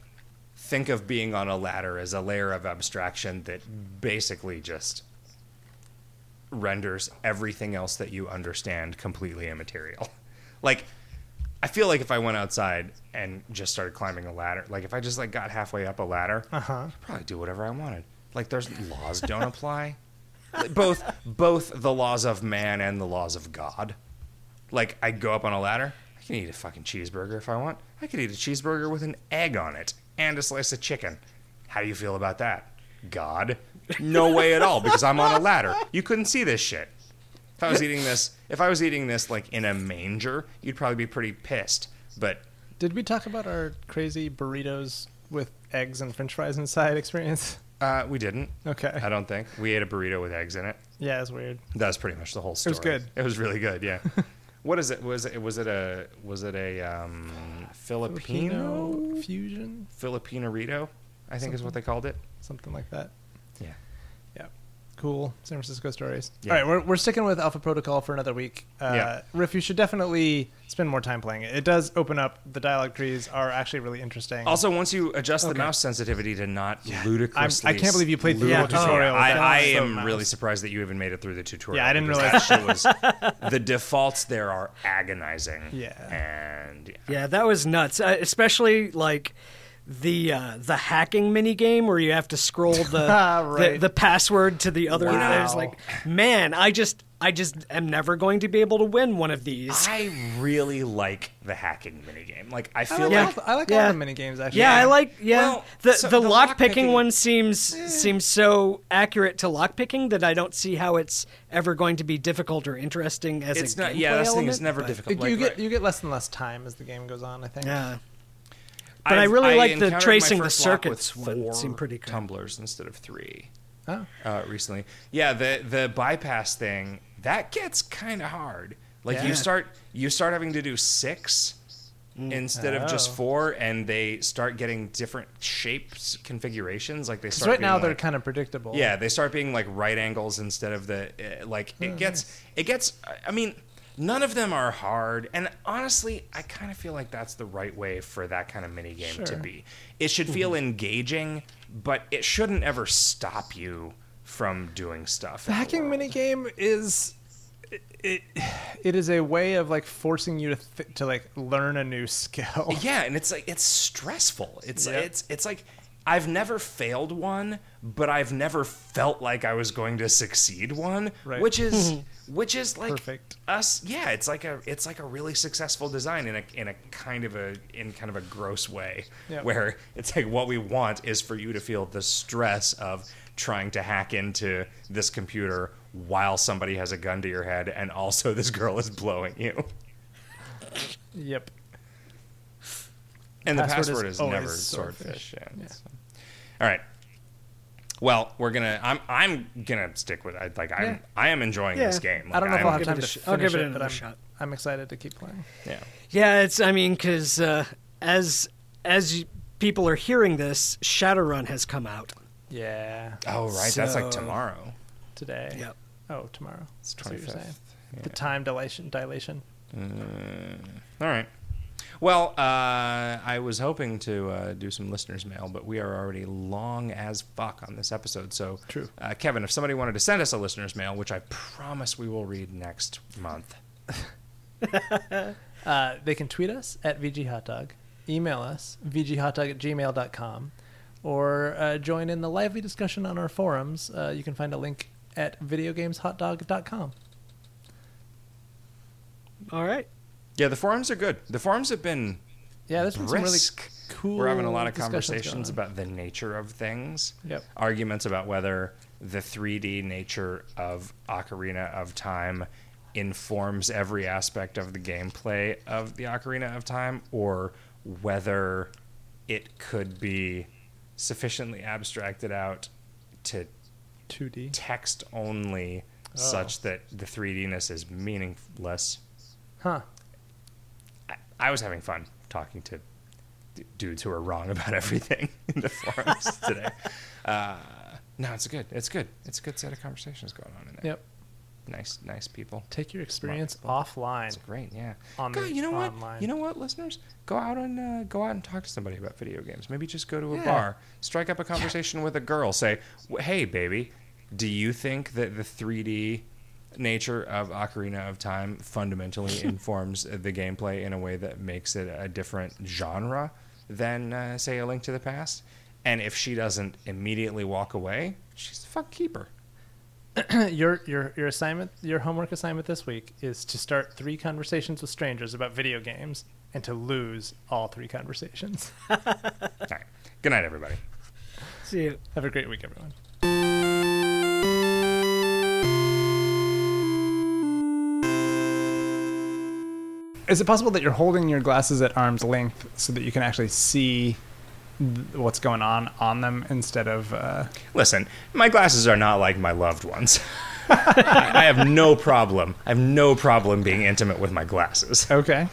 think of being on a ladder as a layer of abstraction that basically just renders everything else that you understand completely immaterial. Like, I feel like if I went outside and just started climbing a ladder, like if I just like got halfway up a ladder, Uh huh. I'd probably do whatever I wanted. Like there's laws don't apply. Both both the laws of man and the laws of God. Like I go up on a ladder, I can eat a fucking cheeseburger if I want. I could eat a cheeseburger with an egg on it and a slice of chicken. How do you feel about that? God? No way at all because I'm on a ladder. You couldn't see this shit. If I was eating this, if I was eating this like in a manger, you'd probably be pretty pissed. But Did we talk about our crazy burritos with eggs and French fries inside experience? uh, we didn't. Okay. I don't think we ate a burrito with eggs in it. Yeah, it's weird. That was pretty much the whole story. It was good. It was really good. Yeah. what is it? Was it? Was it a? Was it a um, Filipino fusion, Filipino Rito? I think is what they called it. something like that. Yeah. Yeah. cool San Francisco stories. Yeah. All right, we're, we're sticking with Alpha Protocol for another week. Uh, Yeah. Riff, you should definitely spend more time playing it. It does open up. The dialogue trees are actually really interesting. Also, once you adjust the mouse sensitivity to not I'm, ludicrously, I can't believe you played through the Yeah. little Oh, tutorial. I, I am mouse. really surprised that you even made it through the tutorial. Yeah, I didn't realize- that was the defaults there are agonizing. Yeah. and yeah. Yeah, that was nuts. Uh, especially like the uh, the hacking mini game where you have to scroll the, Right. the the password to the other. Wow. There's like, man, I just I just am never going to be able to win one of these. I really like the hacking minigame. Like I I feel like, Yeah. like all, I like Yeah. all the mini games actually. yeah, I like yeah. Well, the so the, the lock picking lockpicking- one seems seems so accurate to lock picking that I don't see how it's ever going to be difficult or interesting as it's a not. Yeah, this thing is never but- difficult. You Like, get right. you get less and less time as the game goes on. I think. Yeah. But I I've- really like the tracing the circuits with. Four Seemed pretty cool. tumblers instead of three. Oh. uh, recently. Yeah, the the bypass thing that gets kind of hard. Like Yeah. you start you start having to do six instead of just Oh. four, and they start getting different shapes configurations. Like they start right now being, they're kind of predictable. yeah, they start being like right angles instead of the uh, like Oh, it gets it gets. I mean. None of them are hard, and honestly, I kind of feel like that's the right way for that kind of mini game to be. It should feel mm-hmm. engaging, but it shouldn't ever stop you from doing stuff. The hacking world. mini game is it, it, it is a way of like forcing you to th- to like learn a new skill. Yeah, and it's like it's stressful. It's Yeah. it's it's like I've never failed one, but I've never felt like I was going to succeed one, Right. which is mm-hmm. which is like Perfect. us. Yeah, it's like a it's like a really successful design in a in a kind of a in kind of a gross way, Yeah. where it's like what we want is for you to feel the stress of trying to hack into this computer while somebody has a gun to your head and also this girl is blowing you. Yep. And the Password is password is, always never swordfish. swordfish. Yeah. Yeah. so. All right. Well, we're gonna. I'm. I'm gonna stick with. I like. I'm. Yeah. I am enjoying Yeah. this game. I don't know Like, if I'll I'm- have time to sh- finish I'll give it it, another but I'm, shot. I'm excited to keep playing. Yeah. Yeah, it's. I mean, because uh, as as y- people are hearing this, Shadowrun has come out. Yeah. Oh right, that's like So- tomorrow. Today. Yep. Oh, tomorrow. It's That's what you're 25th. saying. Yeah. The time dilation. Dilation. All right. Well, uh, I was hoping to uh, do some listeners' mail, but we are already long as fuck on this episode. So, True. Uh, Kevin, if somebody wanted to send us a listeners' mail, which I promise we will read next month, Uh, they can tweet us at VGHotDog, email us, VGHotDog at gmail.com, or uh, join in the lively discussion on our forums. Uh, you can find a link at videogameshotdog.com. All right. Yeah, the forums are good. The forums have been Yeah, there's been some really cool. We're having a lot of conversations about the nature of things. Yep. Arguments about whether the 3D nature of Ocarina of Time informs every aspect of the gameplay of the Ocarina of Time, or whether it could be sufficiently abstracted out to 2D. text only, Oh. such that the 3Dness is meaningless. Huh. I, was having fun talking to d- dudes who are wrong about everything in the forums today. Uh, no, it's good. It's good. It's a good set of conversations going on in there. Yep. Nice, nice people. Take your experience offline. It's great. Yeah. On go, the- you know what? online. You know what, listeners? Go out and uh, go out and talk to somebody about video games. Maybe just go to a Yeah. bar, strike up a conversation with a girl. Say, "Hey, baby, do you think that the 3D nature of Ocarina of Time fundamentally informs uh, the gameplay in a way that makes it a different genre than, uh, say, A Link to the Past?" And if she doesn't immediately walk away, she's a fuck keeper. your your your assignment, your homework assignment this week is to start three conversations with strangers about video games and to lose all three conversations. All right. Good night, everybody. See you. Have a great week, everyone. Is it possible that you're holding your glasses at arm's length so that you can actually see th- what's going on on them instead of? Uh, Listen, my glasses are not like my loved ones. I I have no problem. I have no problem being intimate with my glasses. okay,